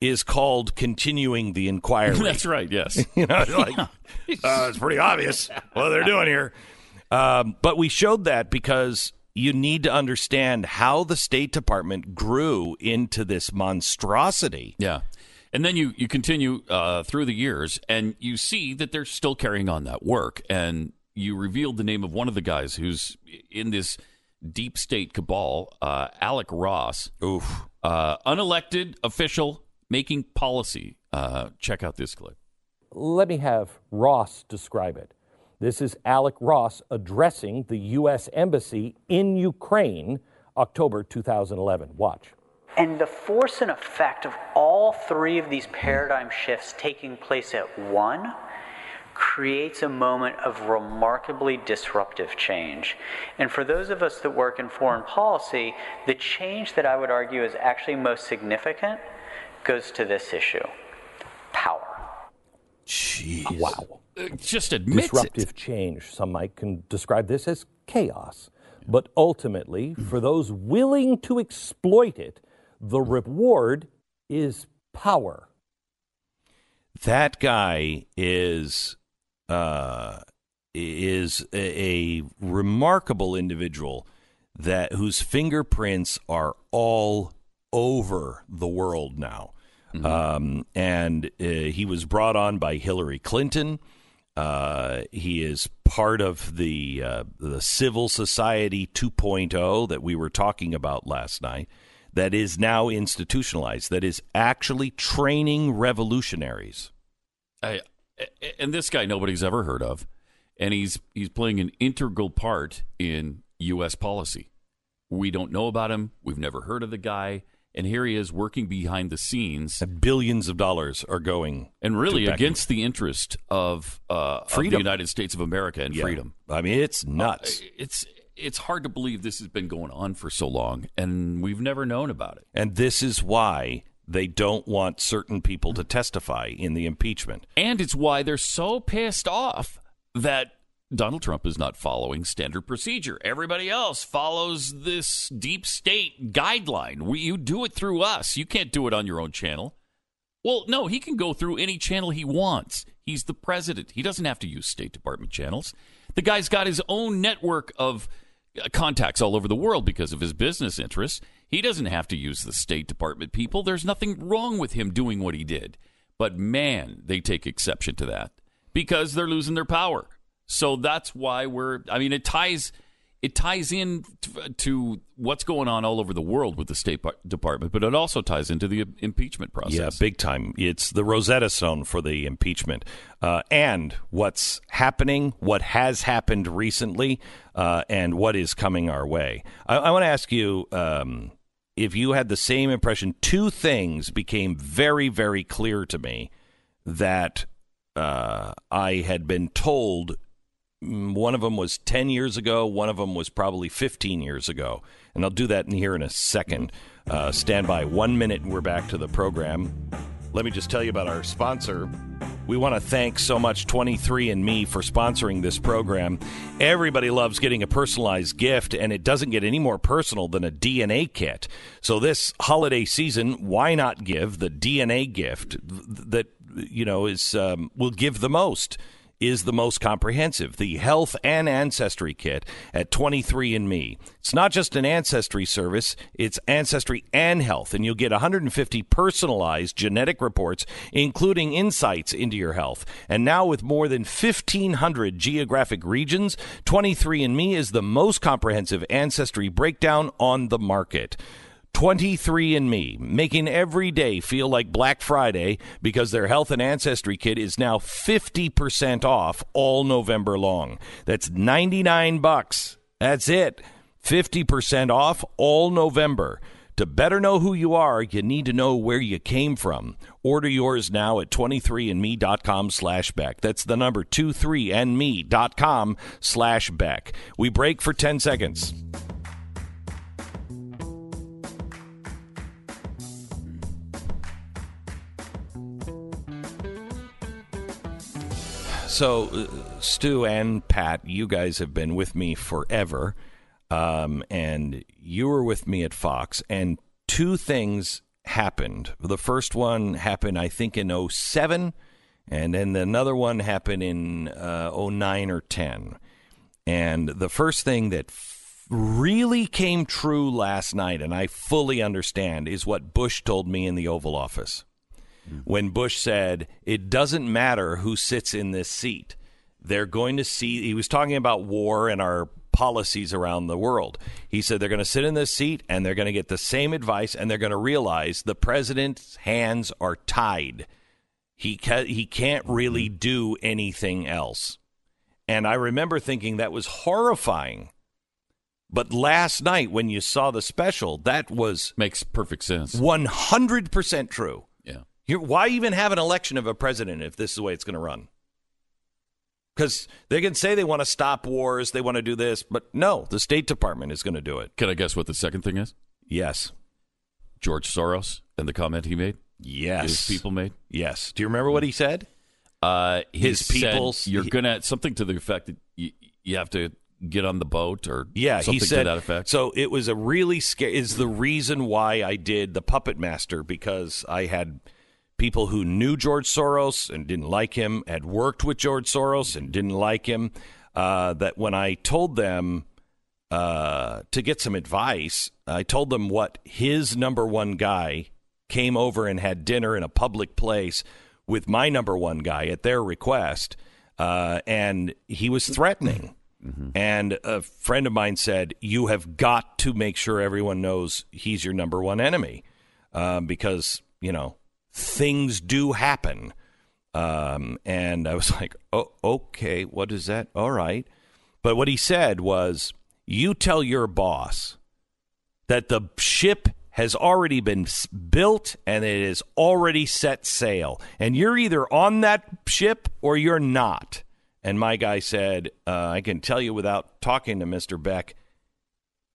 Speaker 1: is called "Continuing the Inquiry."
Speaker 12: That's right, yes.
Speaker 1: you know, like uh, it's pretty obvious what they're doing here. Um, but we showed that because you need to understand how the State Department grew into this monstrosity.
Speaker 12: Yeah. And then you, you continue uh, through the years and you see that they're still carrying on that work. And you revealed the name of one of the guys who's in this deep state cabal, uh, Alec Ross.
Speaker 1: Oof.
Speaker 12: Uh, unelected official making policy. Uh, check out this clip.
Speaker 13: Let me have Ross describe it. This is Alec Ross addressing the U.S. Embassy in Ukraine, October 2011. Watch.
Speaker 14: And the force and effect of all three of these paradigm shifts taking place at one creates a moment of remarkably disruptive change. And for those of us that work in foreign policy, the change that I would argue is actually most significant goes to this issue power.
Speaker 1: Jeez.
Speaker 13: Wow.
Speaker 12: Just admits
Speaker 13: Disruptive
Speaker 12: it.
Speaker 13: change. Some might can describe this as chaos. But ultimately, for those willing to exploit it, The reward is power.
Speaker 1: That guy is uh, is a, a remarkable individual that whose fingerprints are all over the world now. Um, and uh, he was brought on by Hillary Clinton. Uh, he is part of the uh, the civil society 2.0 that we were talking about last night. That is now institutionalized. That is actually training revolutionaries.
Speaker 12: I, and this guy nobody's ever heard of, and he's he's playing an integral part in U.S. policy. We don't know about him. We've never heard of the guy, and here he is working behind the scenes.
Speaker 1: And Billions of dollars are going,
Speaker 12: and really against the interest of, uh, of the United States of America and
Speaker 1: Yeah.
Speaker 12: freedom.
Speaker 1: I mean, it's nuts.
Speaker 12: Uh, it's it's hard to believe this has been going on for so long, and we've never known about it.
Speaker 1: And this is why they don't want certain people to testify in the impeachment.
Speaker 12: And it's why they're so pissed off that Donald Trump is not following standard procedure. Everybody else follows this deep state guideline. We, you do it through us. You can't do it on your own channel. Well, no, he can go through any channel he wants. He's the president. He doesn't have to use State Department channels. The guy's got his own network of uh, contacts all over the world because of his business interests. He doesn't have to use the State Department people. There's nothing wrong with him doing what he did. But man, they take exception to that because they're losing their power. So that's why we're I mean it ties it ties in to, to what's going on all over the world with the State Par- Department, but it also ties into the impeachment process.
Speaker 1: Yeah, big time. It's the Rosetta Stone for the impeachment. Uh, and what's happening, what has happened recently, uh, and what is coming our way. I, I want to ask you um, if you had the same impression. Two things became very, very clear to me that uh, I had been told. Mm, One of them was 10 years ago. One of them was probably 15 years ago. And I'll do that in here in a second. Uh, stand by one minute and we're back to the program. Let me just tell you about our sponsor. We want to thank so much 23andMe for sponsoring this program. Everybody loves getting a personalized gift, and it doesn't get any more personal than a DNA kit. So, this holiday season, why not give the DNA gift that, you know, is um, will give the most? Is the most comprehensive, the health and ancestry kit at 23andMe. It's not just an ancestry service, it's ancestry and health, and you'll get 150 personalized genetic reports, including insights into your health. And now, with more than 1,500 geographic regions, 23andMe is the most comprehensive ancestry breakdown on the market. 23andMe, making every day feel like Black Friday because their health and ancestry kit is now 50% off all November long. That's 99 bucks. That's it. 50% off all November. To better know who you are, you need to know where you came from. Order yours now at 23andme.com slash Beck. That's the number 23andme.com slash Beck. We break for 10 seconds. So, uh, Stu and Pat, you guys have been with me forever, um, and you were with me at Fox, and two things happened. The first one happened, I think, in 07, and then another one happened in uh, 09 or 10. And the first thing that f- really came true last night, and I fully understand, is what Bush told me in the Oval Office when Bush said, It doesn't matter who sits in this seat. They're going to see, he was talking about war and our policies around the world. He said they're going to sit in this seat and they're going to get the same advice and they're going to realize the president's hands are tied. He, ca- he can't really mm-hmm. do anything else. And I remember thinking that was horrifying. But last night, when you saw the special, that was
Speaker 12: makes perfect sense.
Speaker 1: 100% true. You're, why even have an election of a president if this is the way it's going to run? Because they can say they want to stop wars, they want to do this, but no, the State Department is going to do it.
Speaker 12: Can I guess what the second thing is?
Speaker 1: Yes.
Speaker 12: George Soros and the comment he made?
Speaker 1: Yes.
Speaker 12: His people made?
Speaker 1: Yes. Do you remember what he said?
Speaker 12: Uh, he
Speaker 1: His people.
Speaker 12: You're gonna something to the effect that you, you have to get on the boat or
Speaker 1: Yeah,
Speaker 12: something
Speaker 1: he said
Speaker 12: to that effect?
Speaker 1: So it was a really scary. Is the reason why I did the Puppet Master because I had people who knew George Soros and didn't like him, had worked with George Soros and didn't like him. Uh, that when I told them uh, to get some advice, I told them what his number one guy came over and had dinner in a public place with my number one guy at their request, uh, and he was threatening. And a friend of mine said, "You have got to make sure everyone knows he's your number one enemy, um, because you know things do happen." Um, and I was like, "Oh, okay. What is that? All right." But what he said was, "You tell your boss that the ship has already been built and it is already set sail, and you're either on that ship or you're not." And my guy said, uh, "I can tell you without talking to Mister Beck,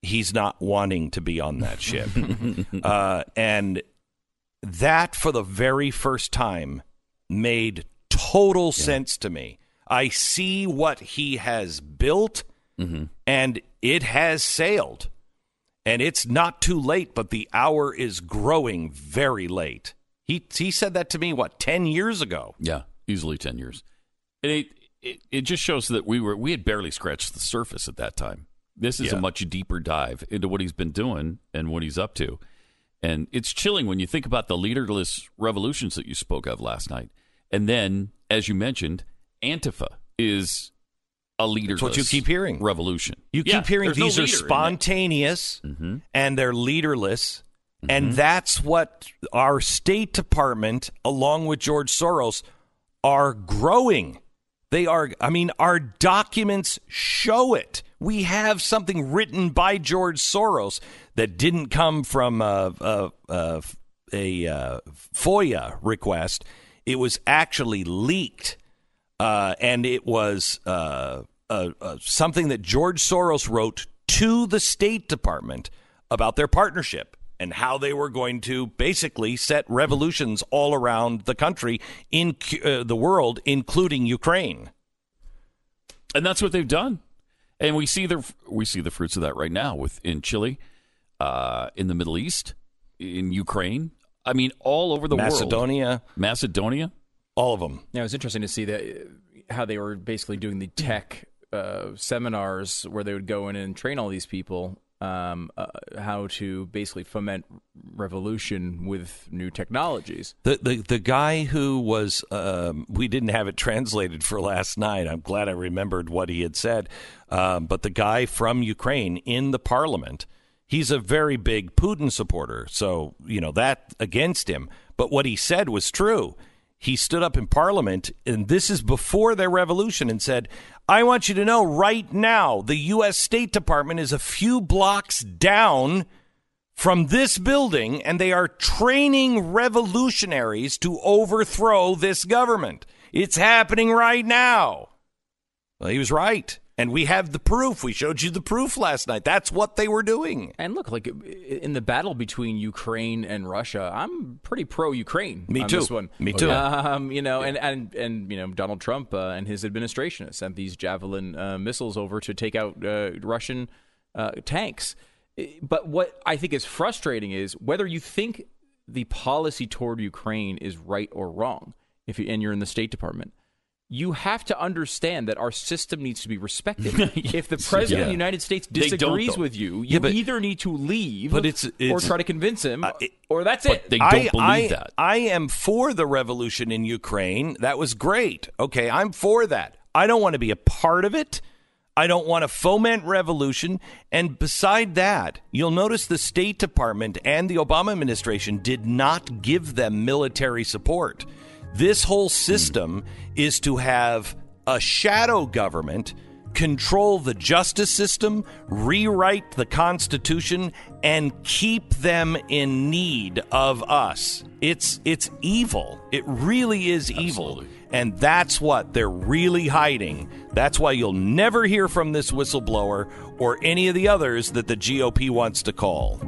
Speaker 1: he's not wanting to be on that ship." uh, and that, for the very first time, made total sense to me. I see what he has built, mm-hmm. and it has sailed. And it's not too late, but the hour is growing very late. He he said that to me what ten years ago.
Speaker 12: Yeah, easily ten years. And it, it it just shows that we were we had barely scratched the surface at that time. This is
Speaker 1: Yeah.
Speaker 12: a much deeper dive into what he's been doing and what he's up to. And it's chilling when you think about the leaderless revolutions that you spoke of last night. And then, as you mentioned, Antifa is a leaderless
Speaker 1: what you keep hearing.
Speaker 12: revolution.
Speaker 1: You
Speaker 12: Yeah,
Speaker 1: keep hearing
Speaker 12: there's no
Speaker 1: these are
Speaker 12: leader in it.
Speaker 1: spontaneous and they're leaderless.
Speaker 12: Mm-hmm.
Speaker 1: And that's what our State Department, along with George Soros, are growing. They are, I mean, our documents show it. We have something written by George Soros that didn't come from a, a, a, a uh, FOIA request. It was actually leaked uh, and it was uh, uh, uh, something that George Soros wrote to the State Department about their partnership and how they were going to basically set revolutions all around the country, in uh, the world, including Ukraine.
Speaker 12: and that's what they've done. And we see the we see the fruits of that right now with in Chile, uh, in the Middle East, in Ukraine. I mean, all over the world.
Speaker 1: Macedonia,
Speaker 12: Macedonia,
Speaker 1: all of them.
Speaker 2: Yeah, it was interesting to see that uh, how they were basically doing the tech uh, seminars where they would go in and train all these people um, uh, how to basically foment revolution with new technologies.
Speaker 1: The, the the guy who was um, we didn't have it translated for last night. I'm glad I remembered what he had said. Um, but the guy from Ukraine in the parliament, he's a very big Putin supporter. So you know that against him. But what he said was true. He stood up in parliament, and this is before their revolution, and said, I want you to know right now the U.S. State Department is a few blocks down from this building, and they are training revolutionaries to overthrow this government. It's happening right now. Well, he was right. And we have the proof. We showed you the proof last night. That's what they were doing.
Speaker 2: And look, like in the battle between Ukraine and Russia, I'm pretty pro Ukraine.
Speaker 1: Me
Speaker 2: on
Speaker 1: too.
Speaker 2: This one.
Speaker 1: Me too.
Speaker 2: Um, you know, and, and and you know, Donald Trump uh, and his administration have sent these Javelin uh, missiles over to take out uh, Russian uh, tanks. But what I think is frustrating is whether you think the policy toward Ukraine is right or wrong. If you and you're in the State Department. You have to understand that our system needs to be respected. if the president
Speaker 1: Yeah.
Speaker 2: of the United States disagrees with you, you
Speaker 1: Yeah, but-
Speaker 2: either need to leave
Speaker 1: But it's-
Speaker 2: or try to convince him,
Speaker 1: Uh,
Speaker 2: or that's it.
Speaker 1: They don't I, believe I, that. I am for the revolution in Ukraine. That was great. Okay, I'm for that. I don't want to be a part of it. I don't want to foment revolution. And beside that, you'll notice the State Department and the Obama administration did not give them military support. This whole system is to have a shadow government control the justice system, rewrite the Constitution, and keep them in need of us. It's it's evil. It really is evil. And that's what they're really hiding. That's why you'll never hear from this whistleblower or any of the others that the GOP wants to call.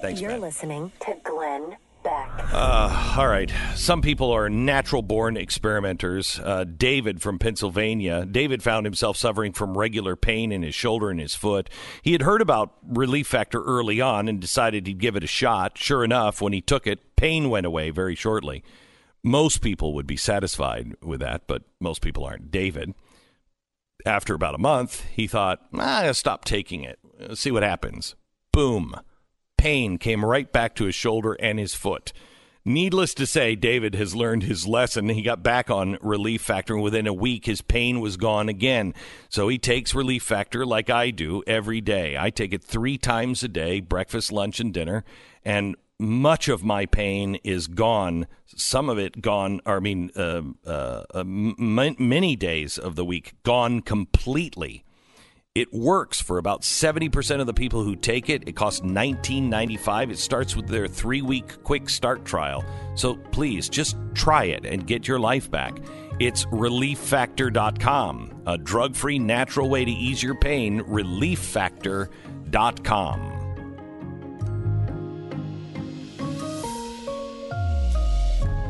Speaker 1: Thanks,
Speaker 3: You're
Speaker 1: Matt.
Speaker 3: listening to Glenn Beck.
Speaker 1: Uh, all right. Some people are natural born experimenters. Uh, David from Pennsylvania. David found himself suffering from regular pain in his shoulder and his foot. He had heard about Relief Factor early on and decided he'd give it a shot. Sure enough, when he took it, pain went away very shortly. Most people would be satisfied with that, but most people aren't. David, after about a month, he thought, ah, I'll stop taking it. See what happens. Boom. Pain came right back to his shoulder and his foot. Needless to say, David has learned his lesson. He got back on Relief Factor, and within a week, his pain was gone again. So he takes Relief Factor like I do every day. I take it three times a day breakfast, lunch, and dinner. And much of my pain is gone. Some of it gone, or I mean, uh, uh, uh, m- many days of the week gone completely. It works for about 70% of the people who take it. It costs $19.95. It starts with their three week quick start trial. So please just try it and get your life back. It's relieffactor.com, a drug free, natural way to ease your pain. Relieffactor.com.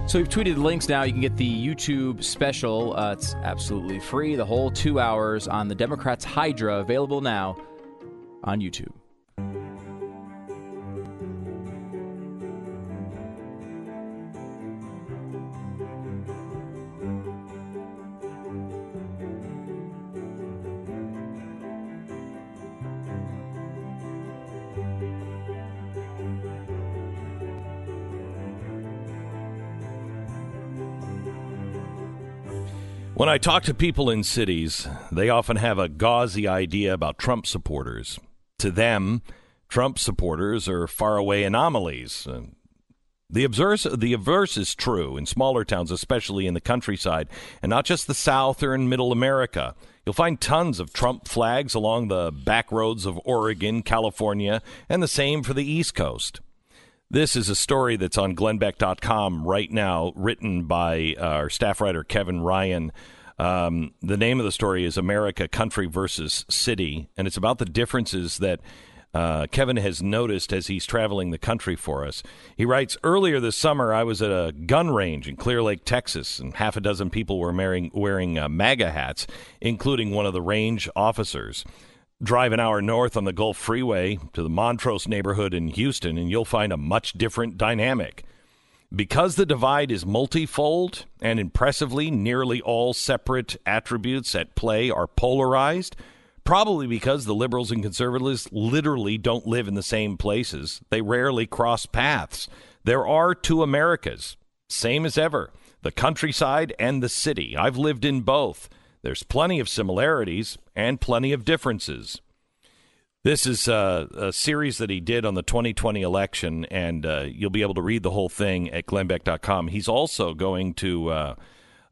Speaker 2: So we've tweeted links now. You can get the YouTube special. Uh, it's absolutely free. The whole two hours on the Democrats' Hydra available now on YouTube.
Speaker 1: When I talk to people in cities, they often have a gauzy idea about Trump supporters. To them, Trump supporters are faraway anomalies. Uh, The obverse, the obverse is true in smaller towns, especially in the countryside, and not just the South or in Middle America. You'll find tons of Trump flags along the back roads of Oregon, California, and the same for the East Coast. This is a story that's on glennbeck.com right now, written by uh, our staff writer Kevin Ryan. Um, the name of the story is America Country versus City, and it's about the differences that uh, Kevin has noticed as he's traveling the country for us. He writes Earlier this summer, I was at a gun range in Clear Lake, Texas, and half a dozen people were wearing, wearing uh, MAGA hats, including one of the range officers. Drive an hour north on the Gulf Freeway to the Montrose neighborhood in Houston, and you'll find a much different dynamic. Because the divide is multifold and impressively, nearly all separate attributes at play are polarized, probably because the liberals and conservatives literally don't live in the same places. They rarely cross paths. There are two Americas, same as ever the countryside and the city. I've lived in both. There's plenty of similarities and plenty of differences. This is a, a series that he did on the 2020 election, and uh, you'll be able to read the whole thing at glennbeck.com. He's also going to uh,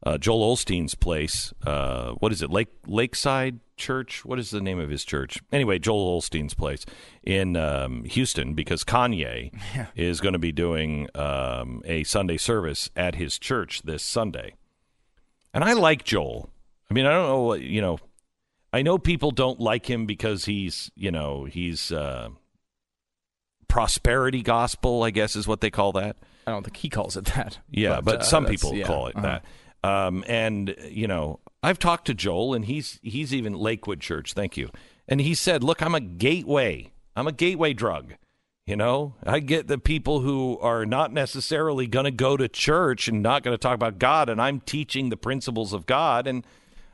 Speaker 1: uh, Joel Osteen's place. Uh, what is it? Lake Lakeside Church? What is the name of his church? Anyway, Joel Osteen's place in um, Houston because Kanye
Speaker 2: Yeah.
Speaker 1: is going to be doing um, a Sunday service at his church this Sunday. And I like Joel. I mean, I don't know what, you know, I know people don't like him because he's, you know, he's uh, prosperity gospel, I guess is what they call that.
Speaker 2: I don't think he calls it that.
Speaker 1: Yeah, but,
Speaker 2: uh,
Speaker 1: some people
Speaker 2: yeah,
Speaker 1: call it
Speaker 2: uh-huh.
Speaker 1: that. Um, and you know, I've talked to Joel, and he's he's even Lakewood Church. Thank you. And he said, "Look, I'm a gateway. I'm a gateway drug. You know, I get the people who are not necessarily going to go to church and not going to talk about God, and I'm teaching the principles of God, and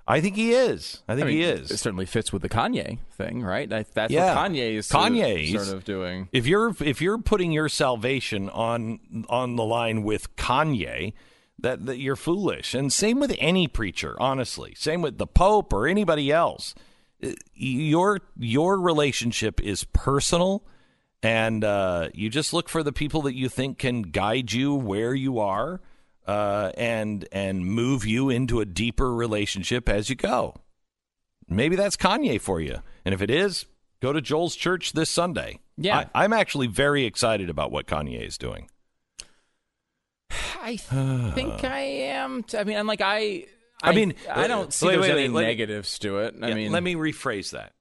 Speaker 1: I think he is. I think
Speaker 2: I mean,
Speaker 1: he
Speaker 2: It
Speaker 1: is.
Speaker 2: certainly fits with the Kanye thing, right? That's
Speaker 1: Yeah.
Speaker 2: what Kanye is sort of-
Speaker 1: Kanye's-
Speaker 2: sort of doing.
Speaker 1: If you're if you're putting your salvation on on the line with Kanye, that, that you're foolish. And same with any preacher, honestly. Same with the Pope or anybody else. Uh, Your your relationship is personal, and uh, you just look for the people that you think can guide you where you are, uh, and and move you into a deeper relationship as you go. Maybe that's Kanye for you. And if it is, go to Joel's church this Sunday.
Speaker 2: Yeah.
Speaker 1: I, I'm actually very excited about what Kanye is doing.
Speaker 2: I think I am. T- I mean, I'm like I.
Speaker 1: I mean,
Speaker 2: I don't see
Speaker 1: wait,
Speaker 2: there's
Speaker 1: wait,
Speaker 2: any
Speaker 1: wait, me-
Speaker 2: negatives to it. I
Speaker 1: Yeah,
Speaker 2: mean,
Speaker 1: let me rephrase that.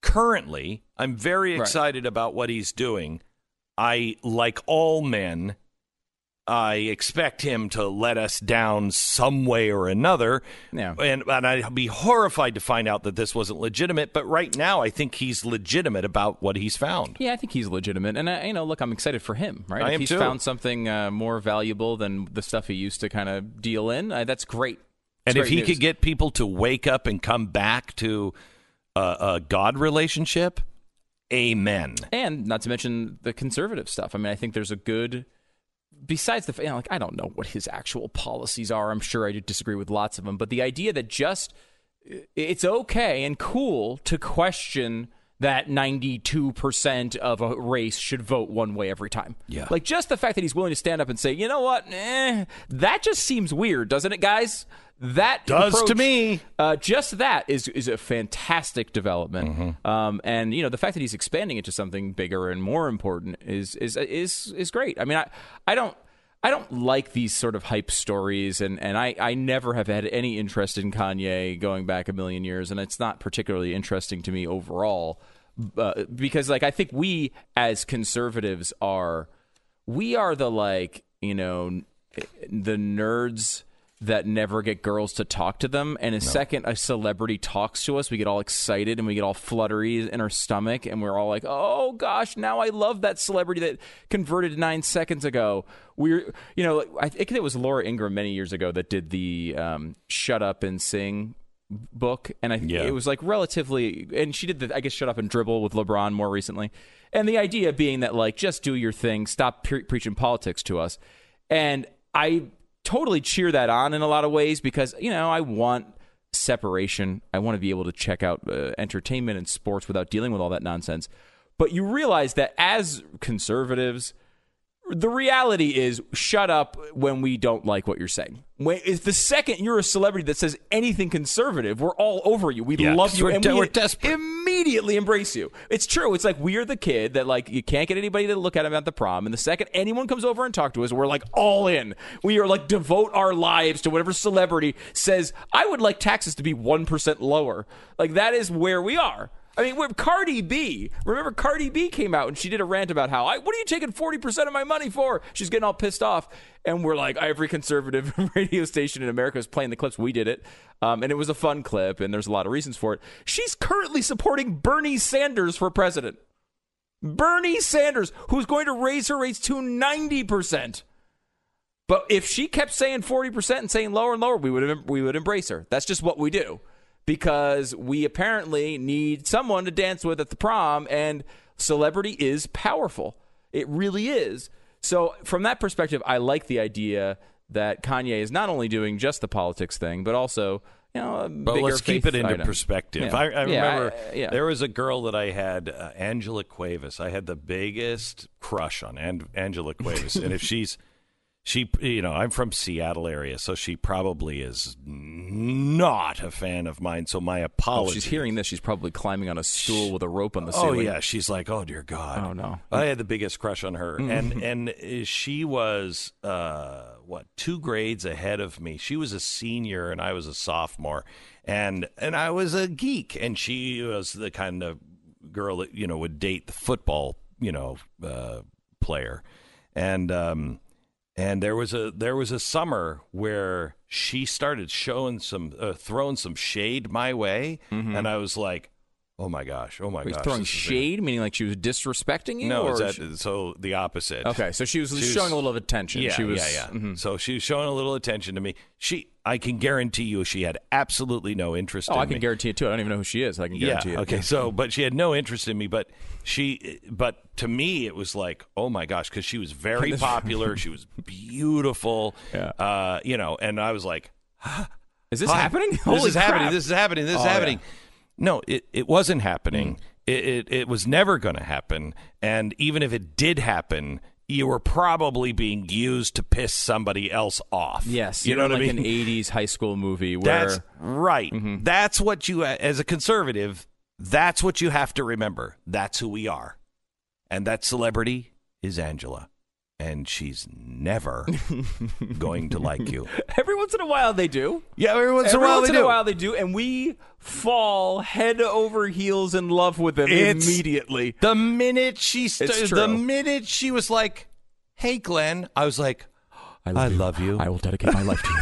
Speaker 1: Currently, I'm very
Speaker 2: Right.
Speaker 1: excited about what he's doing. I, like all men, I expect him to let us down some way or another.
Speaker 2: Yeah.
Speaker 1: And, and I'd be horrified to find out that this wasn't legitimate. But right now, I think he's legitimate about what he's found.
Speaker 2: Yeah, I think he's legitimate, and uh, you know, look, I'm excited for him. Right,
Speaker 1: I
Speaker 2: if he's
Speaker 1: too.
Speaker 2: found something uh, more valuable than the stuff he used to kind of deal in, uh, that's great. It's
Speaker 1: And if he
Speaker 2: news.
Speaker 1: could get people to wake up and come back to a, a God relationship, amen.
Speaker 2: and not to mention the conservative stuff. I mean, I think there's a good. Besides the, you know, like I don't know what his actual policies are. I'm sure I disagree with lots of them, but the idea that just it's okay and cool to question that 92% of a race should vote one way every time.
Speaker 1: Yeah.
Speaker 2: Like just the fact that he's willing to stand up and say, you know what, eh, that just seems weird, doesn't it, guys? That
Speaker 1: Does to me.
Speaker 2: Uh, just that is is a fantastic development,
Speaker 1: Mm-hmm.
Speaker 2: um, and you know the fact that he's expanding it to something bigger and more important is is is is great. I mean, I I don't. I don't like these sort of hype stories, and, and I, I never have had any interest in Kanye going back a million years, and it's not particularly interesting to me overall, uh, because like I think we as conservatives are, we are the like you know the nerds that never get girls to talk to them. And a second a celebrity talks to us we get all excited and we get all fluttery in our stomach and we're all like oh gosh now i love that celebrity that converted nine seconds ago. We're you know i think it was laura ingraham many years ago that did the um, shut up and sing book. And i
Speaker 1: Yeah.
Speaker 2: it was like relatively and she did the i guess shut up and dribble with lebron more recently. And the idea being that like just do your thing. Stop pre- preaching politics to us. And i totally cheer that on in a lot of ways because you know i want separation i want to be able to check out uh, entertainment and sports without dealing with all that nonsense but you realize that as conservatives the reality is shut up when we don't like what you're saying. When, if the second you're a celebrity that says anything conservative, we're all over you. We
Speaker 1: Yeah,
Speaker 2: love you
Speaker 1: we're
Speaker 2: and
Speaker 1: de-
Speaker 2: we
Speaker 1: we're desperate.
Speaker 2: immediately embrace you. It's true. It's like we're the kid that like you can't get anybody to look at him at the prom, and the second anyone comes over and talk to us, we're like all in. We are like devote our lives to whatever celebrity says I would like taxes to be one percent lower. Like that is where we are. I mean, we're Cardi B. Remember, Cardi B came out and she did a rant about how, I, what are you taking 40% of my money for? She's getting all pissed off. And we're like, every conservative radio station in America is playing the clips. We did it. Um, and it was a fun clip, and there's a lot of reasons for it. She's currently supporting Bernie Sanders for president. Bernie Sanders, who's going to raise her rates to 90%. But if she kept saying 40% and saying lower and lower, we would we would embrace her. That's just what we do. Because we apparently need someone to dance with at the prom and celebrity is powerful. It really is. So from that perspective, I like the idea that Kanye is not only doing just the politics thing, but also, you know, a
Speaker 1: But
Speaker 2: bigger
Speaker 1: let's keep it into
Speaker 2: item.
Speaker 1: perspective.
Speaker 2: Yeah.
Speaker 1: I, I
Speaker 2: Yeah,
Speaker 1: remember
Speaker 2: I- yeah.
Speaker 1: there was a girl that I had, uh, Angela Cuevas. I had the biggest crush on An- Angela Cuevas, and if she's she, you know, I'm from Seattle area, so she probably is not a fan of mine. So my
Speaker 2: Oh,
Speaker 1: apologies.
Speaker 2: she's hearing this. She's probably climbing on a stool with a rope on the ceiling.
Speaker 1: Oh yeah, she's like, oh dear God.
Speaker 2: Oh, no.
Speaker 1: I had the biggest crush on her,
Speaker 2: Mm.
Speaker 1: and and uh, she was uh, what two grades ahead of me. She was a senior, and I was a sophomore, and and I was a geek, and she was the kind of girl that you know would date the football you know uh, player, and um, and there was a there was a summer where she started showing some uh, throwing some shade my way, and I was like. Oh my gosh! Oh my
Speaker 2: Wait,
Speaker 1: gosh!
Speaker 2: throwing
Speaker 1: this a-
Speaker 2: shade, meaning like she was disrespecting you?
Speaker 1: no, that,
Speaker 2: she-
Speaker 1: so the opposite.
Speaker 2: Okay, so she was showing a little of attention.
Speaker 1: Yeah,
Speaker 2: She was-
Speaker 1: yeah, yeah.
Speaker 2: mhm.
Speaker 1: So she was showing a little attention to me. She, I can guarantee you, she had absolutely no interest.
Speaker 2: Oh,
Speaker 1: in
Speaker 2: I can
Speaker 1: me.
Speaker 2: guarantee it too. I don't even know who she is. I can guarantee
Speaker 1: yeah.
Speaker 2: it.
Speaker 1: Okay. So, but she had no interest in me. But she, but to me, it was like, oh my gosh, because she was very popular. she was beautiful.
Speaker 2: Yeah.
Speaker 1: Uh, you know, and I was like,
Speaker 2: Is this
Speaker 1: Hi.
Speaker 2: happening?
Speaker 1: This
Speaker 2: Holy
Speaker 1: is happening. This is happening. This is
Speaker 2: Oh, yeah.
Speaker 1: No, it, it wasn't happening.
Speaker 2: Mm.
Speaker 1: It, it it was never going to happen. And even if it did happen, you were probably being used to piss somebody else off.
Speaker 2: Yes,
Speaker 1: you know what
Speaker 2: like
Speaker 1: I mean.
Speaker 2: An '80s high school movie where
Speaker 1: That's right.
Speaker 2: Mm-hmm.
Speaker 1: That's what you, as a conservative, that's what you have to remember. That's who we are. And that celebrity is Angela. And she's never going to like you.
Speaker 2: every once in a while they do.
Speaker 1: Yeah, every once in a while.
Speaker 2: Every once
Speaker 1: they
Speaker 2: in
Speaker 1: do.
Speaker 2: a while they do, and we fall head over heels in love with them
Speaker 1: It's-
Speaker 2: immediately.
Speaker 1: The minute she st-
Speaker 2: It's
Speaker 1: the minute she was like, "Hey Glenn," I was like,
Speaker 2: I love,
Speaker 1: I
Speaker 2: you.
Speaker 1: love you.
Speaker 2: I will dedicate my life to you.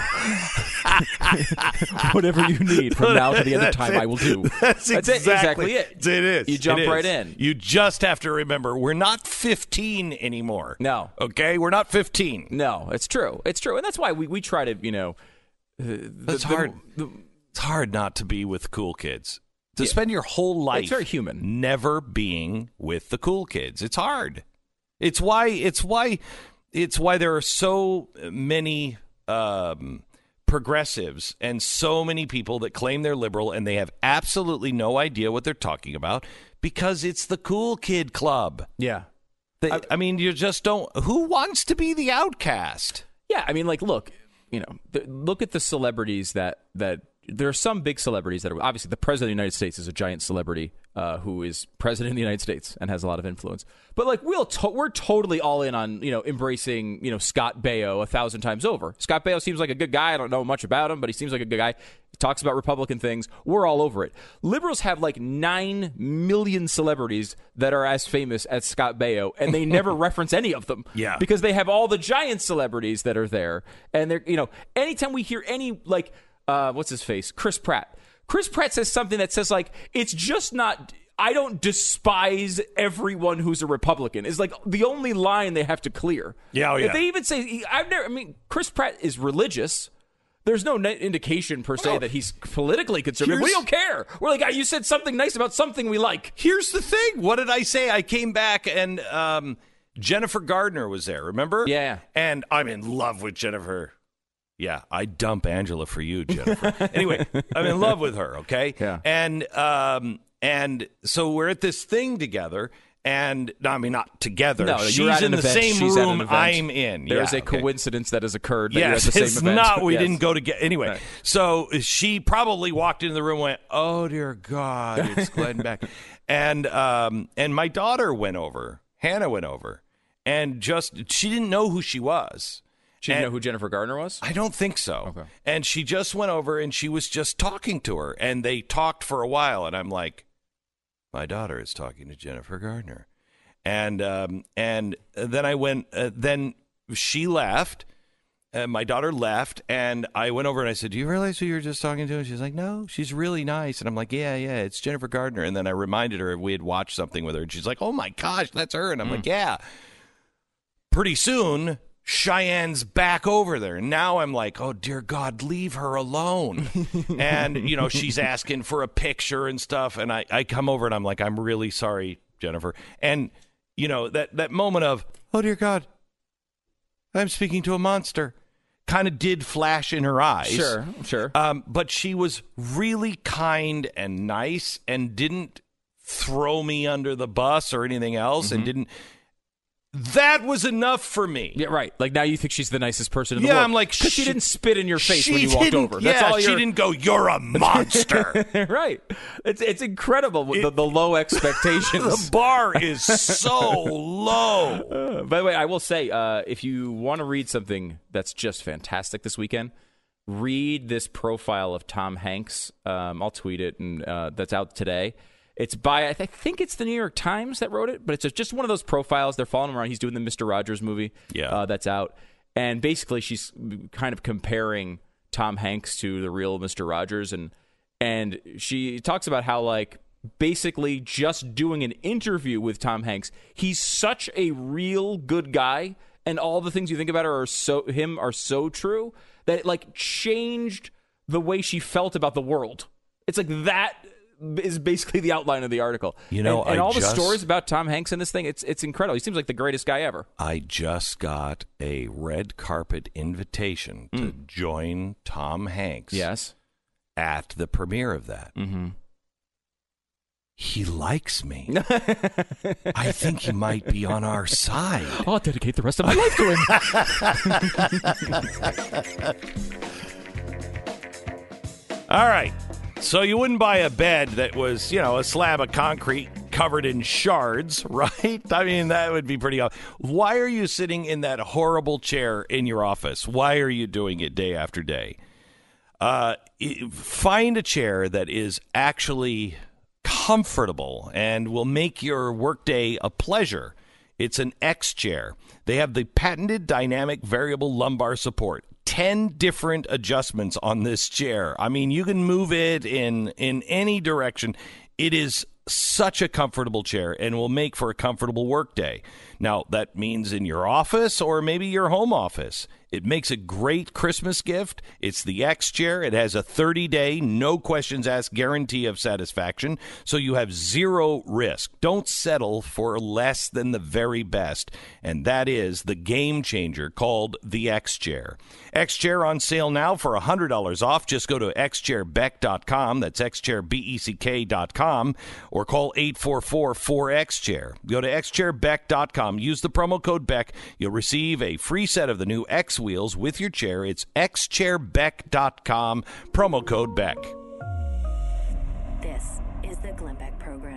Speaker 2: Whatever you need from now to the end of time. I will do.
Speaker 1: That's,
Speaker 2: it,
Speaker 1: exactly,
Speaker 2: exactly it.
Speaker 1: It is.
Speaker 2: You jump
Speaker 1: is.
Speaker 2: right in.
Speaker 1: You just have to remember we're not 15 anymore.
Speaker 2: No.
Speaker 1: Okay, we're not 15.
Speaker 2: No, it's true. It's true, and that's why we, we try to you know. Uh,
Speaker 1: It's hard. it's hard not to be with cool kids. To spend your whole life it's
Speaker 2: very human.
Speaker 1: never being with the cool kids. It's hard. It's why it's why it's why there are so many um, progressives and so many people that claim they're liberal and they have absolutely no idea what they're talking about because it's the cool kid club.
Speaker 2: Yeah.
Speaker 1: They, I, mean, you just don't. Who wants to be the outcast?
Speaker 2: Yeah, I mean, like, look, you know, th- look at the celebrities that that there are some big celebrities that are obviously the president of the United States is a giant celebrity uh, who is president of the United States and has a lot of influence. But like, we'll to- we're totally all in on you know embracing you know Scott Baio a thousand times over. Scott Baio seems like a good guy. I don't know much about him, but he seems like a good guy. He talks about Republican things. We're all over it. Liberals have like nine million celebrities that are as famous as Scott Baio, and they never reference any of them.
Speaker 1: Yeah.
Speaker 2: because they have all the giant celebrities that are there, and they're you know anytime we hear any like uh, what's his face, Chris Pratt. Chris Pratt says something that says like it's just not. I don't despise everyone who's a Republican. Is like the only line they have to clear.
Speaker 1: Yeah, oh,
Speaker 2: If they even say, I've never. I mean, Chris Pratt is religious. There's no indication per se that he's politically conservative. we don't care. We're like, "Ah, you said something nice about something we like.
Speaker 1: Here's the thing. What did I say? I came back and um, Jennifer Gardner was there. Remember?
Speaker 2: Yeah.
Speaker 1: And I'm in love with Jennifer. Yeah, I dump Angela for you, Jennifer. anyway, I'm in love with her. Okay.
Speaker 2: Yeah.
Speaker 1: And um, and so we're at this thing together. And no, I mean not together.
Speaker 2: No,
Speaker 1: she's in the
Speaker 2: event.
Speaker 1: same
Speaker 2: She's
Speaker 1: room. I'm in.
Speaker 2: There's
Speaker 1: Yeah,
Speaker 2: a
Speaker 1: okay.
Speaker 2: coincidence that has occurred. That
Speaker 1: Yes,
Speaker 2: you're at the same
Speaker 1: it's
Speaker 2: event.
Speaker 1: not. We
Speaker 2: Yes.
Speaker 1: didn't go to get anyway.
Speaker 2: Right.
Speaker 1: So she probably walked into the room, and went, "Oh dear God, it's Glenn Beck," and um, and my daughter went over. Hannah went over, and just she didn't know who she was.
Speaker 2: She didn't
Speaker 1: And-
Speaker 2: know who Jennifer Garner was.
Speaker 1: I don't think so. And she just went over and she was just talking to her, and they talked for a while, and I'm like, my daughter is talking to Jennifer Garner, and um, and then I went, uh, then she left. Uh, my daughter left, and I went over and I said, "Do you realize who you were just talking to?" And she's like, "No, she's really nice." And I'm like, "Yeah, yeah, it's Jennifer Garner." And then I reminded her we had watched something with her, and she's like, "Oh my gosh, that's her!" And I'm like, "Yeah." Pretty soon, Cheyenne's back over there. And now I'm like, "Oh dear God, leave her alone." and you know, she's asking for a picture and stuff, and I I come over and I'm like, "I'm really sorry, Jennifer." And you know that that moment of, "Oh dear God, I'm speaking to a monster." Kind of did flash in her eyes.
Speaker 2: Sure, sure.
Speaker 1: Um, but she was really kind and nice and didn't throw me under the bus or anything else and didn't. That was enough for me.
Speaker 2: Yeah, right. Like now you think she's the nicest person in the
Speaker 1: Yeah,
Speaker 2: world.
Speaker 1: Yeah, I'm like,
Speaker 2: because she,
Speaker 1: she-
Speaker 2: didn't spit in your face when you walked over. That's
Speaker 1: yeah,
Speaker 2: all
Speaker 1: she
Speaker 2: you're-
Speaker 1: didn't go, "You're a monster."
Speaker 2: right. It's it's incredible the, the low expectations.
Speaker 1: the bar is so low.
Speaker 2: Uh, by the way, I will say, uh, if you want to read something that's just fantastic this weekend, read this profile of Tom Hanks. Um, I'll tweet it, and uh, that's out today. It's by I, th- I think it's the New York Times that wrote it, but it's just one of those profiles. They're following him around. He's doing the Mister Rogers movie.
Speaker 1: Yeah.
Speaker 2: uh, that's out, and basically she's kind of comparing Tom Hanks to the real Mister Rogers, and and she talks about how like basically just doing an interview with Tom Hanks, he's such a real good guy, and all the things you think about her are so him are so true that it like changed the way she felt about the world. It's like that is basically the outline of the article.
Speaker 1: You know,
Speaker 2: and, and all
Speaker 1: just-
Speaker 2: the stories about Tom Hanks in this thing, it's it's incredible. He seems like the greatest guy ever.
Speaker 1: I just got a red carpet invitation to join Tom Hanks.
Speaker 2: Yes.
Speaker 1: At the premiere of that.
Speaker 2: Mm-hmm.
Speaker 1: He likes me. I think he might be on our side.
Speaker 2: I'll dedicate the rest of my life to him.
Speaker 1: All right. So you wouldn't buy a bed that was, you know, a slab of concrete covered in shards, right? I mean, that would be pretty. Why are you sitting in that horrible chair in your office? Why are you doing it day after day? Uh, find a chair that is actually comfortable and will make your workday a pleasure It's an X chair. They have the patented dynamic variable lumbar support. 10 different adjustments on this chair. I mean, you can move it in in any direction. It is such a comfortable chair and will make for a comfortable workday. Now, that means in your office or maybe your home office. It makes a great Christmas gift. It's the X chair. It has a 30 day, no questions asked guarantee of satisfaction, so you have zero risk. Don't settle for less than the very best, and that is the game changer called the X chair. X chair on sale now for $100 off. Just go to xchairbeck.com. That's xchairbeck.com or call 844 4X chair. Go to xchairbeck.com. Use the promo code Beck. You'll receive a free set of the new X wheels with your chair. It's xchairbeck.com, promo code Beck.
Speaker 3: This is the Glenn Beck Program.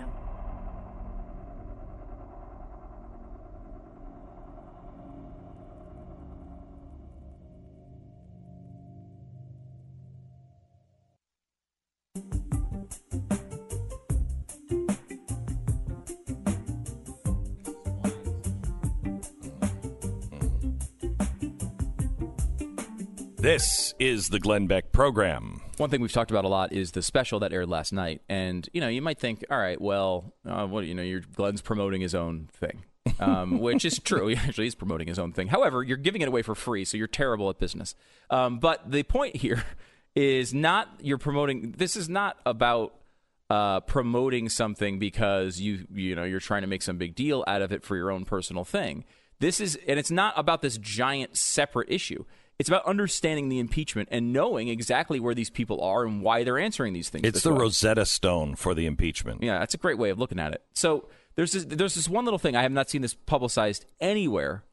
Speaker 1: This is the Glenn Beck program.
Speaker 2: One thing we've talked about a lot is the special that aired last night, and you know you might think, all right, well, uh, what you know, your Glenn's promoting his own thing, um, which is true. He actually is promoting his own thing. However, you're giving it away for free, so you're terrible at business. Um, but the point here is not you're promoting. This is not about uh, promoting something because you you know you're trying to make some big deal out of it for your own personal thing. This is, and it's not about this giant separate issue. It's about understanding the impeachment and knowing exactly where these people are and why they're answering these things.
Speaker 1: It's the
Speaker 2: way.
Speaker 1: Rosetta Stone for the impeachment.
Speaker 2: Yeah, that's a great way of looking at it. So there's this, there's this one little thing I have not seen this publicized anywhere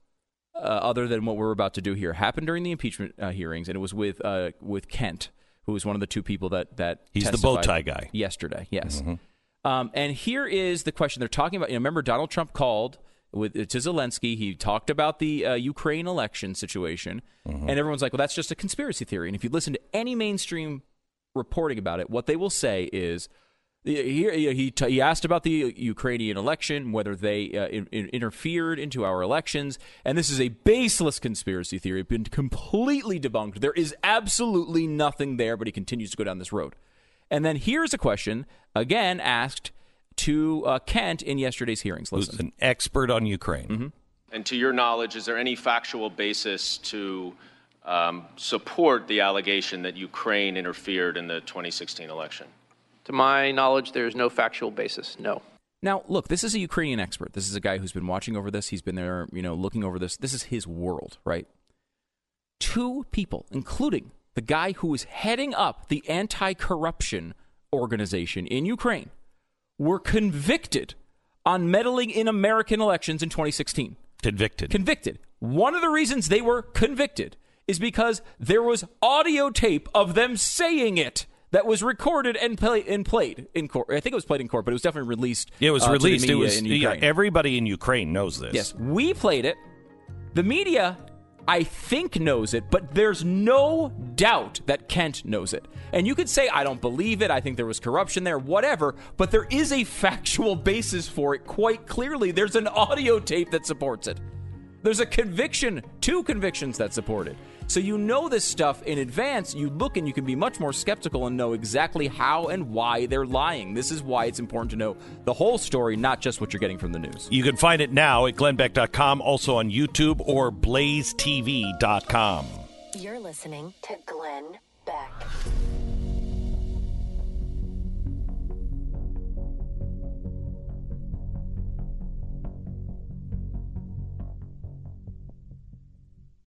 Speaker 2: uh, other than what we're about to do here. Happened during the impeachment uh, hearings, and it was with uh, with Kent, who was one of the two people that that
Speaker 1: He's the bow tie guy.
Speaker 2: yesterday. Yes.
Speaker 1: Mhm.
Speaker 2: Um, and here is the question they're talking about. You know, remember Donald Trump called with to Zelensky. He talked about the uh, Ukraine election situation,
Speaker 1: Mm-hmm.
Speaker 2: and everyone's like, "Well, that's just a conspiracy theory." And if you listen to any mainstream reporting about it, what they will say is. He, he, he asked about the Ukrainian election, whether they uh, in, in- interfered into our elections, and this is a baseless conspiracy theory, It's been completely debunked. There is absolutely nothing there, but he continues to go down this road. And then here's a question, again asked to uh, Kent in yesterday's hearings.
Speaker 1: Who's an expert on Ukraine.
Speaker 2: Mm-hmm.
Speaker 15: And to your knowledge, is there any factual basis to um, support the allegation that Ukraine interfered in the 2016 election?
Speaker 16: To my knowledge, there is no factual basis. No.
Speaker 2: Now, look, this is a Ukrainian expert. This is a guy who's been watching over this. He's been there, you know, looking over this. This is his world, right? Two people, including the guy who is heading up the anti corruption organization in Ukraine, were convicted on meddling in American elections in 2016.
Speaker 1: Convicted.
Speaker 2: Convicted. One of the reasons they were convicted is because there was audio tape of them saying it that was recorded and, play, and played in court. I think it was played in court, but it was definitely released.
Speaker 1: It was
Speaker 2: uh,
Speaker 1: released. It was
Speaker 2: in
Speaker 1: yeah, everybody in Ukraine knows this.
Speaker 2: Yes, we played it. The media, I think, knows it, but there's no doubt that Kent knows it. And you could say, I don't believe it. I think there was corruption there, whatever. But there is a factual basis for it quite clearly. There's an audio tape that supports it. There's a conviction, two convictions that support it. So you know this stuff in advance. You look and you can be much more skeptical and know exactly how and why they're lying. This is why it's important to know the whole story, not just what you're getting from the news.
Speaker 1: You can find it now at glennbeck.com, also on YouTube or blazetv.com.
Speaker 3: You're listening to